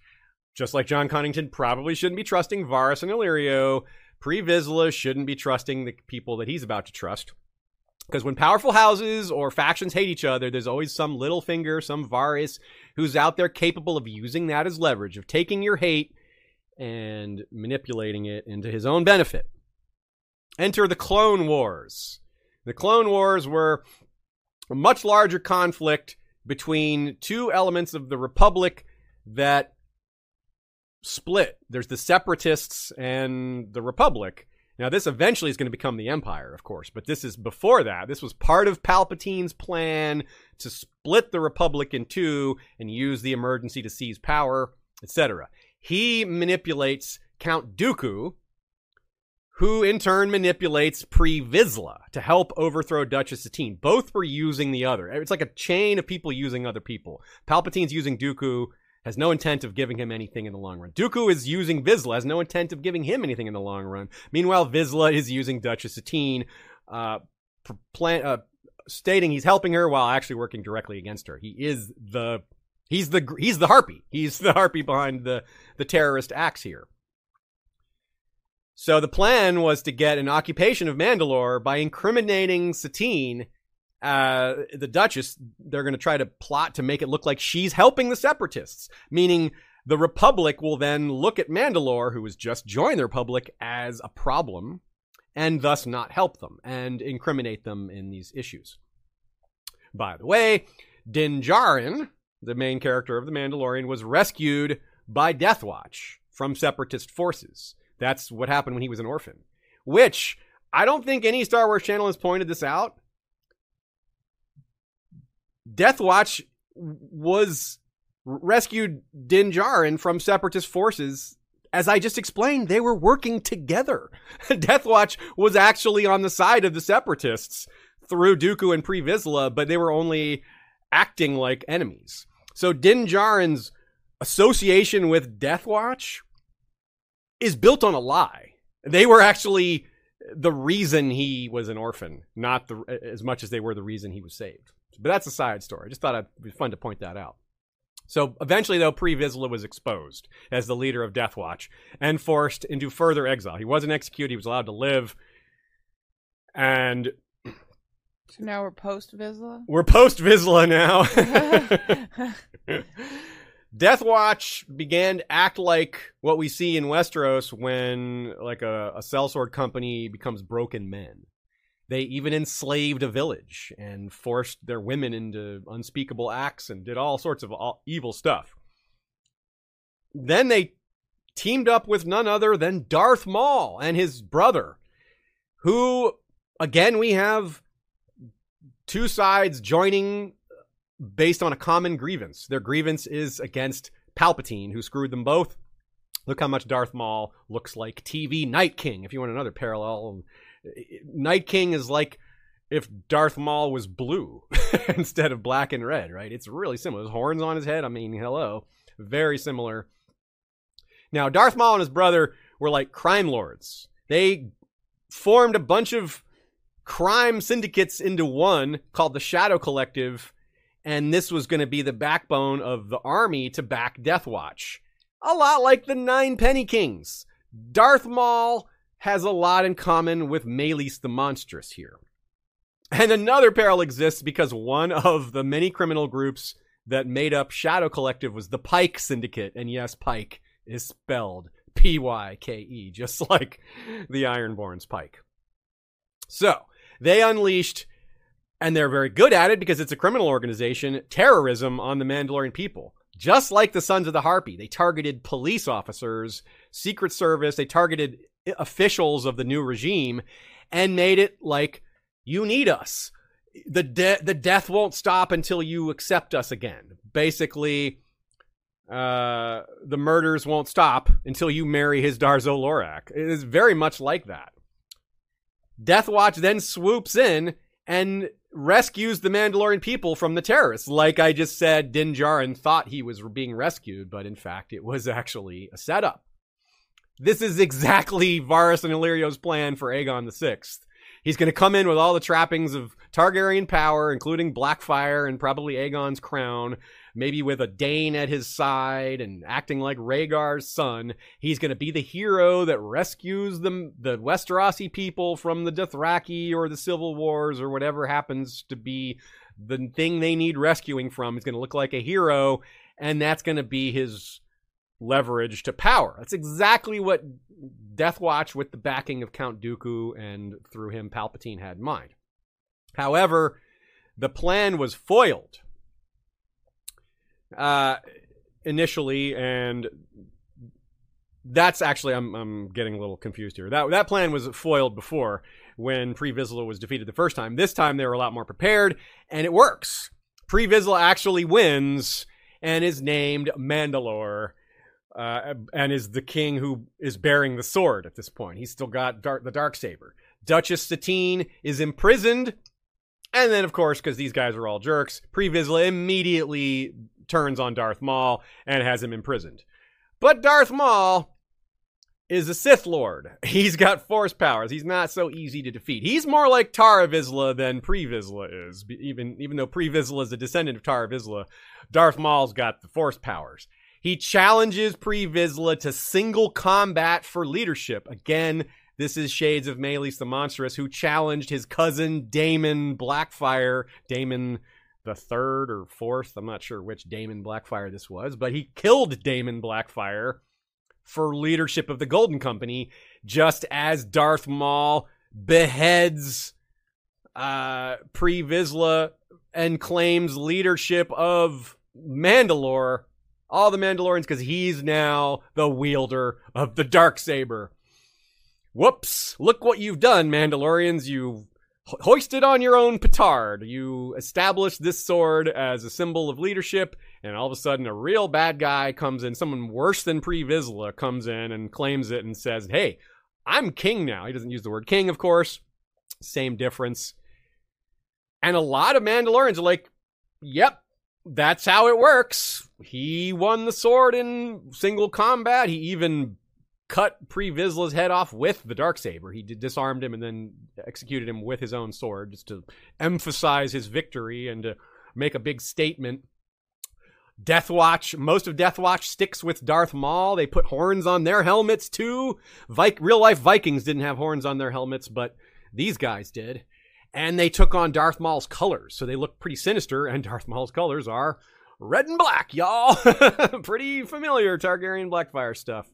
Just like John Connington probably shouldn't be trusting Varys and Illyrio, Pre Vizsla shouldn't be trusting the people that he's about to trust. Because when powerful houses or factions hate each other, there's always some Littlefinger, some Varys, who's out there capable of using that as leverage, of taking your hate and manipulating it into his own benefit. Enter the Clone Wars. The Clone Wars were a much larger conflict between two elements of the Republic that split. There's the Separatists and the Republic. Now, this eventually is going to become the Empire, of course, but this is before that. This was part of Palpatine's plan to split the Republic in two and use the emergency to seize power, etc. He manipulates Count Dooku, who in turn manipulates Pre Vizsla to help overthrow Duchess Satine. Both were using the other. It's like a chain of people using other people. Palpatine's using Dooku, has no intent of giving him anything in the long run. Dooku is using Vizsla, has no intent of giving him anything in the long run. Meanwhile, Vizsla is using Duchess Satine, uh, plan, uh, stating he's helping her while actually working directly against her. He is the he's the he's the harpy. He's the harpy behind the the terrorist acts here. So the plan was to get an occupation of Mandalore by incriminating Satine uh, the Duchess, they're going to try to plot to make it look like she's helping the separatists, meaning the Republic will then look at Mandalore, who has just joined the Republic, as a problem and thus not help them and incriminate them in these issues. By the way, Din Djarin, the main character of The Mandalorian, was rescued by Deathwatch from separatist forces. That's what happened when he was an orphan, which I don't think any Star Wars channel has pointed this out Deathwatch was rescued Din Djarin from separatist forces. As I just explained, they were working together. Deathwatch was actually on the side of the separatists through Dooku and Pre Vizsla, but they were only acting like enemies. So Din Djarin's association with Deathwatch is built on a lie. They were actually the reason he was an orphan, not the, as much as they were the reason he was saved. But that's a side story. I just thought it'd be fun to point that out. So eventually, though, Pre Vizsla was exposed as the leader of Deathwatch and forced into further exile. He wasn't executed, he was allowed to live. And. So now we're post Vizsla? We're post Vizsla now. Deathwatch began to act like what we see in Westeros when, like, a, a sellsword company becomes broken men. They even enslaved a village and forced their women into unspeakable acts and did all sorts of evil stuff. Then they teamed up with none other than Darth Maul and his brother, who, again, we have two sides joining based on a common grievance. Their grievance is against Palpatine, who screwed them both. Look how much Darth Maul looks like TV Night King, if you want another parallel Night King is like if Darth Maul was blue instead of black and red, right? It's really similar. His horns on his head. I mean, hello. Very similar. Now, Darth Maul and his brother were like crime lords. They formed a bunch of crime syndicates into one called the Shadow Collective, and this was going to be the backbone of the army to back Death Watch. A lot like the Nine Penny Kings. Darth Maul has a lot in common with Maelys the Monstrous here. And another parallel exists because one of the many criminal groups that made up Shadow Collective was the Pike Syndicate. And yes, Pike is spelled P Y K E, just like the Ironborn's Pike. So, they unleashed, and they're very good at it because it's a criminal organization, terrorism on the Mandalorian people. Just like the Sons of the Harpy, they targeted police officers, Secret Service, they targeted officials of the new regime and made it like you need us. The de- the death won't stop until you accept us again. Basically, uh, the murders won't stop until you marry Hizdahr zo Loraq. It is very much like that. Deathwatch then swoops in and rescues the Mandalorian people from the terrorists. Like I just said, Din Djarin thought he was being rescued, but in fact, it was actually a setup. This is exactly Varys and Illyrio's plan for Aegon the Sixth. He's going to come in with all the trappings of Targaryen power, including Blackfyre and probably Aegon's crown, maybe with a Dane at his side and acting like Rhaegar's son. He's going to be the hero that rescues the, the Westerosi people from the Dothraki or the Civil Wars or whatever happens to be the thing they need rescuing from. He's going to look like a hero, and that's going to be his leverage to power. That's exactly what Death Watch, with the backing of Count Dooku and through him Palpatine, had in mind. However, the plan was foiled uh, initially, and that's actually I'm I'm getting a little confused here. That that plan was foiled before when Pre Vizsla was defeated the first time. This time they were a lot more prepared, and it works. Pre Vizsla actually wins and is named Mandalore uh, and is the king who is bearing the sword at this point. He's still got dark, the dark saber. Duchess Satine is imprisoned, and then of course, because these guys are all jerks, Pre Vizsla immediately turns on Darth Maul and has him imprisoned. But Darth Maul is a Sith Lord. He's got force powers. He's not so easy to defeat. He's more like Tarre Vizsla than Pre Vizsla is. Even even though Pre Vizsla is a descendant of Tarre Vizsla, Darth Maul's got the force powers. He challenges Pre Vizsla to single combat for leadership. Again, this is Shades of Maelys the Monstrous, who challenged his cousin Daemon Blackfyre. Daemon the third or fourth, I'm not sure which Daemon Blackfyre this was, but he killed Daemon Blackfyre for leadership of the Golden Company, just as Darth Maul beheads uh, Pre Vizsla and claims leadership of Mandalore all the Mandalorians because he's now the wielder of the dark saber. Whoops! Look what you've done, Mandalorians. You've hoisted on your own petard. You establish this sword as a symbol of leadership, and all of a sudden, a real bad guy comes in. Someone worse than Pre Vizsla comes in and claims it and says, "Hey, I'm king now." He doesn't use the word king, of course. Same difference. And a lot of Mandalorians are like, "Yep, that's how it works. He won the sword in single combat. He even cut Pre Vizsla's head off with the dark saber. He disarmed him and then executed him with his own sword, just to emphasize his victory and to make a big statement. Death Watch, most of Death Watch sticks with Darth Maul. They put horns on their helmets too. Vi- real life Vikings didn't have horns on their helmets, but these guys did and they took on Darth Maul's colors. So they look pretty sinister, and Darth Maul's colors are red and black, y'all. pretty familiar Targaryen Blackfyre stuff.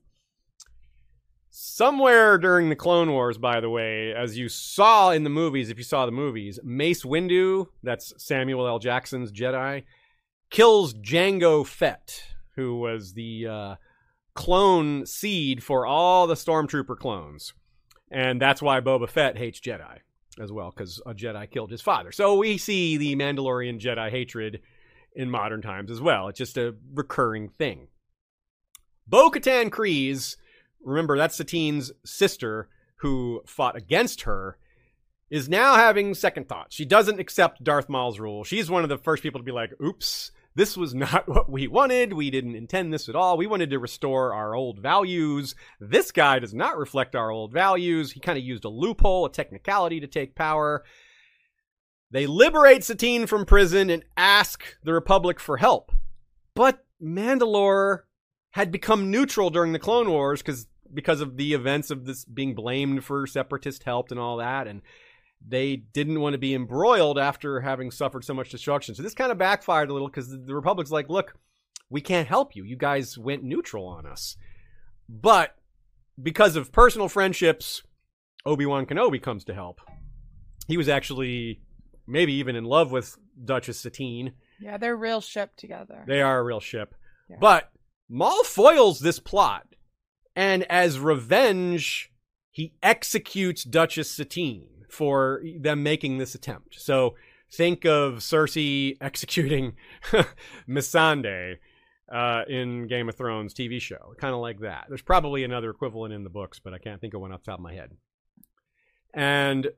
Somewhere during the Clone Wars, by the way, as you saw in the movies, if you saw the movies, Mace Windu, that's Samuel L. Jackson's Jedi, kills Jango Fett, who was the uh, clone seed for all the Stormtrooper clones. And that's why Boba Fett hates Jedi as well, because a Jedi killed his father. So we see the Mandalorian Jedi hatred in modern times as well. It's just a recurring thing. Bo Katan Kryze, remember that's Satine's sister who fought against her, is now having second thoughts. She doesn't accept Darth Maul's rule. She's one of the first people to be like, oops, this was not what we wanted. We didn't intend this at all. We wanted to restore our old values. This guy does not reflect our old values. He kind of used a loophole, a technicality to take power. They liberate Satine from prison and ask the Republic for help. But Mandalore had become neutral during the Clone Wars because because of the events of this being blamed for separatist help and all that and they didn't want to be embroiled after having suffered so much destruction. So this kind of backfired a little because the, Republic's like, look, we can't help you. You guys went neutral on us. But because of personal friendships, Obi Wan Kenobi comes to help. He was actually maybe even in love with Duchess Satine. Yeah, they're real ship together. They are a real ship. Yeah. But Maul foils this plot, and as revenge, he executes Duchess Satine for them making this attempt. So think of Cersei executing Missandei uh, in Game of Thrones TV show, kind of like that. There's probably another equivalent in the books, but I can't think of one off the top of my head. And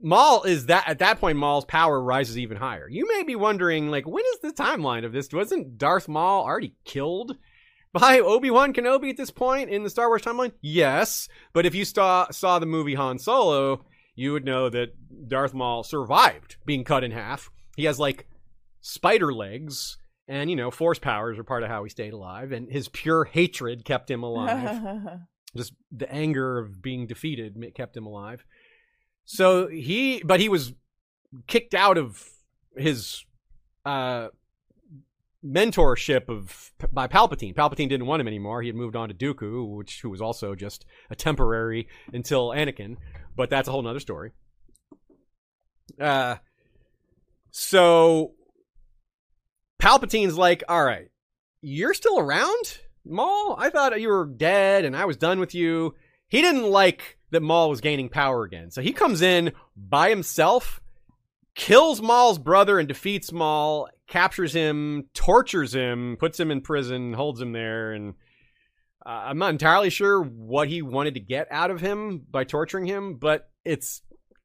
Maul is that at that point Maul's power rises even higher. You may be wondering, like, when is the timeline of this? Wasn't Darth Maul already killed by Obi Wan Kenobi at this point in the Star Wars timeline? Yes, but if you saw saw the movie Han Solo, you would know that Darth Maul survived being cut in half. He has like spider legs, and you know, force powers are part of how he stayed alive, and his pure hatred kept him alive. Just the anger of being defeated kept him alive. So he, but he was kicked out of his uh, mentorship of by Palpatine. Palpatine didn't want him anymore. He had moved on to Dooku, which who was also just a temporary until Anakin. But that's a whole nother story. Uh, so Palpatine's like, all right, you're still around, Maul? I thought you were dead and I was done with you. He didn't like that Maul was gaining power again. So he comes in by himself, kills Maul's brother and defeats Maul, captures him, tortures him, puts him in prison, holds him there, and uh, I'm not entirely sure what he wanted to get out of him by torturing him, but it's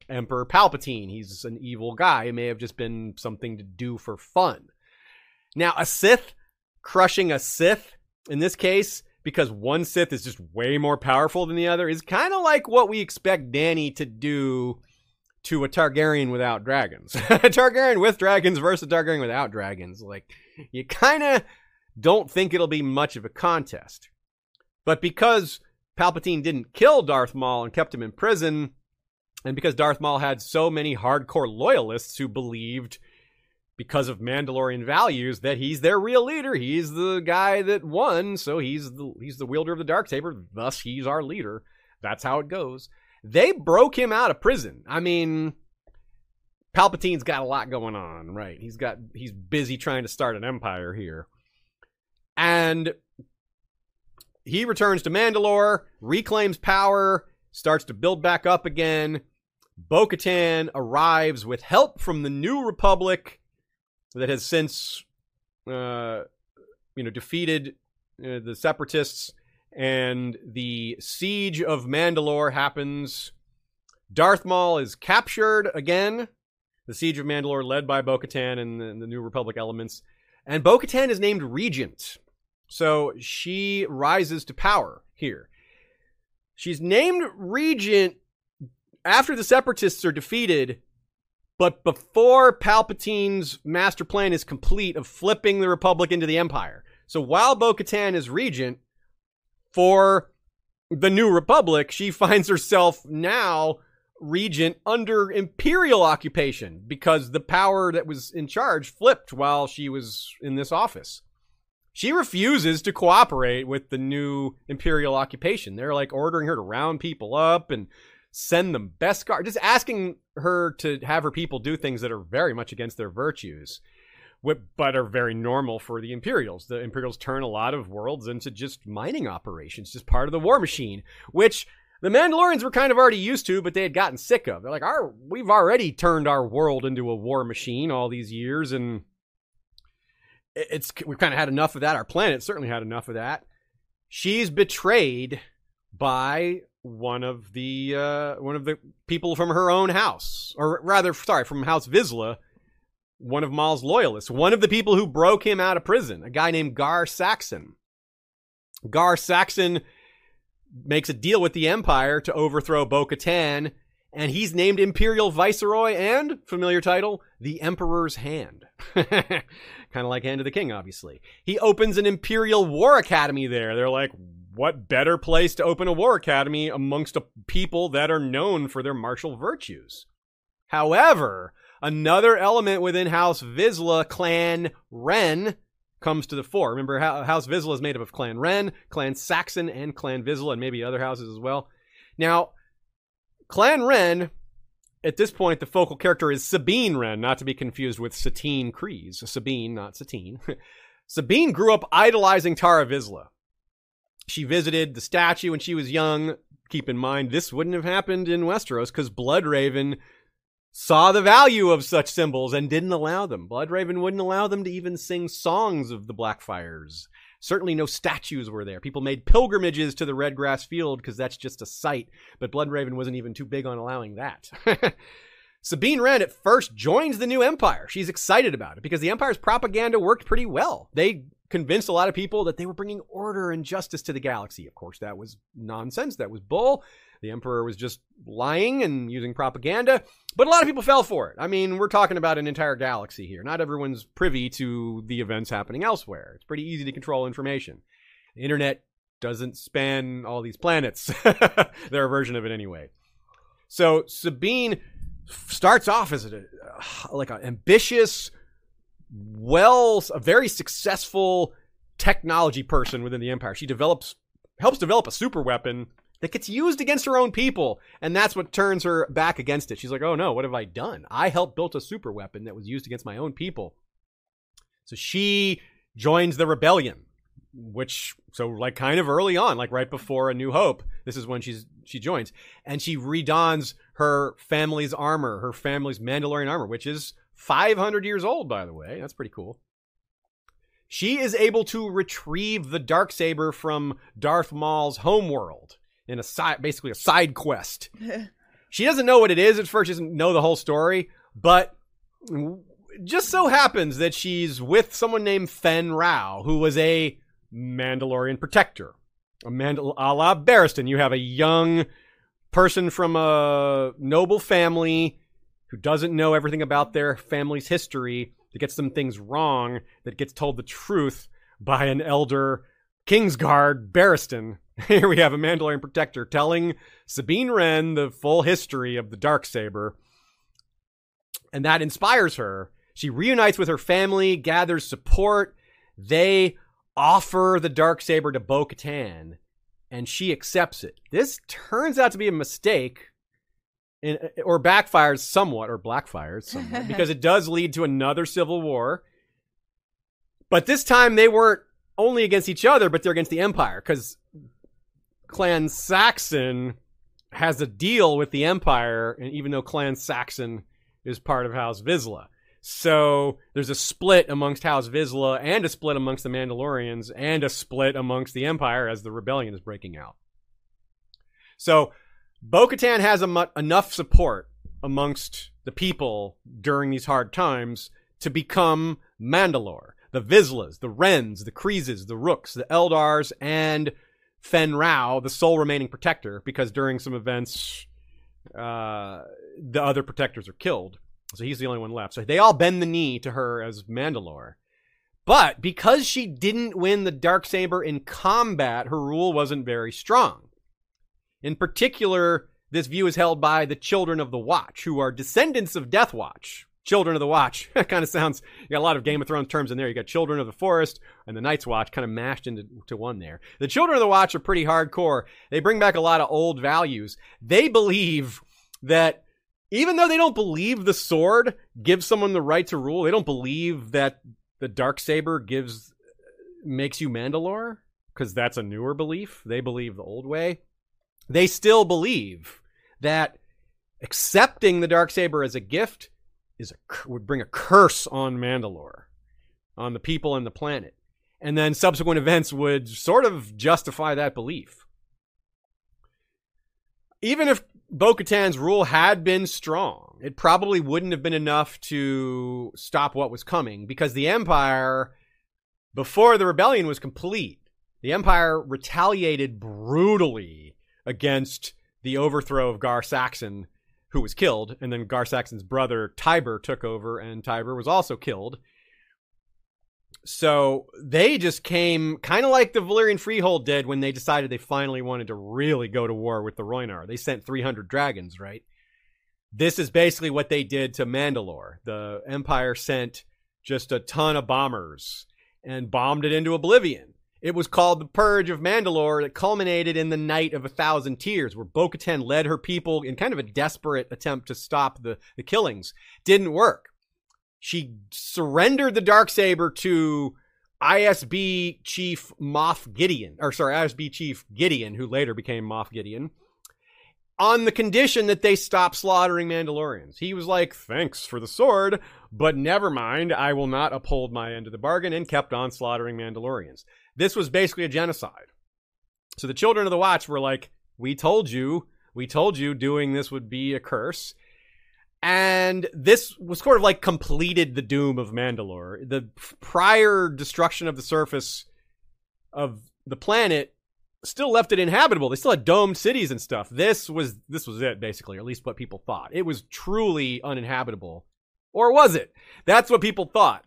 Emperor Palpatine. He's an evil guy. It may have just been something to do for fun. Now, a Sith crushing a Sith, in this case, because one Sith is just way more powerful than the other, is kind of like what we expect Dany to do to a Targaryen without dragons. a Targaryen with dragons versus a Targaryen without dragons. Like, you kind of don't think it'll be much of a contest. But because Palpatine didn't kill Darth Maul and kept him in prison, and because Darth Maul had so many hardcore loyalists who believed because of Mandalorian values that he's their real leader. He's the guy that won, so he's the he's the wielder of the dark saber, thus he's our leader. That's how it goes. They broke him out of prison. I mean, Palpatine's got a lot going on, right? He's got he's busy trying to start an empire here. And he returns to Mandalore, reclaims power, starts to build back up again. Bo Katan arrives with help from the New Republic that has since, uh, you know, defeated uh, the Separatists, and the siege of Mandalore happens. Darth Maul is captured again. The siege of Mandalore, led by Bo Katan and the, the New Republic elements. And Bo Katan is named Regent. So she rises to power here. She's named Regent after the Separatists are defeated but before Palpatine's master plan is complete of flipping the Republic into the Empire. So while Bo Katan is regent for the New Republic, she finds herself now regent under imperial occupation because the power that was in charge flipped while she was in this office. She refuses to cooperate with the new imperial occupation. They're like ordering her to round people up and send them Beskar, just asking her to have her people do things that are very much against their virtues, but are very normal for the Imperials. The Imperials turn a lot of worlds into just mining operations, just part of the war machine, which the Mandalorians were kind of already used to, but they had gotten sick of. They're like, "Our, we've already turned our world into a war machine all these years, and it's we've kind of had enough of that. Our planet certainly had enough of that." She's betrayed by one of the uh, one of the people from her own house, or rather, sorry, from House Vizsla, one of Maul's loyalists, one of the people who broke him out of prison, a guy named Gar Saxon. Gar Saxon makes a deal with the Empire to overthrow Bo Katan, and he's named Imperial Viceroy and, familiar title, the Emperor's Hand. kind of like Hand of the King, obviously. He opens an Imperial War Academy there. They're like, what better place to open a war academy amongst a people that are known for their martial virtues? However, another element within House Vizsla, Clan Wren, comes to the fore. Remember, House Vizsla is made up of Clan Wren, Clan Saxon, and Clan Vizsla, and maybe other houses as well. Now, Clan Wren, at this point, the focal character is Sabine Wren, not to be confused with Satine Kryze. Sabine, not Satine. Sabine grew up idolizing Tarre Vizsla. She visited the statue when she was young. Keep in mind, this wouldn't have happened in Westeros because Bloodraven saw the value of such symbols and didn't allow them. Bloodraven wouldn't allow them to even sing songs of the Blackfyres. Certainly no statues were there. People made pilgrimages to the Redgrass Field because that's just a sight, but Bloodraven wasn't even too big on allowing that. Sabine Wren at first joins the new empire. She's excited about it because the empire's propaganda worked pretty well. They convinced a lot of people that they were bringing order and justice to the galaxy. Of course, that was nonsense. That was bull. The Emperor was just lying and using propaganda. But a lot of people fell for it. I mean, we're talking about an entire galaxy here. Not everyone's privy to the events happening elsewhere. It's pretty easy to control information. The internet doesn't span all these planets. Their version of it, anyway. So Sabine starts off as a, uh, like an ambitious, well, a very successful technology person within the Empire. She develops, helps develop a super weapon that gets used against her own people, and that's what turns her back against it. She's like, "Oh no, what have I done? I helped build a super weapon that was used against my own people." So she joins the rebellion, which so like kind of early on, like right before A New Hope, this is when she's she joins, and she redons her family's armor, her family's Mandalorian armor, which is 500 years old, by the way. That's pretty cool. She is able to retrieve the dark saber from Darth Maul's homeworld in a side, basically a side quest. she doesn't know what it is at first. She doesn't know the whole story, but just so happens that she's with someone named Fenn Rau, who was a Mandalorian protector. A Mandal- a la Barristan, you have a young person from a noble family who doesn't know everything about their family's history, that gets some things wrong, that gets told the truth by an elder Kingsguard Barristan. Here we have a Mandalorian protector telling Sabine Wren the full history of the dark saber, and that inspires her. She reunites with her family, gathers support. They offer the dark saber to Bo Katan, and she accepts it. This turns out to be a mistake or backfires somewhat, or blackfires somewhat, because it does lead to another civil war. But this time they weren't only against each other, but they're against the Empire, because Clan Saxon has a deal with the Empire, and even though Clan Saxon is part of House Vizsla. So there's a split amongst House Vizsla and a split amongst the Mandalorians and a split amongst the Empire as the rebellion is breaking out. So Bo Katan has mu- enough support amongst the people during these hard times to become Mandalore. The Vizslas, the Wrens, the Kryzes, the Rooks, the Eldars, and Fenn Rau, the sole remaining protector, because during some events, uh, the other protectors are killed. So he's the only one left. So they all bend the knee to her as Mandalore. But because she didn't win the dark saber in combat, her rule wasn't very strong. In particular, this view is held by the Children of the Watch, who are descendants of Death Watch. Children of the Watch. That kind of sounds, you got a lot of Game of Thrones terms in there. You got Children of the Forest and the Night's Watch kind of mashed into to one there. The Children of the Watch are pretty hardcore. They bring back a lot of old values. They believe that even though they don't believe the sword gives someone the right to rule, they don't believe that the dark saber gives makes you Mandalore because that's a newer belief. They believe the old way. They still believe that accepting the dark saber as a gift is a would bring a curse on Mandalore, on the people and the planet, and then subsequent events would sort of justify that belief. Even if Bo Katan's rule had been strong, it probably wouldn't have been enough to stop what was coming because the Empire, before the rebellion was complete, the Empire retaliated brutally against the overthrow of Gar Saxon, who was killed, and then Gar Saxon's brother Tiber took over, and Tiber was also killed. So they just came kind of like the Valyrian Freehold did when they decided they finally wanted to really go to war with the Rhoynar. They sent 300 dragons, right? This is basically what they did to Mandalore. The Empire sent just a ton of bombers and bombed it into oblivion. It was called the Purge of Mandalore that culminated in the Night of a Thousand Tears, where Bo Katan led her people in kind of a desperate attempt to stop the, the killings. Didn't work. She surrendered the dark saber to ISB Chief Moff Gideon, or sorry, ISB Chief Gideon, who later became Moff Gideon, on the condition that they stop slaughtering Mandalorians. He was like, "Thanks for the sword, but never mind. I will not uphold my end of the bargain," and kept on slaughtering Mandalorians. This was basically a genocide. So the Children of the Watch were like, "We told you, we told you, doing this would be a curse." And this was sort of like completed the doom of Mandalore. The prior destruction of the surface of the planet still left it inhabitable. They still had domed cities and stuff. This was this was it basically, or at least what people thought. It was truly uninhabitable, or was it? That's what people thought.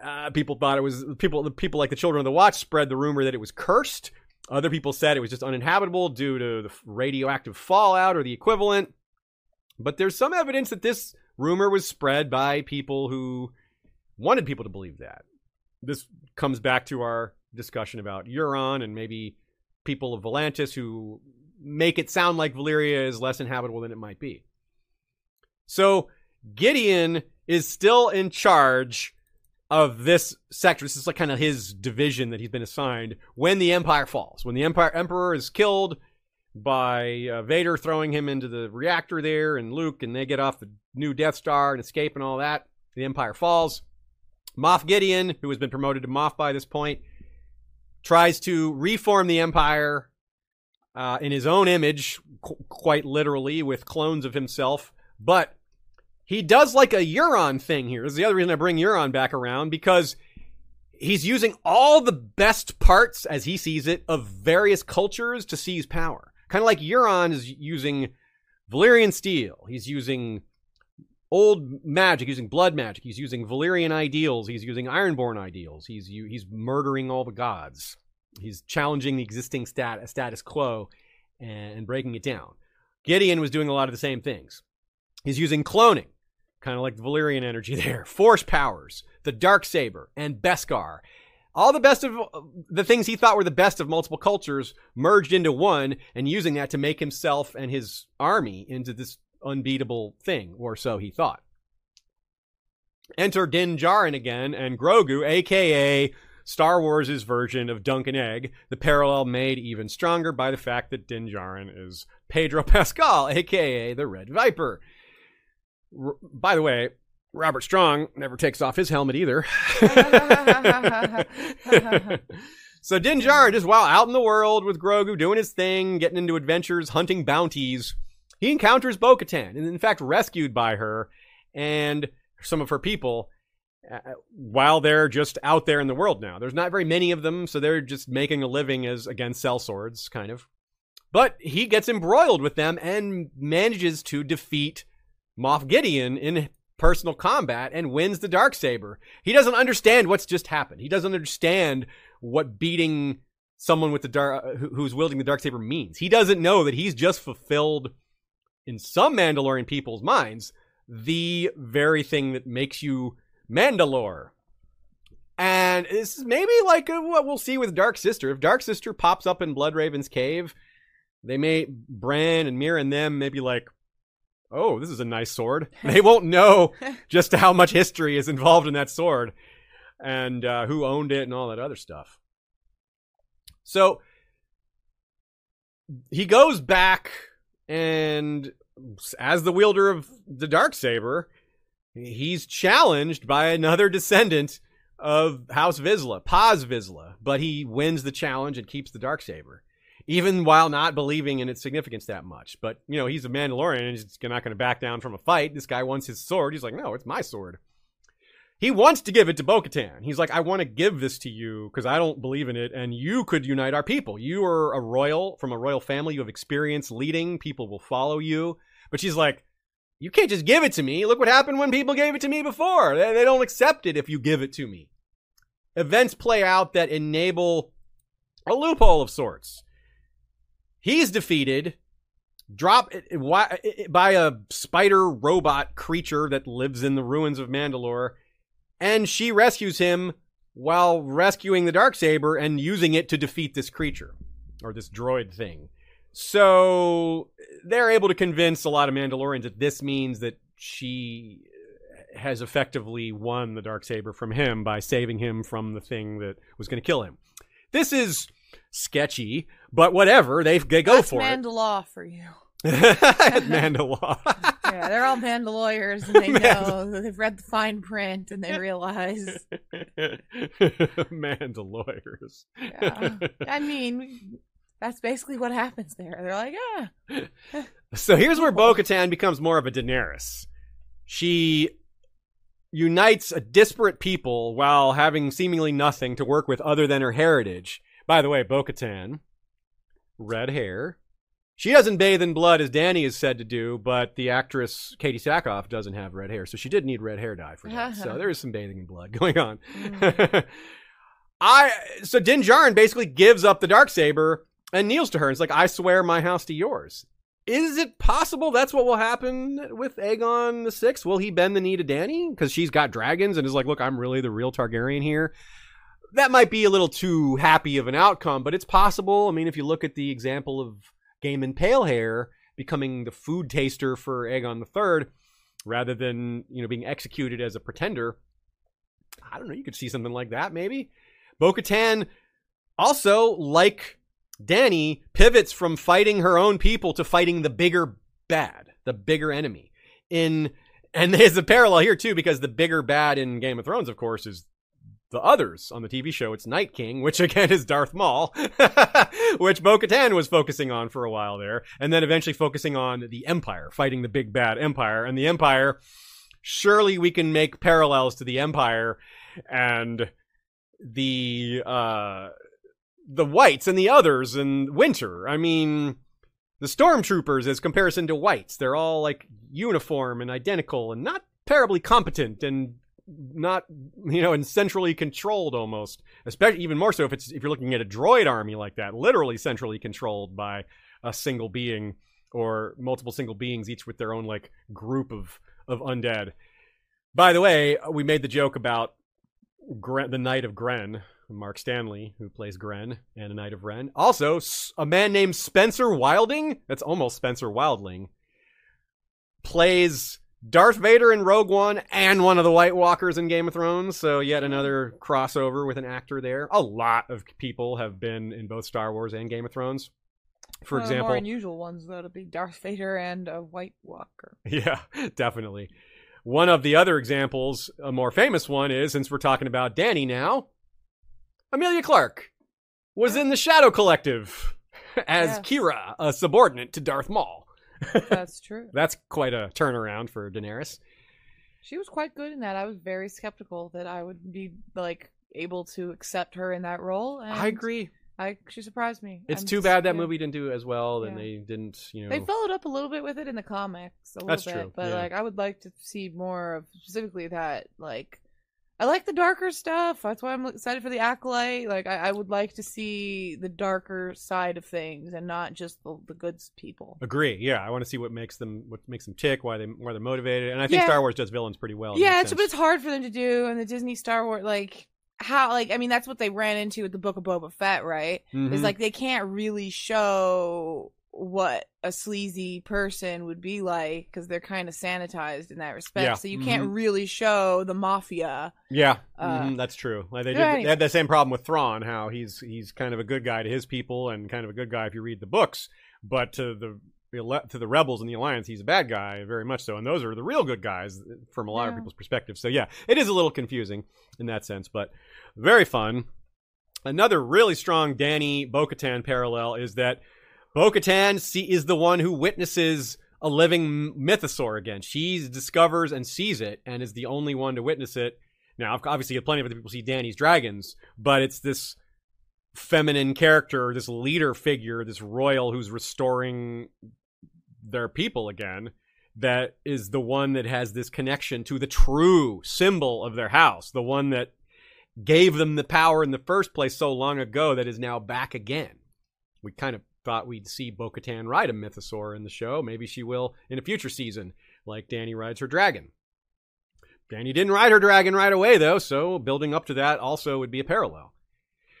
Uh, people thought it was people. The people like the Children of the Watch spread the rumor that it was cursed. Other people said it was just uninhabitable due to the radioactive fallout or the equivalent. But there's some evidence that this rumor was spread by people who wanted people to believe that. This comes back to our discussion about Euron and maybe people of Volantis who make it sound like Valyria is less inhabitable than it might be. So Gideon is still in charge of this sector. This is like kind of his division that he's been assigned when the Empire falls. When the Empire Emperor is killed by uh, Vader throwing him into the reactor there, and Luke, and they get off the new Death Star and escape and all that. The Empire falls. Moff Gideon, who has been promoted to Moff by this point, tries to reform the Empire uh, in his own image, qu- quite literally, with clones of himself. But he does like a Euron thing here. This is the other reason I bring Euron back around because he's using all the best parts, as he sees it, of various cultures to seize power. Kind of like Euron is using Valyrian steel. He's using old magic, using blood magic. He's using Valyrian ideals. He's using Ironborn ideals. He's he's murdering all the gods. He's challenging the existing stat, status quo and breaking it down. Gideon was doing a lot of the same things. He's using cloning, kind of like the Valyrian energy there, force powers, the dark saber, and Beskar. All the best of the things he thought were the best of multiple cultures merged into one, and using that to make himself and his army into this unbeatable thing, or so he thought. Enter Din Djarin again and Grogu, aka Star Wars' version of Dunk and Egg, the parallel made even stronger by the fact that Din Djarin is Pedro Pascal, aka the Red Viper. R- by the way, Robert Strong never takes off his helmet either. so Din Djarin just while out in the world with Grogu doing his thing, getting into adventures, hunting bounties, he encounters Bo-Katan and in fact rescued by her and some of her people uh, while they're just out there in the world now. There's not very many of them, so they're just making a living as again sellswords kind of. But he gets embroiled with them and manages to defeat Moff Gideon in personal combat and wins the dark saber. He doesn't understand what's just happened. He doesn't understand what beating someone with the dark uh, who's wielding the dark saber means. He doesn't know that he's just fulfilled in some Mandalorian people's minds the very thing that makes you Mandalore. And this is maybe like what we'll see with Dark Sister. If Dark Sister pops up in Bloodraven's cave, they may Bran and Meera and them maybe like, oh, this is a nice sword. They won't know just how much history is involved in that sword and uh, who owned it and all that other stuff. So he goes back and as the wielder of the dark saber, he's challenged by another descendant of House Vizsla, Paz Vizsla, but he wins the challenge and keeps the dark saber, even while not believing in its significance that much. But you know, he's a Mandalorian and he's not going to back down from a fight. This guy wants his sword. He's like, no, it's my sword. He wants to give it to Bo-Katan. He's like, I want to give this to you because I don't believe in it, and you could unite our people. You are a royal from a royal family. You have experience leading. People will follow you. But she's like, you can't just give it to me. Look what happened when people gave it to me before. They, they don't accept it if you give it to me. Events play out that enable a loophole of sorts. He's defeated, drop by a spider robot creature that lives in the ruins of Mandalore and she rescues him while rescuing the dark saber and using it to defeat this creature or this droid thing. So they're able to convince a lot of Mandalorians that this means that she has effectively won the dark saber from him by saving him from the thing that was going to kill him. This is sketchy, but whatever. They, they go That's for Mandalore for you. it. Mandalore. Yeah, they're all Mandalorians and they know they've read the fine print and they realize. Mandalorians. Yeah. I mean, that's basically what happens there. They're like, ah. So here's where Bo Katan becomes more of a Daenerys. She unites a disparate people while having seemingly nothing to work with other than her heritage. By the way, Bo Katan, red hair. She doesn't bathe in blood as Dany is said to do, but the actress Katee Sackhoff doesn't have red hair, so she did need red hair dye for that. so there is some bathing in blood going on. Mm. I so Din Djarin basically gives up the dark saber and kneels to her. And It's like I swear my house to yours. Is it possible that's what will happen with Aegon the Sixth? Will he bend the knee to Dany because she's got dragons and is like, look, I'm really the real Targaryen here? That might be a little too happy of an outcome, but it's possible. I mean, if you look at the example of Gaemon Palehair becoming the food taster for Aegon the Third, rather than you know being executed as a pretender, I don't know. You could see something like that, maybe. Bo Katan also, like Dany, pivots from fighting her own people to fighting the bigger bad, the bigger enemy. In and there's a parallel here too, because the bigger bad in Game of Thrones, of course, is the others on the TV show. It's Night King, which again is Darth Maul, which Bo Katan was focusing on for a while there, and then eventually focusing on the Empire, fighting the big bad Empire. And the Empire, surely we can make parallels to the Empire and the uh the whites and the others in winter. I mean, the stormtroopers as comparison to whites, they're all like uniform and identical and not terribly competent and not you know and centrally controlled almost especially even more so if it's if you're looking at a droid army like that literally centrally controlled by a single being or multiple single beings each with their own like group of of undead by the way uh, we made the joke about Grenn, the Knight of Grenn, Mark Stanley, who plays Grenn, and a Knight of Ren. Also, a man named Spencer Wilding, that's almost Spencer Wildling, plays Darth Vader in Rogue One and one of the White Walkers in Game of Thrones. So, yet another crossover with an actor there. A lot of people have been in both Star Wars and Game of Thrones. For One of the example, more unusual ones though to be Darth Vader and a White Walker. Yeah, definitely. One of the other examples, a more famous one, is since we're talking about Dany now, Emilia Clarke was in the Shadow Collective as Yes. Qi'ra, a subordinate to Darth Maul. That's true. That's quite a turnaround for Daenerys. She was quite good in that. I was very skeptical that I would be like able to accept her in that role. And I agree. I she surprised me. It's I'm too just- bad that yeah. movie didn't do as well, and Yeah. they didn't, you know. They followed up a little bit with it in the comics, a little That's bit, true, but yeah. like I would like to see more of specifically that. Like, I like the darker stuff. That's why I'm excited for the acolyte. Like, I, I would like to see the darker side of things and not just the, the good people. Agree. Yeah, I want to see what makes them what makes them tick, why they why they're motivated, and I think Yeah. Star Wars does villains pretty well. yeah, it's but it's hard for them to do, and the Disney Star Wars like how like I mean that's what they ran into with the Book of Boba Fett, right? Mhm. Is like they can't really show what a sleazy person would be like because they're kind of sanitized in that respect. Yeah, So you can't mhm. really show the mafia. Yeah, Uh, mhm, that's true. Like they, did, yeah, they had the same problem with Thrawn, how he's he's kind of a good guy to his people and kind of a good guy if you read the books, but to the to the rebels in the alliance, he's a bad guy, very much so. And those are the real good guys from a lot of people's perspective. So yeah, it is a little confusing in that sense, but very fun. Another really strong Dany Bo-Katan parallel is that Bo-Katan see, is the one who witnesses a living mythosaur again. She discovers and sees it, and is the only one to witness it. Now, obviously, plenty of other people see Dany's dragons, but it's this feminine character, this leader figure, this royal who's restoring their people again. That is the one that has this connection to the true symbol of their house, the one that gave them the power in the first place so long ago that is now back again. We kind of thought we'd see Bo Katan ride a mythosaur in the show. Maybe she will in a future season, like Dany rides her dragon. Dany didn't ride her dragon right away, though, so building up to that also would be a parallel.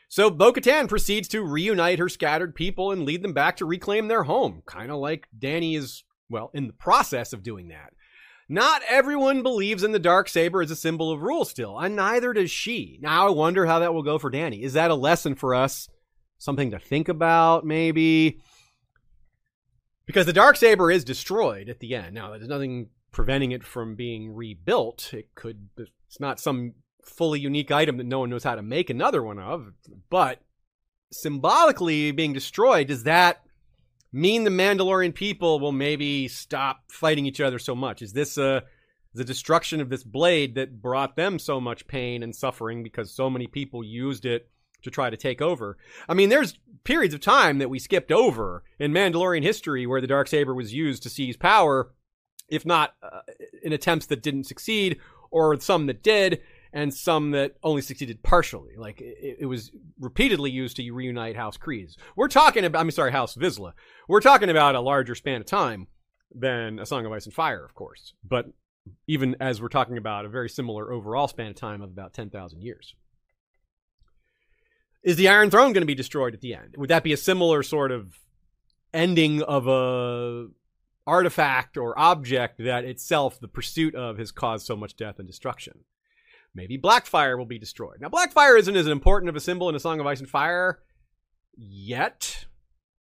So Bo Katan proceeds to reunite her scattered people and lead them back to reclaim their home, kind of like Dany is, well, in the process of doing that. Not everyone believes in the dark saber as a symbol of rule still, and neither does she. Now I wonder how that will go for Dany. Is that a lesson for us? Something to think about, maybe? Because the dark saber is destroyed at the end. Now there's nothing preventing it from being rebuilt. It could. It's not some fully unique item that no one knows how to make another one of. But symbolically being destroyed, does that mean the Mandalorian people will maybe stop fighting each other so much? Is this a the destruction of this blade that brought them so much pain and suffering because so many people used it to try to take over. I mean, there's periods of time that we skipped over in Mandalorian history where the dark saber was used to seize power, if not uh, in attempts that didn't succeed, or some that did, and some that only succeeded partially. Like it, it was repeatedly used to reunite House Kryze. We're talking about, I'm sorry, House Vizsla. We're talking about a larger span of time than A Song of Ice and Fire, of course. But even as we're talking about a very similar overall span of time of about 10,000 years. Is the Iron Throne going to be destroyed at the end? Would that be a similar sort of ending of a artifact or object that itself, the pursuit of, has caused so much death and destruction? Maybe Blackfyre will be destroyed. Now, Blackfyre isn't as important of a symbol in A Song of Ice and Fire yet.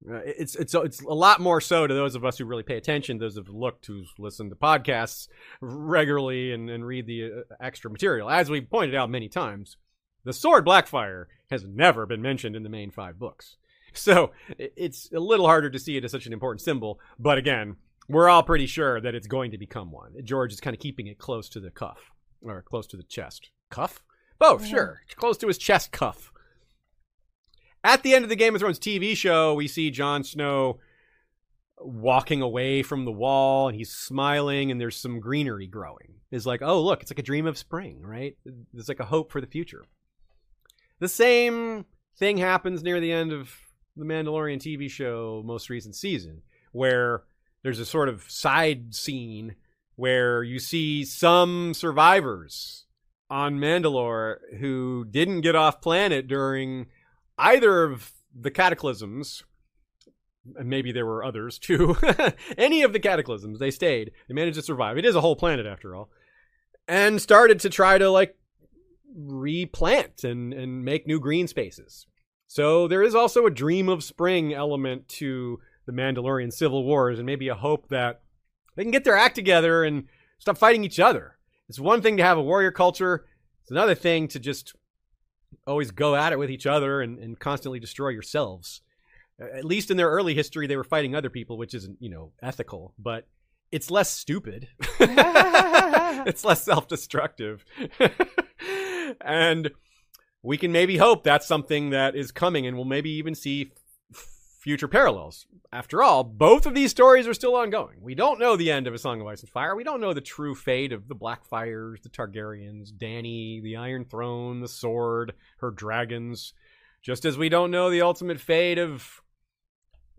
Uh, it's it's it's a lot more so to those of us who really pay attention, those who've looked, who've listened to podcasts regularly and, and read the uh, extra material. As we pointed out many times, the sword Blackfyre has never been mentioned in the main five books. So it's a little harder to see it as such an important symbol. But again, we're all pretty sure that it's going to become one. George is kind of keeping it close to the cuff or close to the chest. Cuff? Both, yeah. sure. Close to his chest cuff. At the end of the Game of Thrones TV show, we see Jon Snow walking away from the wall and he's smiling and there's some greenery growing. It's like, oh, look, it's like a dream of spring, right? There's like a hope for the future. The same thing happens near the end of the Mandalorian TV show, most recent season, where there's a sort of side scene where you see some survivors on Mandalore who didn't get off planet during either of the cataclysms, and maybe there were others too, any of the cataclysms, they stayed. They managed to survive. It is a whole planet after all. And started to try to like replant and, and make new green spaces. So there is also a dream of spring element to the Mandalorian civil wars and maybe a hope that they can get their act together and stop fighting each other. It's one thing to have a warrior culture. It's another thing to just always go at it with each other and, and constantly destroy yourselves. At least in their early history, they were fighting other people, which isn't, you know, ethical, but it's less stupid. it's less self destructive. and we can maybe hope that's something that is coming and we'll maybe even see future parallels. After all, both of these stories are still ongoing. We don't know the end of A Song of Ice and Fire. We don't know the true fate of the Blackfyres, the Targaryens, Dany, the Iron Throne, the Sword, her dragons. Just as we don't know the ultimate fate of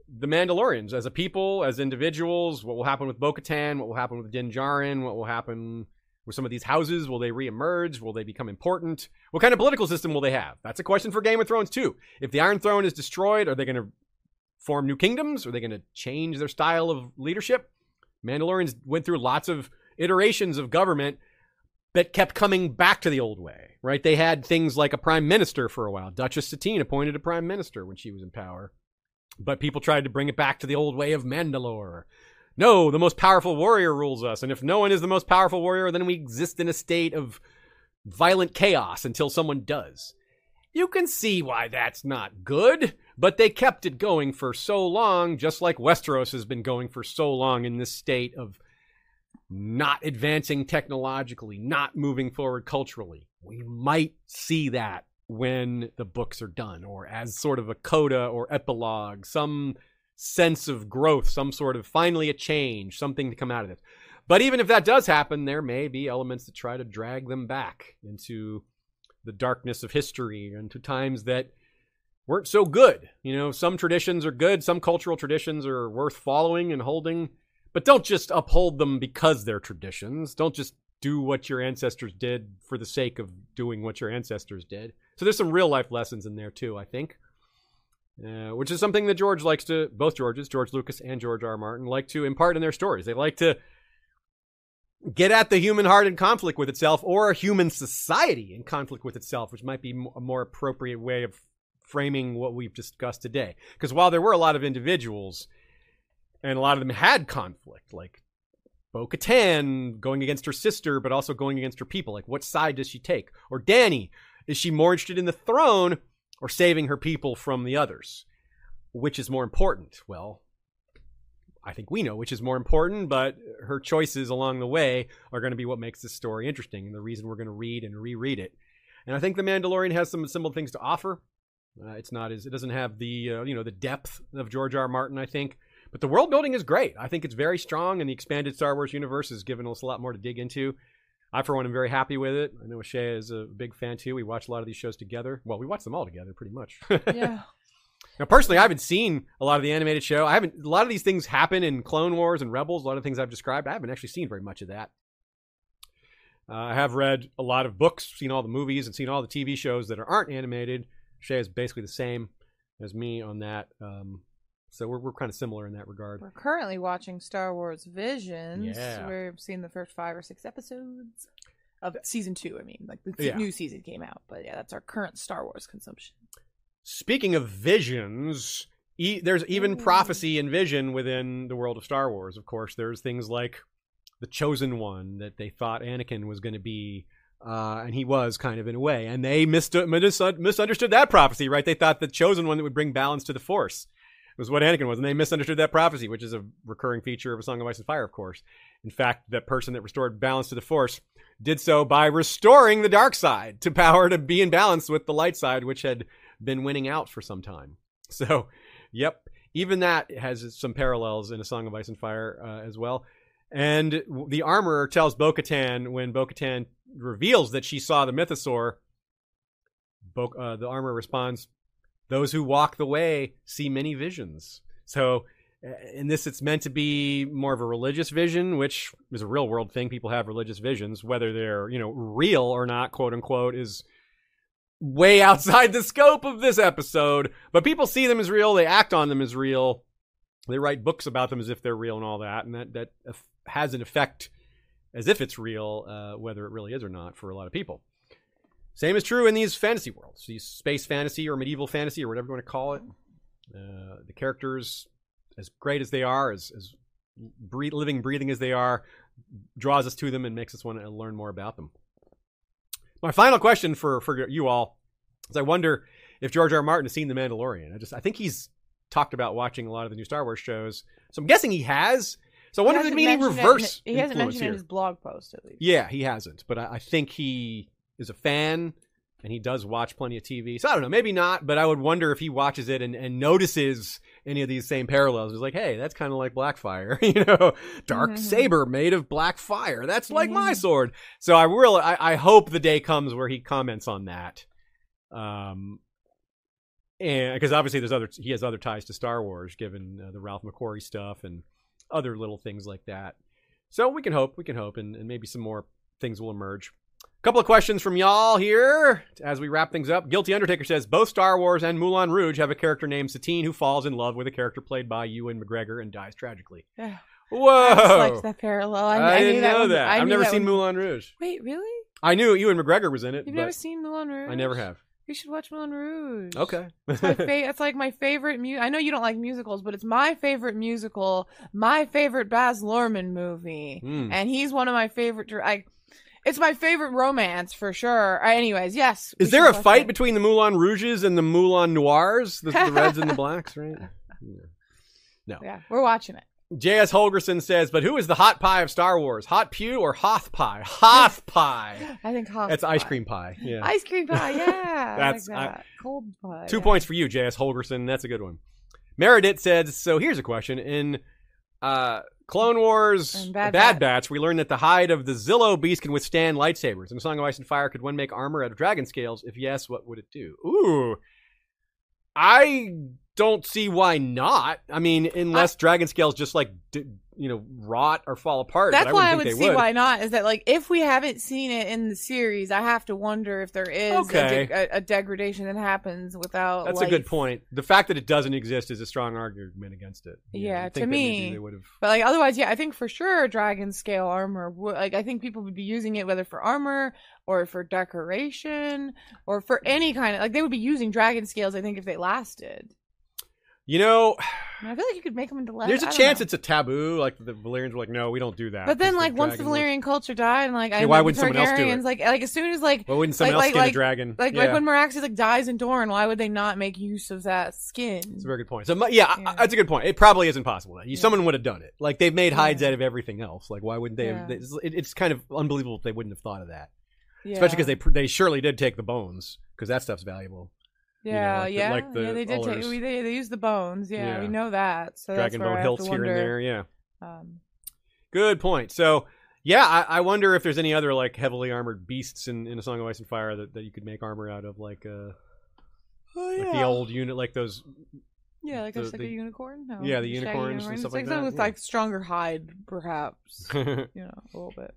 the Mandalorians as a people, as individuals, what will happen with Bo Katan, what will happen with Din Djarin, what will happen some of these houses. Will they reemerge? Will they become important? What kind of political system will they have? That's a question for Game of Thrones, too. If the Iron Throne is destroyed, are they going to form new kingdoms? Are they going to change their style of leadership? Mandalorians went through lots of iterations of government that kept coming back to the old way, right? They had things like a prime minister for a while. Duchess Satine appointed a prime minister when she was in power. But people tried to bring it back to the old way of Mandalore. No, the most powerful warrior rules us. And if no one is the most powerful warrior, then we exist in a state of violent chaos until someone does. You can see why that's not good, but they kept it going for so long, just like Westeros has been going for so long in this state of not advancing technologically, not moving forward culturally. We might see that when the books are done, or as sort of a coda or epilogue, some sense of growth, some sort of finally a change, something to come out of it. But even if that does happen, there may be elements that try to drag them back into the darkness of history into times that weren't so good. You know, some traditions are good, some cultural traditions are worth following and holding, but don't just uphold them because they're traditions. Don't just do what your ancestors did for the sake of doing what your ancestors did. So there's some real life lessons in there too, I think. Uh, which is something that George likes to, both Georges, George Lucas and George R. R. Martin, like to impart in their stories. They like to get at the human heart in conflict with itself or a human society in conflict with itself, which might be a more appropriate way of framing what we've discussed today. Because while there were a lot of individuals and a lot of them had conflict, like Bo Katan going against her sister, but also going against her people, like what side does she take? Or Dany, is she more interested in the throne or saving her people from the others? Which is more important? Well, I think we know which is more important, but her choices along the way are going to be what makes this story interesting and the reason we're going to read and reread it. And I think The Mandalorian has some similar things to offer. Uh, it's not as it doesn't have the uh, you know the depth of George R. R. Martin, I think, but the world building is great. I think it's very strong, and the expanded Star Wars universe has given us a lot more to dig into. I, for one, am very happy with it. I know Shea is a big fan too. We watch a lot of these shows together. Well, we watch them all together, pretty much. Yeah. Now, personally, I haven't seen a lot of the animated show. I haven't. A lot of these things happen in Clone Wars and Rebels. A lot of things I've described. I haven't actually seen very much of that. Uh, I have read a lot of books, seen all the movies, and seen all the TV shows that aren't animated. Shay is basically the same as me on that. Um, so we're we're kind of similar in that regard. We're currently watching Star Wars Visions. Yeah. We've seen the first five or six episodes of season two. I mean, like the Yeah. new season came out, but yeah, that's our current Star Wars consumption. Speaking of visions, e- there's even Ooh. prophecy and vision within the world of Star Wars. Of course, there's things like the chosen one that they thought Anakin was going to be, uh, and he was kind of in a way, and they mis- mis- misunderstood that prophecy. Right? They thought the chosen one that would bring balance to the Force was what Anakin was, and they misunderstood that prophecy, which is a recurring feature of A Song of Ice and Fire, of course. In fact, that person that restored balance to the Force did so by restoring the dark side to power to be in balance with the light side, which had been winning out for some time. So, yep, even that has some parallels in A Song of Ice and Fire uh, as well. And the armorer tells Bo Katan when Bo Katan reveals that she saw the mythosaur, Bo- uh, the armorer responds, Those who walk the way see many visions. So, uh, in this, it's meant to be more of a religious vision, which is a real world thing. People have religious visions, whether they're, you know, real or not, quote unquote, is way outside the scope of this episode. But people see them as real, they act on them as real, they write books about them as if they're real and all that, and that that has an effect as if it's real, uh, whether it really is or not, for a lot of people. Same is true in these fantasy worlds, these space fantasy or medieval fantasy or whatever you want to call it. Uh, the characters, as great as they are, as, as breathe, living, breathing as they are, draws us to them and makes us want to learn more about them. My final question for for you all is: I wonder if George R. R. Martin has seen The Mandalorian. I just I think he's talked about watching a lot of the new Star Wars shows, so I'm guessing he has. So I wonder if it any mentioned it he hasn't mentioned it in his blog post at least. Yeah, he hasn't, but I, I think he is a fan and he does watch plenty of TV. So I don't know, maybe not, but I would wonder if he watches it and, and notices any of these same parallels. He's like, hey, that's kind of like Blackfyre, you know, dark Mhm. saber made of black fire. That's like my Mhm. sword. So I really, I, I hope the day comes where he comments on that. Um, and because obviously there's other, he has other ties to Star Wars, given uh, the Ralph McQuarrie stuff and other little things like that. So we can hope, we can hope, and, and maybe some more things will emerge. Couple of questions from y'all here as we wrap things up. Guilty Undertaker says both Star Wars and Moulin Rouge have a character named Satine who falls in love with a character played by Ewan McGregor and dies tragically. Whoa! I liked that parallel. I, I, I didn't that know one- that. I I've never that seen one- Moulin Rouge. Wait, really? I knew Ewan McGregor was in it, You've never seen Moulin Rouge? I never have. You should watch Moulin Rouge. Okay. It's my fa- it's like my favorite mu- I know you don't like musicals, but it's my favorite musical, my favorite Baz Luhrmann movie, Hmm. and he's one of my favorite. I, it's my favorite romance for sure. Uh, anyways, yes. Is there a fight it. between the Moulin Rouges and the Moulin Noirs? The, the Reds and the Blacks, right? Yeah. Yeah, we're watching it. J.S. Holgerson says, but who is the hot pie of Star Wars? Hot Pew or Hoth pie? Hoth pie. I think Hoth That's ice cream pie. Yeah. Ice cream pie, yeah. That's- I like that. cold pie. Two yeah. points for you, J.S. Holgerson. That's a good one. Meredith says, so here's a question. In uh, Clone Wars And Bad, Bad Batch, we learned that the hide of the Zillo beast can withstand lightsabers. In A Song of Ice and Fire, could one make armor out of dragon scales? If yes, what would it do? Ooh. I don't see why not. I mean, unless dragon scales just like, d- you know, rot or fall apart. That's I why I would see they why not. Is that like if we haven't seen it in the series, I have to wonder if there is Okay. a, de- a, degradation that happens without. That's a good point. The fact that it doesn't exist is a strong argument against it. Yeah, you'd to think that maybe me- they would have. But like otherwise, yeah, I think for sure dragon scale armor. would Like I think people would be using it whether for armor or for decoration or for mm. any kind of like they would be using dragon scales. I think if they lasted. You know, I feel like you could make them into lead. there's a chance know. it's a taboo. Like the Valyrians were like, no, we don't do that. But then, like, once the dragon was- Valyrian culture died, and like, I Yeah, why wouldn't someone else do it? Like, like as soon as like, Why wouldn't someone like- else skin like- a dragon? like, yeah. like when Meraxes like dies in Dorne, why would they not make use of that skin? It's a very good point. So, mu- yeah, I- that's a good point. It probably isn't possible. That you, Yeah. someone would have done it. Like they've made hides Yeah. out of everything else. Like why wouldn't they? Yeah. Have, they it, it's kind of unbelievable if they wouldn't have thought of that. Yeah. Especially because they they surely did take the bones because that stuff's valuable. You know, Yeah, like the- yeah, yeah. They did take. We, they they used the bones. Yeah, Yeah. we know that. So that's Dragon bone hilts here and there. Yeah, Um, good point. So. Yeah, I, I wonder if there's any other like heavily armored beasts in, in a Song of Ice and Fire that, that you could make armor out of, like uh, oh, like the old unit, like those Yeah, like the- like a unicorn. No, yeah, the unicorns and unicorn. stuff It's like something that, with yeah. like stronger hide, perhaps. you know, a little bit.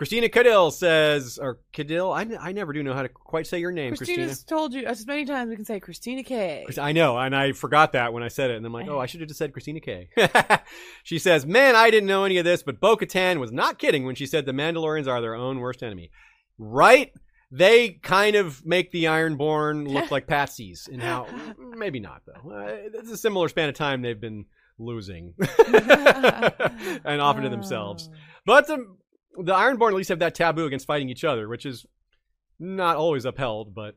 Christina Cadill says, or Cadill, I, n- I never do know how to quite say your name, Christina. Christina's told you as many times we can say Christina K. I know, and I forgot that when I said it, and I'm like, oh, I should have just said Christina K. she says, man, I didn't know any of this, but Bo Katan was not kidding when she said the Mandalorians are their own worst enemy. Right? They kind of make the Ironborn look like patsies, and how, maybe not, though. Uh, it's a similar span of time they've been losing, and often to themselves. Oh. But the, the Ironborn at least have that taboo against fighting each other, which is not always upheld, but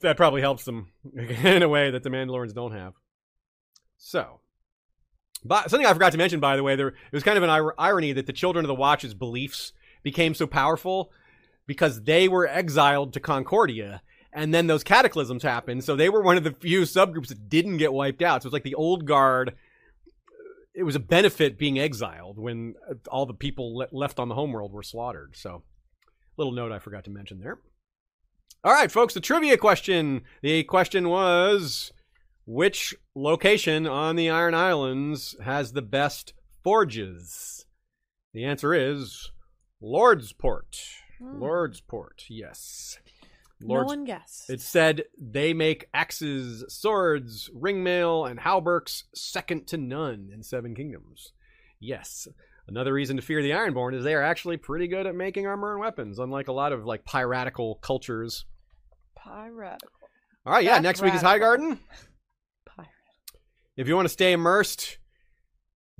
that probably helps them in a way that the Mandalorians don't have. So, but something I forgot to mention, by the way, there it was kind of an ir- irony that the Children of the Watch's beliefs became so powerful because they were exiled to Concordia. And then those cataclysms happened, so they were one of the few subgroups that didn't get wiped out. So it's like the old guard it was a benefit being exiled when uh, all the people le- left on the homeworld were slaughtered. So, little note I forgot to mention there. All right, folks, the trivia question. The question was which location on the Iron Islands has the best forges? The answer is Lordsport. Hmm. Lordsport, yes. No one guessed. it said they make axes, swords, ringmail, and hauberks second to none in Seven Kingdoms. Yes. Another reason to fear the Ironborn is they are actually pretty good at making armor and weapons, unlike a lot of like piratical cultures. piratical. All right, yeah, That's next week is radical. Highgarden. Pirate. If you want to stay immersed,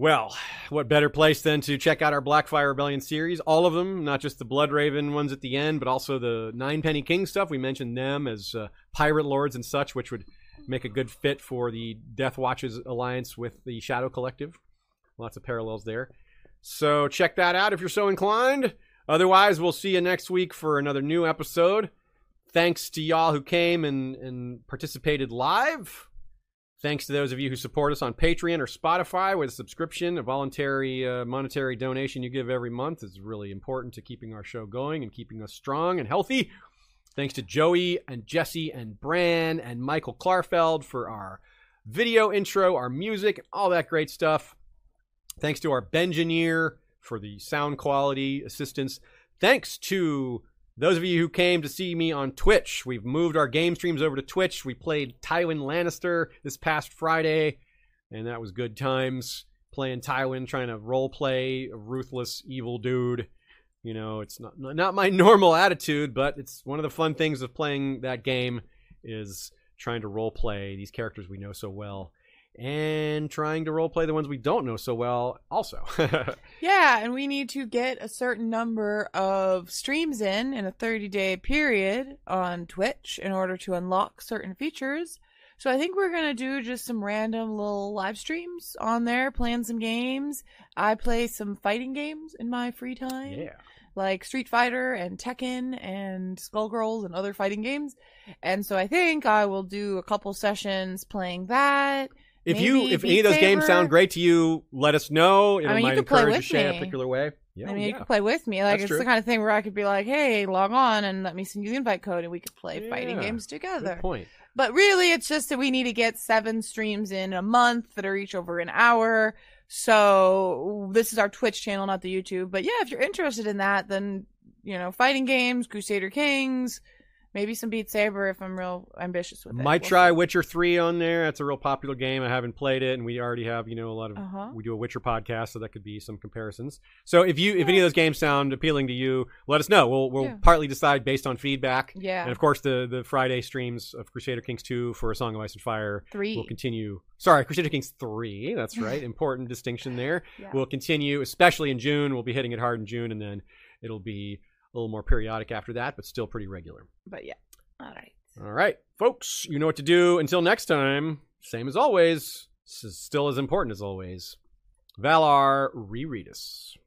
well, what better place than to check out our Blackfyre Rebellion series? All of them, not just the Bloodraven ones at the end, but also the Ninepenny King stuff. We mentioned them as uh, pirate lords and such, which would make a good fit for the Death Watches alliance with the Shadow Collective. Lots of parallels there. So check that out if you're so inclined. Otherwise, we'll see you next week for another new episode. Thanks to y'all who came and, and participated live. Thanks to those of you who support us on Patreon or Spotify with a subscription. A voluntary uh, monetary donation you give every month is really important to keeping our show going and keeping us strong and healthy. Thanks to Joey and Jesse and Bran and Michael Klarfeld for our video intro, our music, all that great stuff. Thanks to our Bengineer for the sound quality assistance. Thanks to those of you who came to see me on Twitch. We've moved our game streams over to Twitch. We played Tywin Lannister this past Friday, and that was good times. Playing Tywin, trying to role play a ruthless, evil dude. You know, it's not not my normal attitude, but it's one of the fun things of playing that game is trying to role play these characters we know so well and trying to role play the ones we don't know so well also. Yeah, and we need to get a certain number of streams in in a 30 day period on Twitch in order to unlock certain features. So I think we're going to do just some random little live streams on there, playing some games. I play some fighting games in my free time. yeah. like Street Fighter and Tekken and Skullgirls and other fighting games. And so I think I will do a couple sessions playing that. If you if Beat any of those games sound great to you, let us know. It I mean, you might could play encourage a with share a me. particular way. Yeah, I mean, you yeah. could play with me. Like, That's it's true. the kind of thing where I could be like, hey, log on and let me send you the invite code and we could play fighting Yeah. games together. Good point. But really, it's just that we need to get seven streams in a month that are each over an hour. So this is our Twitch channel, not the YouTube. But yeah, if you're interested in that, then, you know, fighting games, Crusader Kings, Maybe some Beat Saber if I'm real ambitious with it. Might We'll try see. Witcher 3 on there. That's a real popular game. I haven't played it, and we already have, you know, a lot of. Uh-huh. We do a Witcher podcast, so that could be some comparisons. So if you, if any of those games sound appealing to you, let us know. We'll we'll Yeah. partly decide based on feedback, Yeah. and of course the the Friday streams of Crusader Kings 2 for A Song of Ice and Fire Three. will continue. Sorry, Crusader Kings 3. That's right. Important distinction there. Yeah. We'll continue, especially in June. We'll be hitting it hard in June, and then it'll be a little more periodic after that, but still pretty regular. But yeah. All right. All right, folks, you know what to do. Until next time, same as always, still as important as always. Valar, reread us.